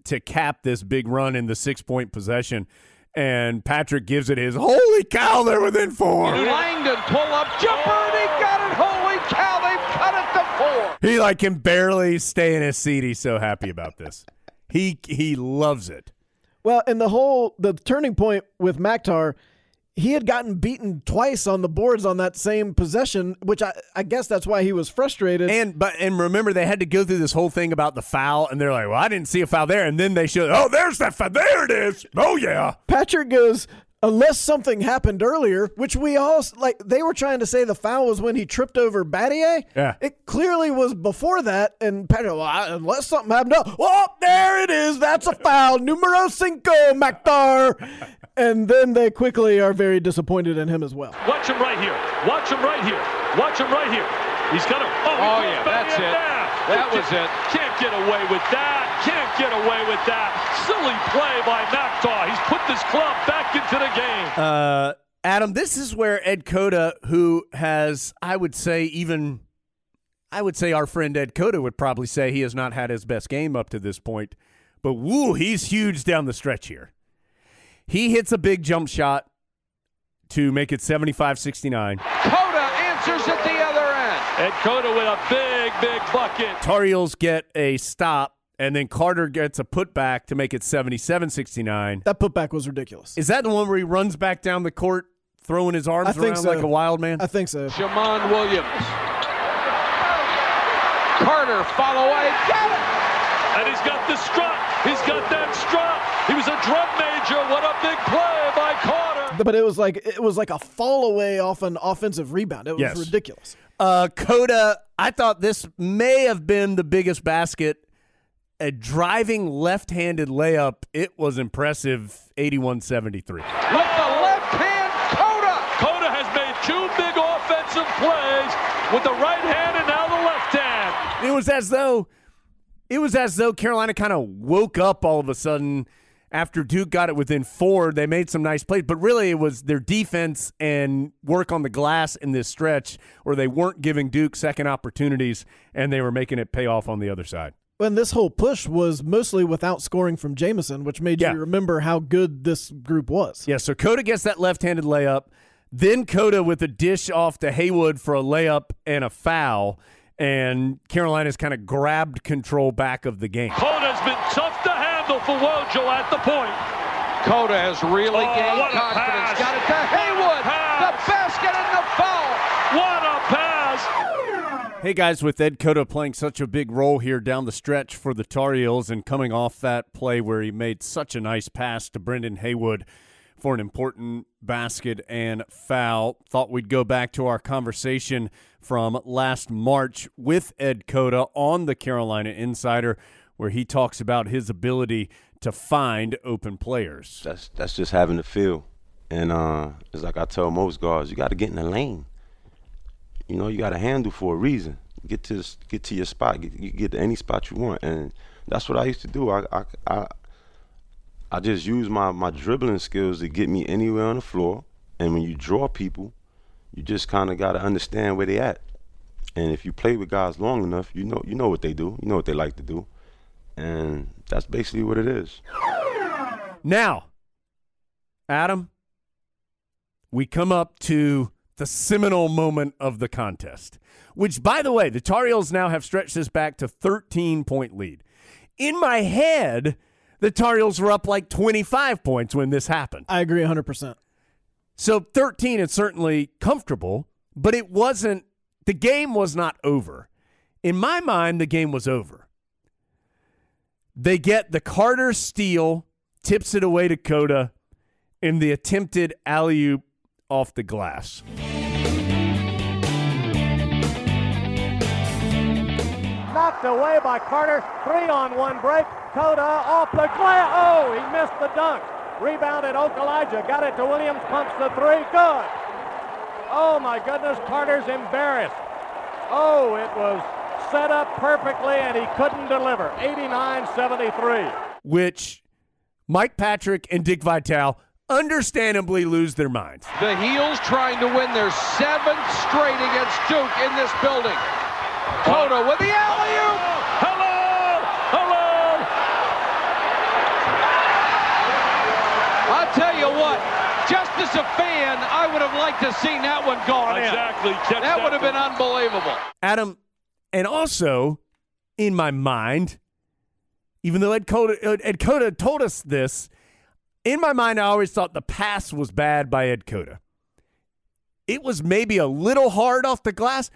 to cap this big run in the six point possession. And Patrick gives it his holy cow, they're within four. Langdon pull up jumper and he got it. Holy cow, they've cut it to four. He like can barely stay in his seat. He's so happy about this. He he loves it. Well, and the whole the turning point with Makhtar, he had gotten beaten twice on the boards on that same possession, which I, I guess that's why he was frustrated. And but and remember they had to go through this whole thing about the foul, and they're like, "Well, I didn't see a foul there," and then they show, "Oh, there's that foul. There it is. Oh yeah." Patrick goes, unless something happened earlier, which we all like. They were trying to say the foul was when he tripped over Battier. Yeah. it clearly was before that. And Patrick, well, I- unless something happened, oh, oh, there it is. That's a foul. Numero cinco, Makhtar. [laughs] and then they quickly are very disappointed in him as well. Watch him right here. Watch him right here. Watch him right here. He's got him. Oh, he Oh, yeah, that's it. there. That was it. Can't get away with that. Can't get away with that. Silly play by Makhtar. He's put this club back into the game. Uh, Adam, this is where Ed Cota, who has, I would say, even, I would say our friend Ed Cota would probably say he has not had his best game up to this point, but woo, he's huge down the stretch here. He hits a big jump shot to make it 75 69. Cota answers at the other end. And Cota with a big, big bucket. Tar Heels get a stop, and then Carter gets a putback to make it 77 69. That putback was ridiculous. Is that the one where he runs back down the court, throwing his arms I think around so. like a wild man? I think so. Shammond Williams. Carter follow away. Got it. And he's got the strut. He's got that strut. He was a drum major. What a big play by Carter. But it was like it was like a fall away off an offensive rebound. It was Yes. ridiculous. Uh, Cota, I thought this may have been the biggest basket. A driving left handed layup. It was impressive 81 73. With the left hand, Cota. Cota has made two big offensive plays with the right hand and now the left hand. It was as though it was as though Carolina kind of woke up all of a sudden after Duke got it within four. They made some nice plays, but really it was their defense and work on the glass in this stretch where they weren't giving Duke second opportunities and they were making it pay off on the other side. And this whole push was mostly without scoring from Jamison, which made Yeah. you remember how good this group was. Yeah, so Cota gets that left-handed layup. Then Cota with a dish off to Haywood for a layup and a foul, and Carolina's kind of grabbed control back of the game. Cota's been tough to handle for Wojo at the point. Cota has really Oh, gained confidence. pass. Got it to Haywood. The basket and the foul. What a pass. Hey guys, with Ed Cota playing such a big role here down the stretch for the Tar Heels and coming off that play where he made such a nice pass to Brendan Haywood for an important basket and foul, thought we'd go back to our conversation from last March with Ed Cota on the Carolina Insider, where he talks about his ability to find open players. That's that's just having the feel, and uh, it's like I tell most guards, you got to get in the lane. You know, you got to handle for a reason. Get to get to your spot. Get, you get to any spot you want, and that's what I used to do. I I I, I just use my my dribbling skills to get me anywhere on the floor. And when you draw people, you just kind of got to understand where they at. And if you play with guys long enough, you know you know what they do. You know what they like to do, and that's basically what it is. Now, Adam, we come up to the seminal moment of the contest, which, by the way, the Tar Heels now have stretched this back to 13 point lead. In my head, the Tar Heels were up like 25 points when this happened. I agree 100%. So 13 is certainly comfortable, but it wasn't, the game was not over. In my mind, the game was over. They get the Carter steal, tips it away to Cota, in the attempted alley oop off the glass. Knocked away by Carter. Three on one break. Cota off the glass. Oh, he missed the dunk. Rebounded Okulaja. Got it to Williams. Pumps the three. Good. Oh, my goodness. Carter's embarrassed. Oh, it was set up perfectly, and he couldn't deliver. 89 73. which Mike Patrick and Dick Vitale understandably lose their minds. The Heels trying to win their seventh straight against Duke in this building. Cota with the alley-oop. Hello! Hello! I'll tell you what, just as a fan, I would have liked to have seen that one gone Exactly. in. Catch That that would have been unbelievable. Adam, and also in my mind, even though Ed Cota, Ed Cota told us this, in my mind, I always thought the pass was bad by Ed Cota. It was maybe a little hard off the glass.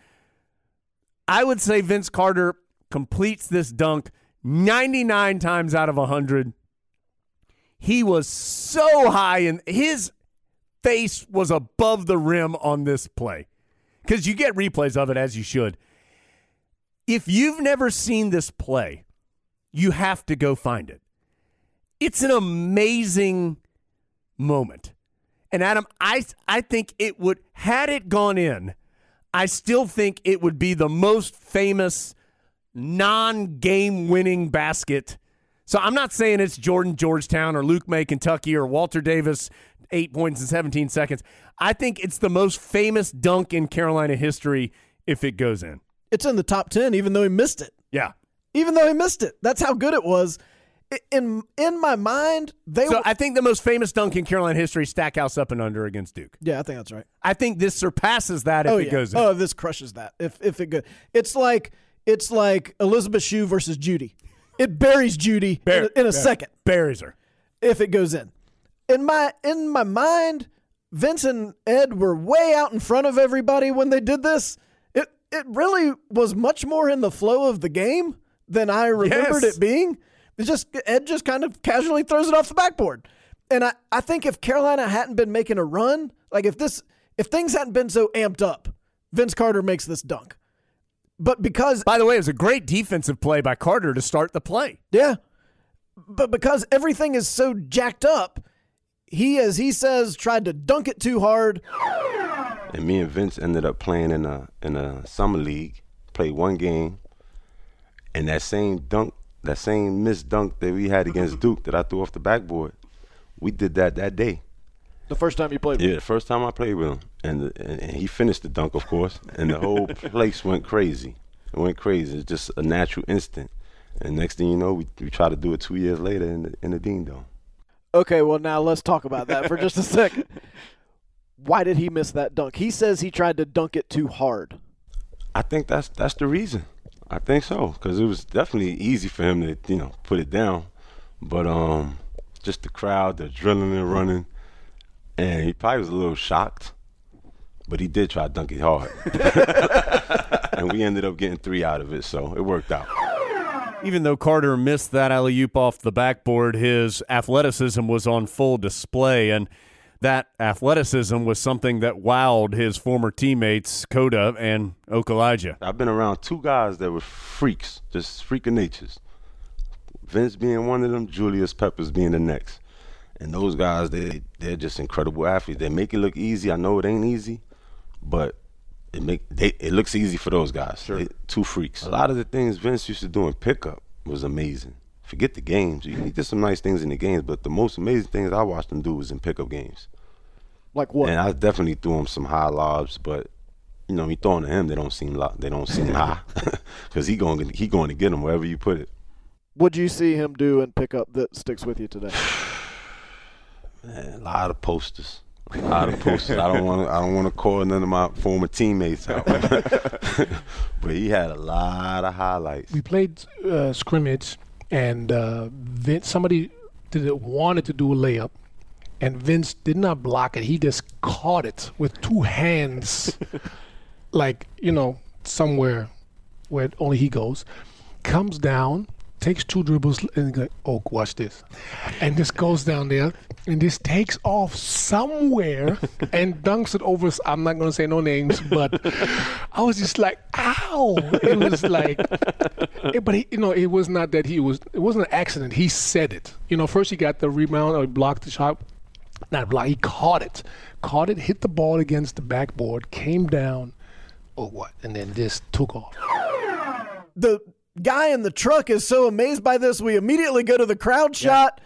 I would say Vince Carter completes this dunk 99 times out of 100. He was so high, and his face was above the rim on this play because you get replays of it as you should. If you've never seen this play, you have to go find it. It's an amazing moment. And Adam, I I think it would had it gone in, I still think it would be the most famous non-game winning basket. So I'm not saying it's Jordan Georgetown or Luke Maye Kentucky or Walter Davis 8 points in 17 seconds. I think it's the most famous dunk in Carolina history if it goes in. It's in the top 10, even though he missed it. Yeah. Even though he missed it. That's how good it was. In in my mind, they So were. I think the most famous dunk in Carolina history, Stackhouse up and under against Duke. yeah, I think that's right. I think this surpasses that if oh, it yeah. goes in. Oh, this crushes that. If if it goes, it's like it's like Elizabeth Shue versus Judy. It buries Judy in, a, in a Bar- second Buries her. if it goes in. In my in my mind, Vince and Ed were way out in front of everybody when they did this. It it really was much more in the flow of the game than I remembered Yes. it being. It's just Ed just kind of casually throws it off the backboard. And I, I think if Carolina hadn't been making a run, like if this if things hadn't been so amped up, Vince Carter makes this dunk. But because By the way, it was a great defensive play by Carter to start the play. yeah. But because everything is so jacked up, he as he says tried to dunk it too hard. And me and Vince ended up playing in a in a summer league. Played one game, and that same dunk, that same missed dunk that we had against Duke that I threw off the backboard, we did that that day. The first time you played Yeah, the first time I played with him, and, the, and and he finished the dunk, of course, and the whole [laughs] place went crazy. It went crazy. It's just a natural instinct. And next thing you know, we, we try to do it two years later in the, in the Dean Dome. Okay, well now let's talk about that for just a second. [laughs] Why did he miss that dunk? He says he tried to dunk it too hard. I think that's that's the reason. I think so because it was definitely easy for him to you know put it down, but um, just the crowd, the adrenaline running, and he probably was a little shocked, but he did try to dunk it hard, [laughs] and we ended up getting three out of it, so it worked out. Even though Carter missed that alley oop off the backboard, his athleticism was on full display, and that athleticism was something that wowed his former teammates Cota and Okulaja. I've been around two guys that were freaks, just freak of natures. Vince being one of them, Julius Peppers being the next. And those guys, they they're just incredible athletes. They make it look easy. I know it ain't easy, but it make they it looks easy for those guys. Sure. two freaks. A lot of the things Vince used to do in pickup was amazing. Forget the games. He he did some nice things in the games, but the most amazing things I watched him do was in pickup games. Like what? And I definitely threw him some high lobs, but you know, you throwing to him, they don't seem lo- they don't seem [laughs] high [laughs] because he going to, he going to get them wherever you put it. What'd you see him do in pickup that sticks with you today? [sighs] Man, a lot of posters. A lot of posters. I don't want to. I don't want to call none of my former teammates out, [laughs] but he had a lot of highlights. we played uh, scrimmage, and uh, Vince, somebody did wanted to do a layup, and Vince did not block it. He just caught it with two hands, [laughs] like you know, somewhere where only he goes. Comes down, takes two dribbles, and go, oh, watch this, and just goes down there and this takes off somewhere [laughs] and dunks it over. I'm not going to say no names, but I was just like, ow! It was like, it- but he, you know, it was not that he was. It wasn't an accident. He said it. You know, first he got the rebound or he blocked the shot. Not block. He caught it, caught it, hit the ball against the backboard, came down. Oh what? And then this took off. The guy in the truck is so amazed by this, we immediately go to the crowd shot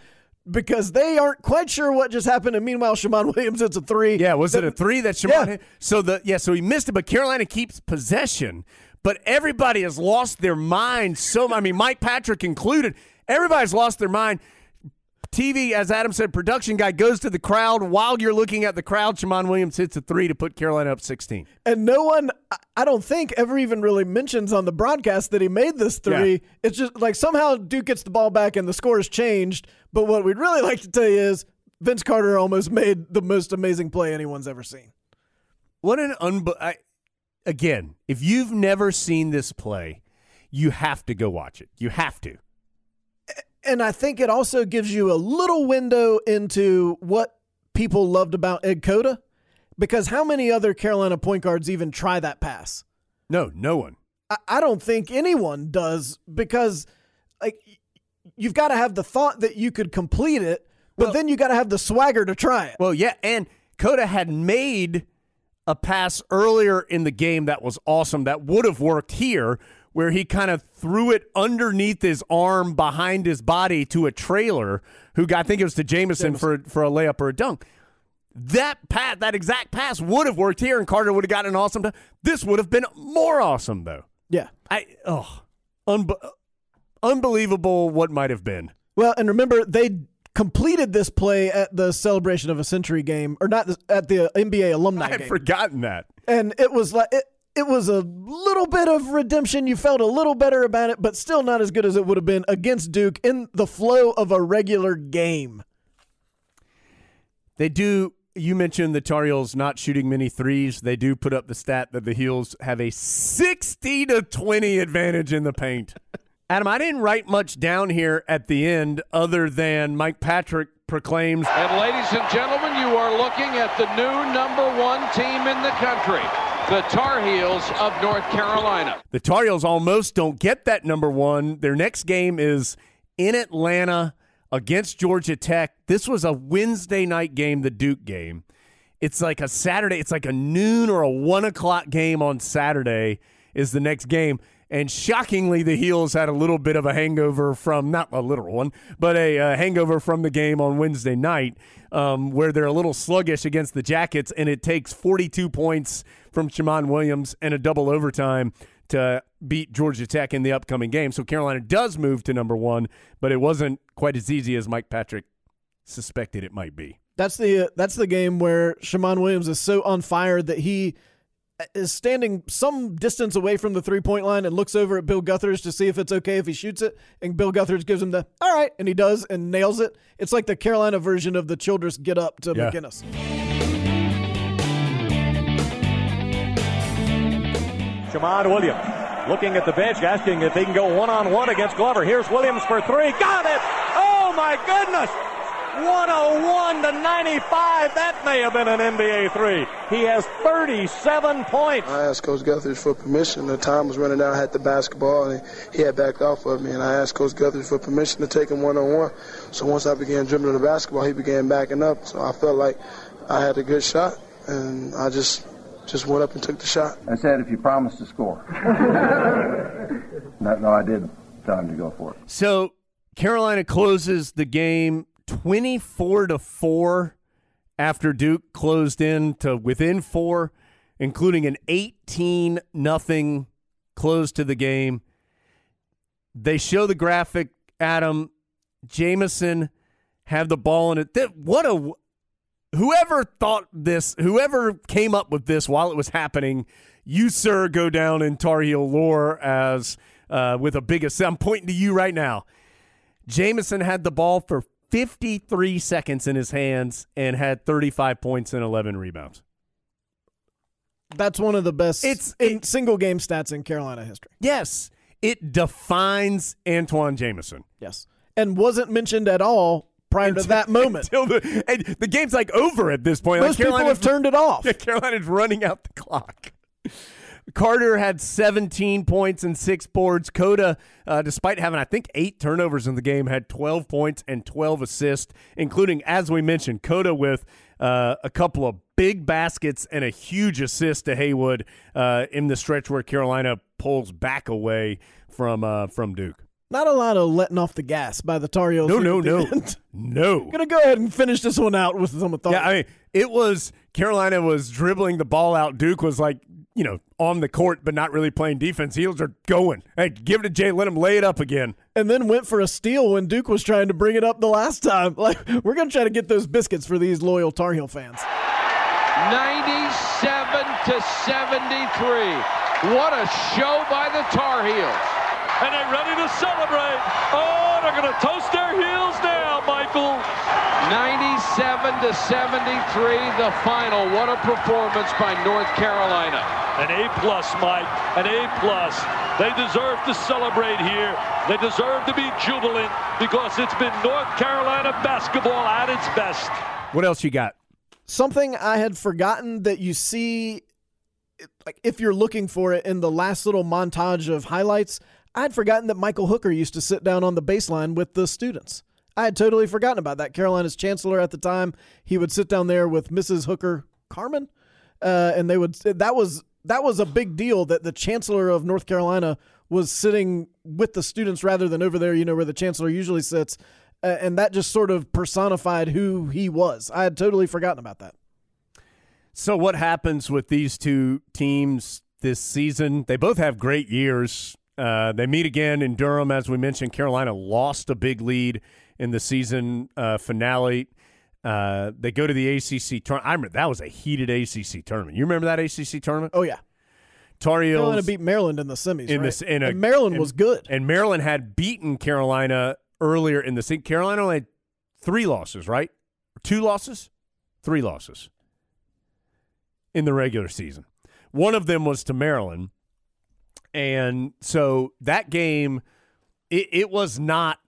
because they aren't quite sure what just happened. And meanwhile, Shammond [laughs] Williams hits a three. Yeah, was it a three that Shammond Yeah. hit? So the yeah, so he missed it, but Carolina keeps possession. But everybody has lost their mind. So I mean, Mike Patrick included. Everybody's lost their mind. TV, as Adam said, production guy goes to the crowd while you're looking at the crowd. Shammond Williams hits a three to put Carolina up 16. And no one, I- don't think, ever even really mentions on the broadcast that he made this three. Yeah. It's just like somehow Duke gets the ball back and the score has changed. But what we'd really like to tell you is Vince Carter almost made the most amazing play anyone's ever seen. What an I, again, if you've never seen this play, you have to go watch it. You have to. And I think it also gives you a little window into what people loved about Ed Cota. Because how many other Carolina point guards even try that pass? No, no one. I, I don't think anyone does because like you've got to have the thought that you could complete it, but then you got to have the swagger to try it. Well, yeah, and Cota had made a pass earlier in the game that was awesome that would have worked here where he kind of threw it underneath his arm behind his body to a trailer who got I think it was to Jamison, for for a layup or a dunk. That pass, that exact pass would have worked here and Carter would have gotten an awesome. This would have been more awesome though. Yeah. I oh, unbe- unbelievable what might have been. Well, and remember they completed this play at the celebration of a century game, or not at the NBA alumni I had game, forgotten that. and it was like it. It was a little bit of redemption. You felt a little better about it, but still not as good as it would have been against Duke in the flow of a regular game. They do. You mentioned the Tar Heels not shooting many threes. They do put up the stat that the Heels have a sixty to twenty advantage in the paint. [laughs] Adam, I didn't write much down here at the end, other than Mike Patrick proclaims. And ladies and gentlemen, you are looking at the new number one team in the country, the Tar Heels of North Carolina. The Tar Heels almost don't get that number one. Their next game is in Atlanta against Georgia Tech. This was a Wednesday night game, the Duke game. It's like a Saturday, it's like a noon or a one o'clock game on Saturday is the next game. And shockingly, the Heels had a little bit of a hangover from, not a literal one, but a, hangover from the game on Wednesday night um, where they're a little sluggish against the Jackets. And it takes 42 points from Shammond Williams and a double overtime to beat Georgia Tech in the upcoming game. So Carolina does move to number one, but it wasn't quite as easy as Mike Patrick suspected it might be. That's the uh, that's the game where Shammond Williams is so on fire that he uh, is standing some distance away from the three point line and looks over at Bill Guthridge to see if it's okay if he shoots it, and Bill Guthridge gives him the all right, and he does and nails it. It's like the Carolina version of the Childress get up to Yeah. McInnis. Shammond Williams looking at the bench, asking if he can go one on one against Glover. Here's Williams for three. Got it! Oh my goodness! 101 to 95. That may have been an NBA three. He has 37 points. I asked Coach Guthridge for permission. The time was running out. I had the basketball, and he had backed off of me. And I asked Coach Guthridge for permission to take him one on one. So once I began dribbling the basketball, he began backing up. So I felt like I had a good shot, and I just just went up and took the shot. I said, if you promise to score. [laughs] no, no, I didn't tell him to go for it. So Carolina closes the game 24 to 4 after Duke closed in to within 4 including an 18 nothing close to the game. They show the graphic Antawn Jamison have the ball in it. Th- What a whoever thought this, whoever came up with this while it was happening, you sir go down in Tar Heel lore as uh, with a big. ass- I'm pointing to you right now. Jamison had the ball for 53 seconds in his hands and had 35 points and 11 rebounds. That's one of the best it's in single game stats in Carolina history. Yes, it defines Antawn Jamison. Yes. And wasn't mentioned at all prior to that moment. [laughs] Until the, and the game's like over at this point. Most like people have turned it off. [laughs] Yeah, Carolina's running out the clock. Carter had 17 points and six boards. Cota, uh, despite having, I think, eight turnovers in the game, had 12 points and 12 assists, including, as we mentioned, Cota with uh, a couple of big baskets and a huge assist to Haywood uh, in the stretch where Carolina pulls back away from uh, from Duke. Not a lot of letting off the gas by the Tar Heels. No, here no, no, end. [laughs] no. [laughs] Gonna go ahead and finish this one out with some authority. Yeah, I mean, it was Carolina was dribbling the ball out. Duke was like, you know, on the court, but not really playing defense. Heels are going. Hey, give it to Jay. Let him lay it up again. and then went for a steal when Duke was trying to bring it up the last time. [laughs] Like we're gonna try to get those biscuits for these loyal Tar Heel fans. 97 to 73. What a show by the Tar Heels. And they're ready to celebrate. Oh, they're going to toast their heels now, Michael. 97 to 73, the final. What a performance by North Carolina. An A plus, Mike. An A plus. They deserve to celebrate here. They deserve to be jubilant because it's been North Carolina basketball at its best. What else you got? Something I had forgotten that you see, like if you're looking for it in the last little montage of highlights, I had forgotten that Michael Hooker used to sit down on the baseline with the students. I had totally forgotten about that. Carolina's chancellor at the time, he would sit down there with Mrs. Hooker Carmen, uh, and they would. That was that was a big deal that the chancellor of North Carolina was sitting with the students rather than over there, you know, where the chancellor usually sits. Uh, and that just sort of personified who he was. I had totally forgotten about that. So, what happens with these two teams this season? They both have great years. Uh, they meet again in Durham, as we mentioned. Carolina lost a big lead in the season uh, finale. Uh, they go to the ACC tournament. I remember that was a heated ACC tournament. You remember that ACC tournament? Oh yeah, Tar Heels Carolina beat Maryland in the semis. in right? this in a, and Maryland and- was good. and Maryland had beaten Carolina earlier in the season. Carolina only had three losses, right? Two losses, three losses in the regular season. One of them was to Maryland, and so that game, it, it was not.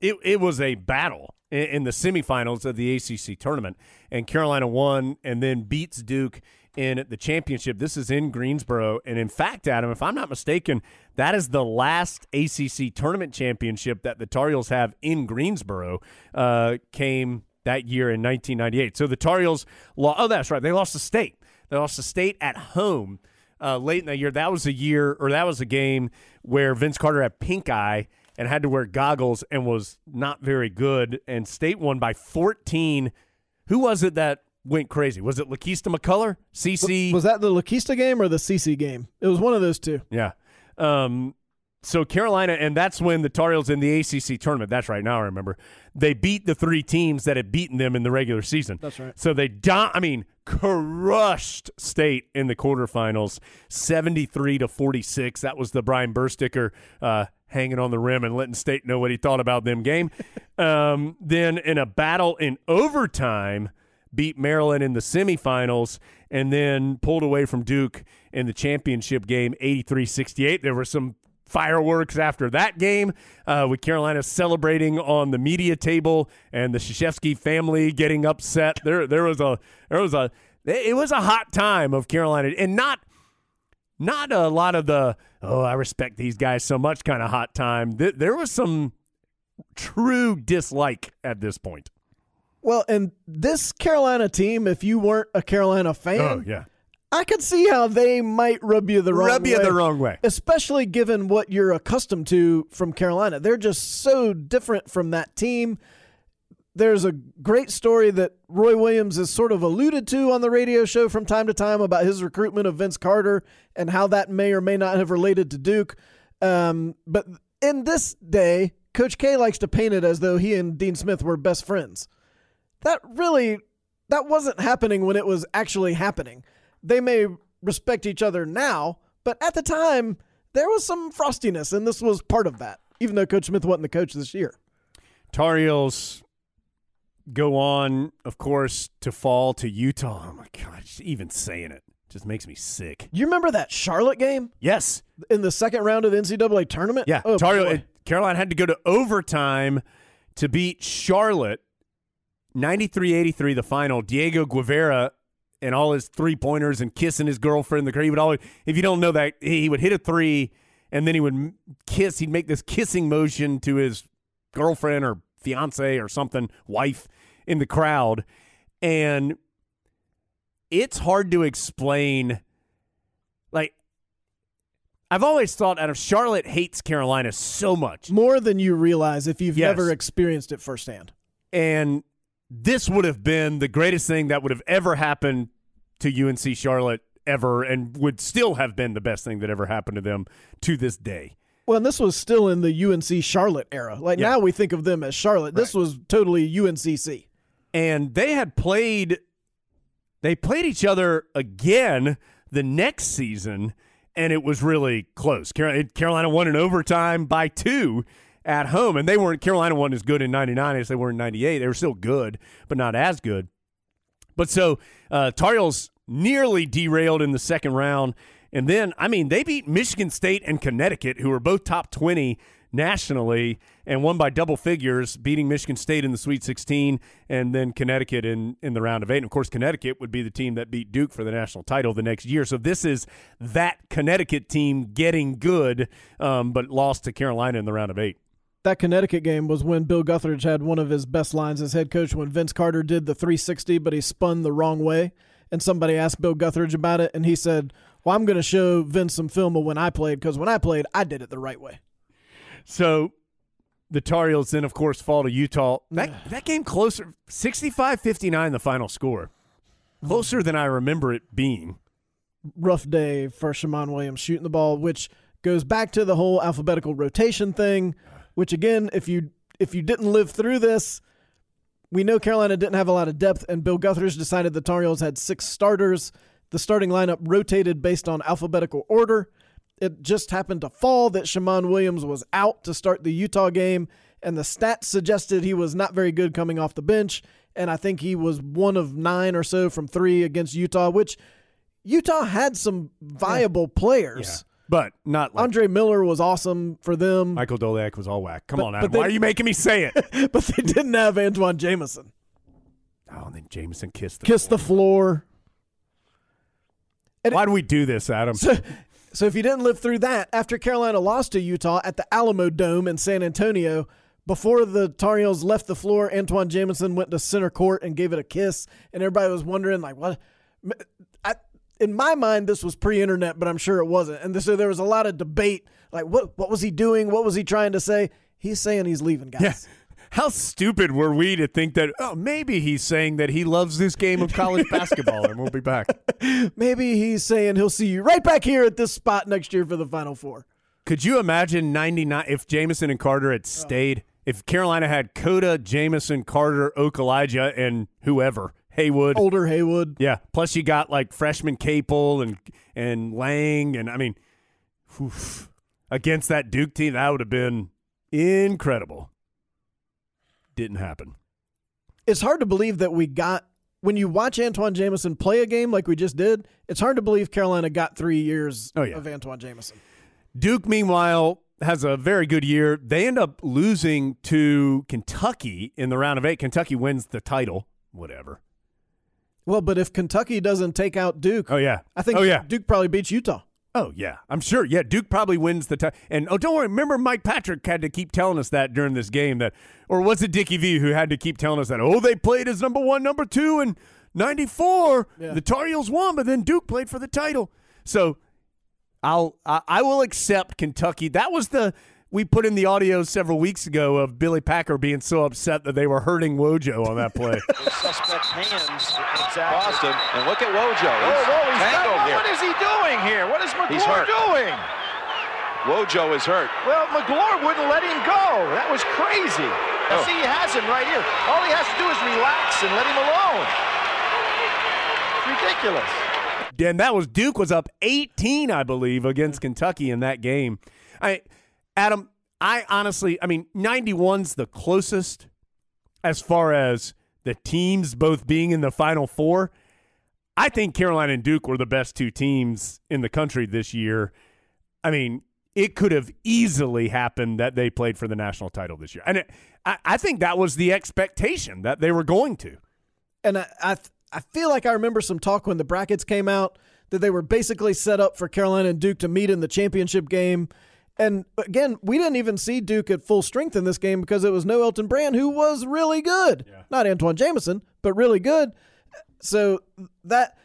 It it was a battle in, in the semifinals of the ACC tournament, and Carolina won, and then beats Duke in the championship. This is in Greensboro, and in fact, Adam, if I'm not mistaken, that is the last ACC tournament championship that the Tar Heels have in Greensboro. Uh, came that year in 1998. So the Tar Heels, lo- oh, that's right, they lost the State. They lost the State at home uh, late in the year. That was a year, or that was a game where Vince Carter had pink eye and had to wear goggles and was not very good. And State won by 14. Who was it that went crazy? Was it Lakeista McCullough? CC? Was that the Laquista game or the CC game? It was one of those two. Yeah. Um, so Carolina, and that's when the Tar Heels in the ACC tournament. That's right. Now I remember they beat the three teams that had beaten them in the regular season. That's right. So they, don- I mean, crushed State in the quarterfinals, seventy-three to forty-six. That was the Brian Bersticker uh, hanging on the rim and letting State know what he thought about them game. [laughs] um, then in a battle in overtime, beat Maryland in the semifinals, and then pulled away from Duke in the championship game, 83-68. There were some fireworks after that game uh, with Carolina celebrating on the media table and the Krzyzewski family getting upset. There, there was a, there was a, it was a hot time of Carolina, and not, not a lot of the oh I respect these guys so much kind of hot time. Th- there was some true dislike at this point. Well, and this Carolina team, if you weren't a Carolina fan, Oh yeah, I could see how they might rub you the wrong rub way. you the wrong way. Especially given what you're accustomed to from Carolina. They're just so different from that team. There's a great story that Roy Williams has sort of alluded to on the radio show from time to time about his recruitment of Vince Carter and how that may or may not have related to Duke. Um, but in this day, Coach K likes to paint it as though he and Dean Smith were best friends. That really that wasn't happening when it was actually happening. They may respect each other now, but at the time there was some frostiness, and this was part of that. Even though Coach Smith wasn't the coach this year. Tar Heels go on, of course, to fall to Utah. Oh my god, just even saying it just makes me sick. You remember that Charlotte game Yes, in the second round of the NCAA tournament? yeah. Oh, Tar Heel-. Carolina had to go to overtime to beat Charlotte 93-83 the final. Diego Guevara and all his three pointers and kissing his girlfriend. The he would always, if you don't know that, he would hit a three and then he would kiss. He'd make this kissing motion to his girlfriend or fiance or something, wife in the crowd, and it's hard to explain. Like, I've always thought, out of Charlotte hates Carolina so much. More than you realize if you've Yes. never experienced it firsthand. And this would have been the greatest thing that would have ever happened to UNC Charlotte ever, and would still have been the best thing that ever happened to them to this day. Well, and this was still in the UNC Charlotte era. Like Yeah. now we think of them as Charlotte. This was totally UNCC. and they had played they played each other again the next season and it was really close carolina won in overtime by two at home and they weren't carolina wasn't as good in 99 as they were in 98 they were still good but not as good but so uh, tar heels nearly derailed in the second round and then i mean they beat michigan state and connecticut who were both top 20 nationally and won by double figures, beating Michigan State in the Sweet 16 and then Connecticut in, in the round of eight. And of course, Connecticut would be the team that beat Duke for the national title the next year. So this is that Connecticut team getting good, um, but lost to Carolina in the round of eight. That Connecticut game was when Bill Guthridge had one of his best lines as head coach when Vince Carter did the 360, but he spun the wrong way. And somebody asked Bill Guthridge about it, and he said, Well, I'm going to show Vince some film of when I played because when I played, I did it the right way. So the Tar Heels then, of course, fall to Utah. That, that game closer, 65 59, the final score. Closer than I remember it being. rough day for Shammond Williams shooting the ball, which goes back to the whole alphabetical rotation thing. Which again, if you if you didn't live through this, we know Carolina didn't have a lot of depth, and Bill Guthridge decided the Tar Heels had six starters. The starting lineup rotated based on alphabetical order. It just happened to fall that Shammond Williams was out to start the Utah game, and the stats suggested he was not very good coming off the bench. And I think he was one of nine or so from three against Utah, which Utah had some viable players. But not like Andre Miller was awesome for them, Michael Doleac was all whack. Come But- on, Adam. they- Why are you making me say it? [laughs] but they didn't have Antawn Jamison. Oh, and then Jamison kissed the Kiss the floor. Why do we do this, Adam? So, so if you didn't live through that, after Carolina lost to Utah at the Alamo Dome in San Antonio, before the Tar Heels left the floor, Antawn Jamison went to center court and gave it a kiss, and everybody was wondering like, what? In my mind, this was pre-internet, but I'm sure it wasn't, and so there was a lot of debate. Like, what what was he doing? What was he trying to say? He's saying he's leaving, guys. Yeah. How stupid were we to think that, oh, maybe he's saying that he loves this game of college [laughs] basketball and we'll be back. Maybe he's saying he'll see you right back here at this spot next year for the Final Four. Could you imagine 99 if Jamison and Carter had oh. stayed? If Carolina had Cota, Jamison, Carter, Okulaja, and whoever, Haywood. Older Haywood. Yeah. Plus you got like freshman Capel and and Lang and I mean oof, against that Duke team, that would have been incredible. Didn't happen. it's hard to believe that we got when you watch Antawn Jamison play a game like we just did. It's hard to believe Carolina got three years Oh, yeah. of Antawn Jamison. Duke, meanwhile, has a very good year. They end up losing to Kentucky in the round of eight. Kentucky wins the title. Whatever. Well, but if Kentucky doesn't take out Duke, Oh yeah. I think Oh yeah. Duke probably beats Utah. Oh yeah. I'm sure. Yeah. Duke probably wins the title. And oh, don't worry. Remember, Mike Patrick had to keep telling us that during this game. That, or was it Dickie V who had to keep telling us that? Oh, they played as number one, number two, and '94. Yeah. The Tar Heels won, but then Duke played for the title. So I'll I, I will accept Kentucky. That was the we put in the audio several weeks ago of Billy Packer being so upset that they were hurting Wojo on that play. [laughs] Suspect hands Boston, and look at Wojo. He's Whoa, whoa, he's tangled here. what is he doing here? What is He's Magloire hurt. doing? Wojo is hurt. Well, Magloire wouldn't let him go. That was crazy. Oh. See, he has him right here. All he has to do is relax and let him alone. It's ridiculous. and that was Duke was up 18, I believe, against Kentucky in that game. I, Adam, I honestly, I mean, 91's the closest as far as the teams both being in the Final Four. I think Carolina and Duke were the best two teams in the country this year. I mean, it could have easily happened that they played for the national title this year. And it, I, I think that was the expectation that they were going to. And I, I I feel like I remember some talk when the brackets came out that they were basically set up for Carolina and Duke to meet in the championship game. And again, we didn't even see Duke at full strength in this game because it was no Elton Brand, who was really good. Not Antoine Jameson, but really good. So that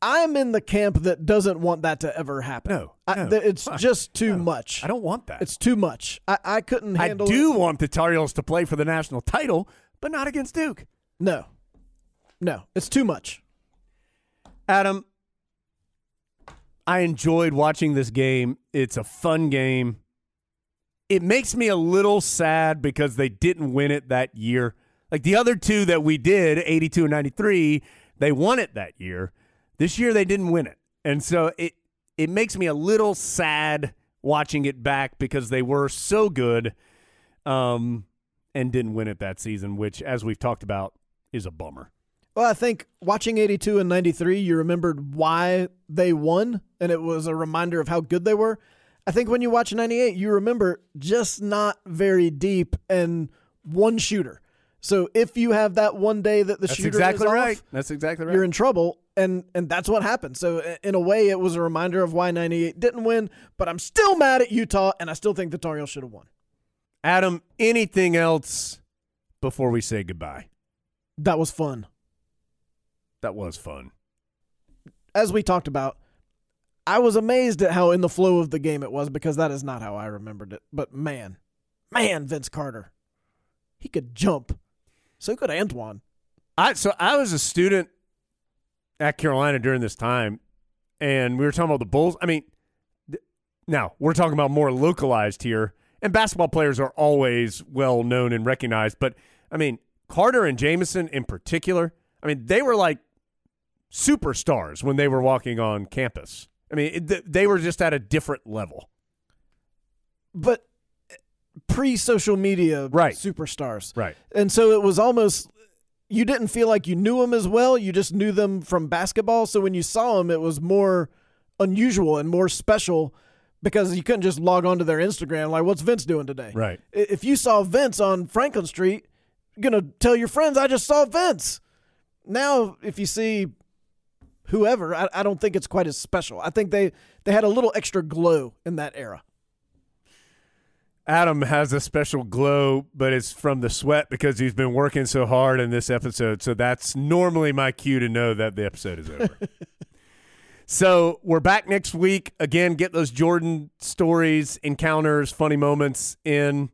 I'm in the camp that doesn't want that to ever happen. No, I, no. th- it's just too much. I don't want that. It's too much. I, I couldn't handle. I do it. want the Tar Heels to play for the national title, but not against Duke. No, no, it's too much. Adam, I enjoyed watching this game. It's a fun game. It makes me a little sad because they didn't win it that year. Like the other two that we did, 82 and 93, they won it that year. This year they didn't win it. And so it it makes me a little sad watching it back because they were so good um and didn't win it that season, which as we've talked about is a bummer. Well, I think watching 82 and 93, you remembered why they won, and it was a reminder of how good they were. I think when you watch 98, you remember just not very deep and one shooter. So if you have that one day that the That's shooter exactly is off. That's exactly right. you're in trouble, and and that's what happened. So in a way, it was a reminder of why 98 didn't win. But I'm still mad at Utah, and I still think the Tar Heels should have won. Adam, anything else before we say goodbye? That was fun. That was fun. as we talked about, I was amazed at how in the flow of the game it was because that is not how I remembered it. But man, man, Vince Carter, he could jump. So could Antawn. I so I was a student at Carolina during this time, and we were talking about the Bulls. I mean, th- now we're talking about more localized here, and basketball players are always well known and recognized. But I mean, Carter and Jamison in particular, I mean, they were like superstars when they were walking on campus. I mean, it, they were just at a different level. But pre social media Right. superstars. Right. And so it was almost you didn't feel like you knew them as well. You just knew them from basketball. So when you saw them, it was more unusual and more special because you couldn't just log onto their Instagram like, "What's Vince doing today?" Right. If you saw Vince on Franklin Street, you're gonna tell your friends, "I just saw Vince." Now, if you see whoever, I, I don't think it's quite as special. I think they they had a little extra glow in that era. Adam has a special glow, but it's from the sweat because he's been working so hard in this episode. So that's normally my cue to know that the episode is over. [laughs] so we're back next week. Again, get those Jordan stories, encounters, funny moments in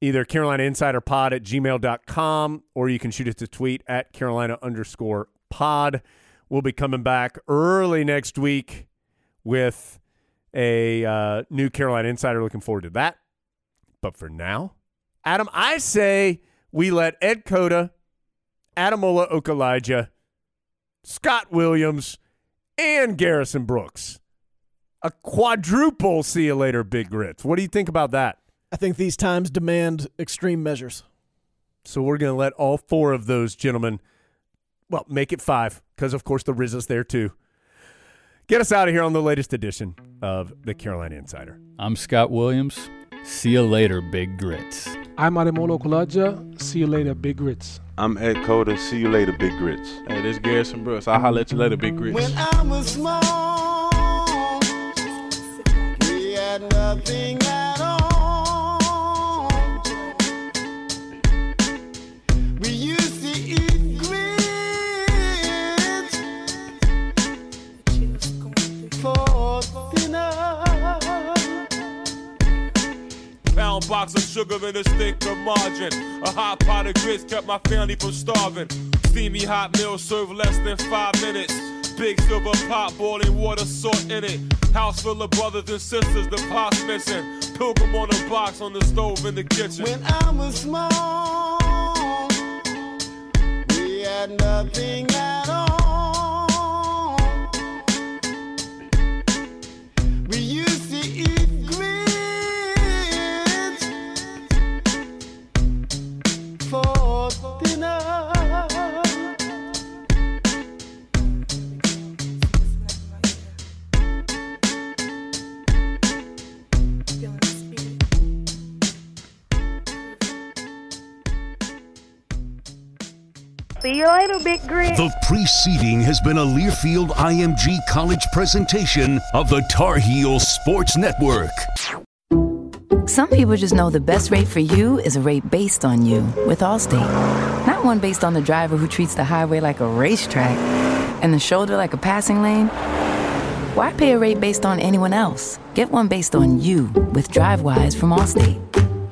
either Carolina Insider Pod at gmail.com or you can shoot us to tweet at Carolina underscore pod. We'll be coming back early next week with a uh, new Carolina Insider. Looking forward to that. But for now, Adam, I say we let Ed Cota, Ademola Okulaja, Scott Williams, and Garrison Brooks. A quadruple see you later, Big Grits. What do you think about that? I think these times demand extreme measures. So we're going to let all four of those gentlemen, well, make it five, because of course the Rizza's there too. Get us out of here on the latest edition of the Carolina Insider. I'm Scott Williams. See you later, Big Grits. I'm Ademola Okulaja. See you later, Big Grits. I'm Ed Cota. See you later, Big Grits. Hey, this is Garrison Brooks. I'll holler at you later, Big Grits. When I was small, we had nothing at Pound box of sugar and a stick of margarine. A hot pot of grits kept my family from starving. Steamy hot meal served less than five minutes. Big silver pot, boiling water, salt in it. House full of brothers and sisters, the pot's missing. Pilgrim on a box on the stove in the kitchen. When I was small, we had nothing at all. See you later, Big Grit. The preceding has been a Learfield IMG College presentation of the Tar Heel Sports Network. Some people just know the best rate for you is a rate based on you with Allstate. Not one based on the driver who treats the highway like a racetrack and the shoulder like a passing lane. Why pay a rate based on anyone else? Get one based on you with DriveWise from Allstate.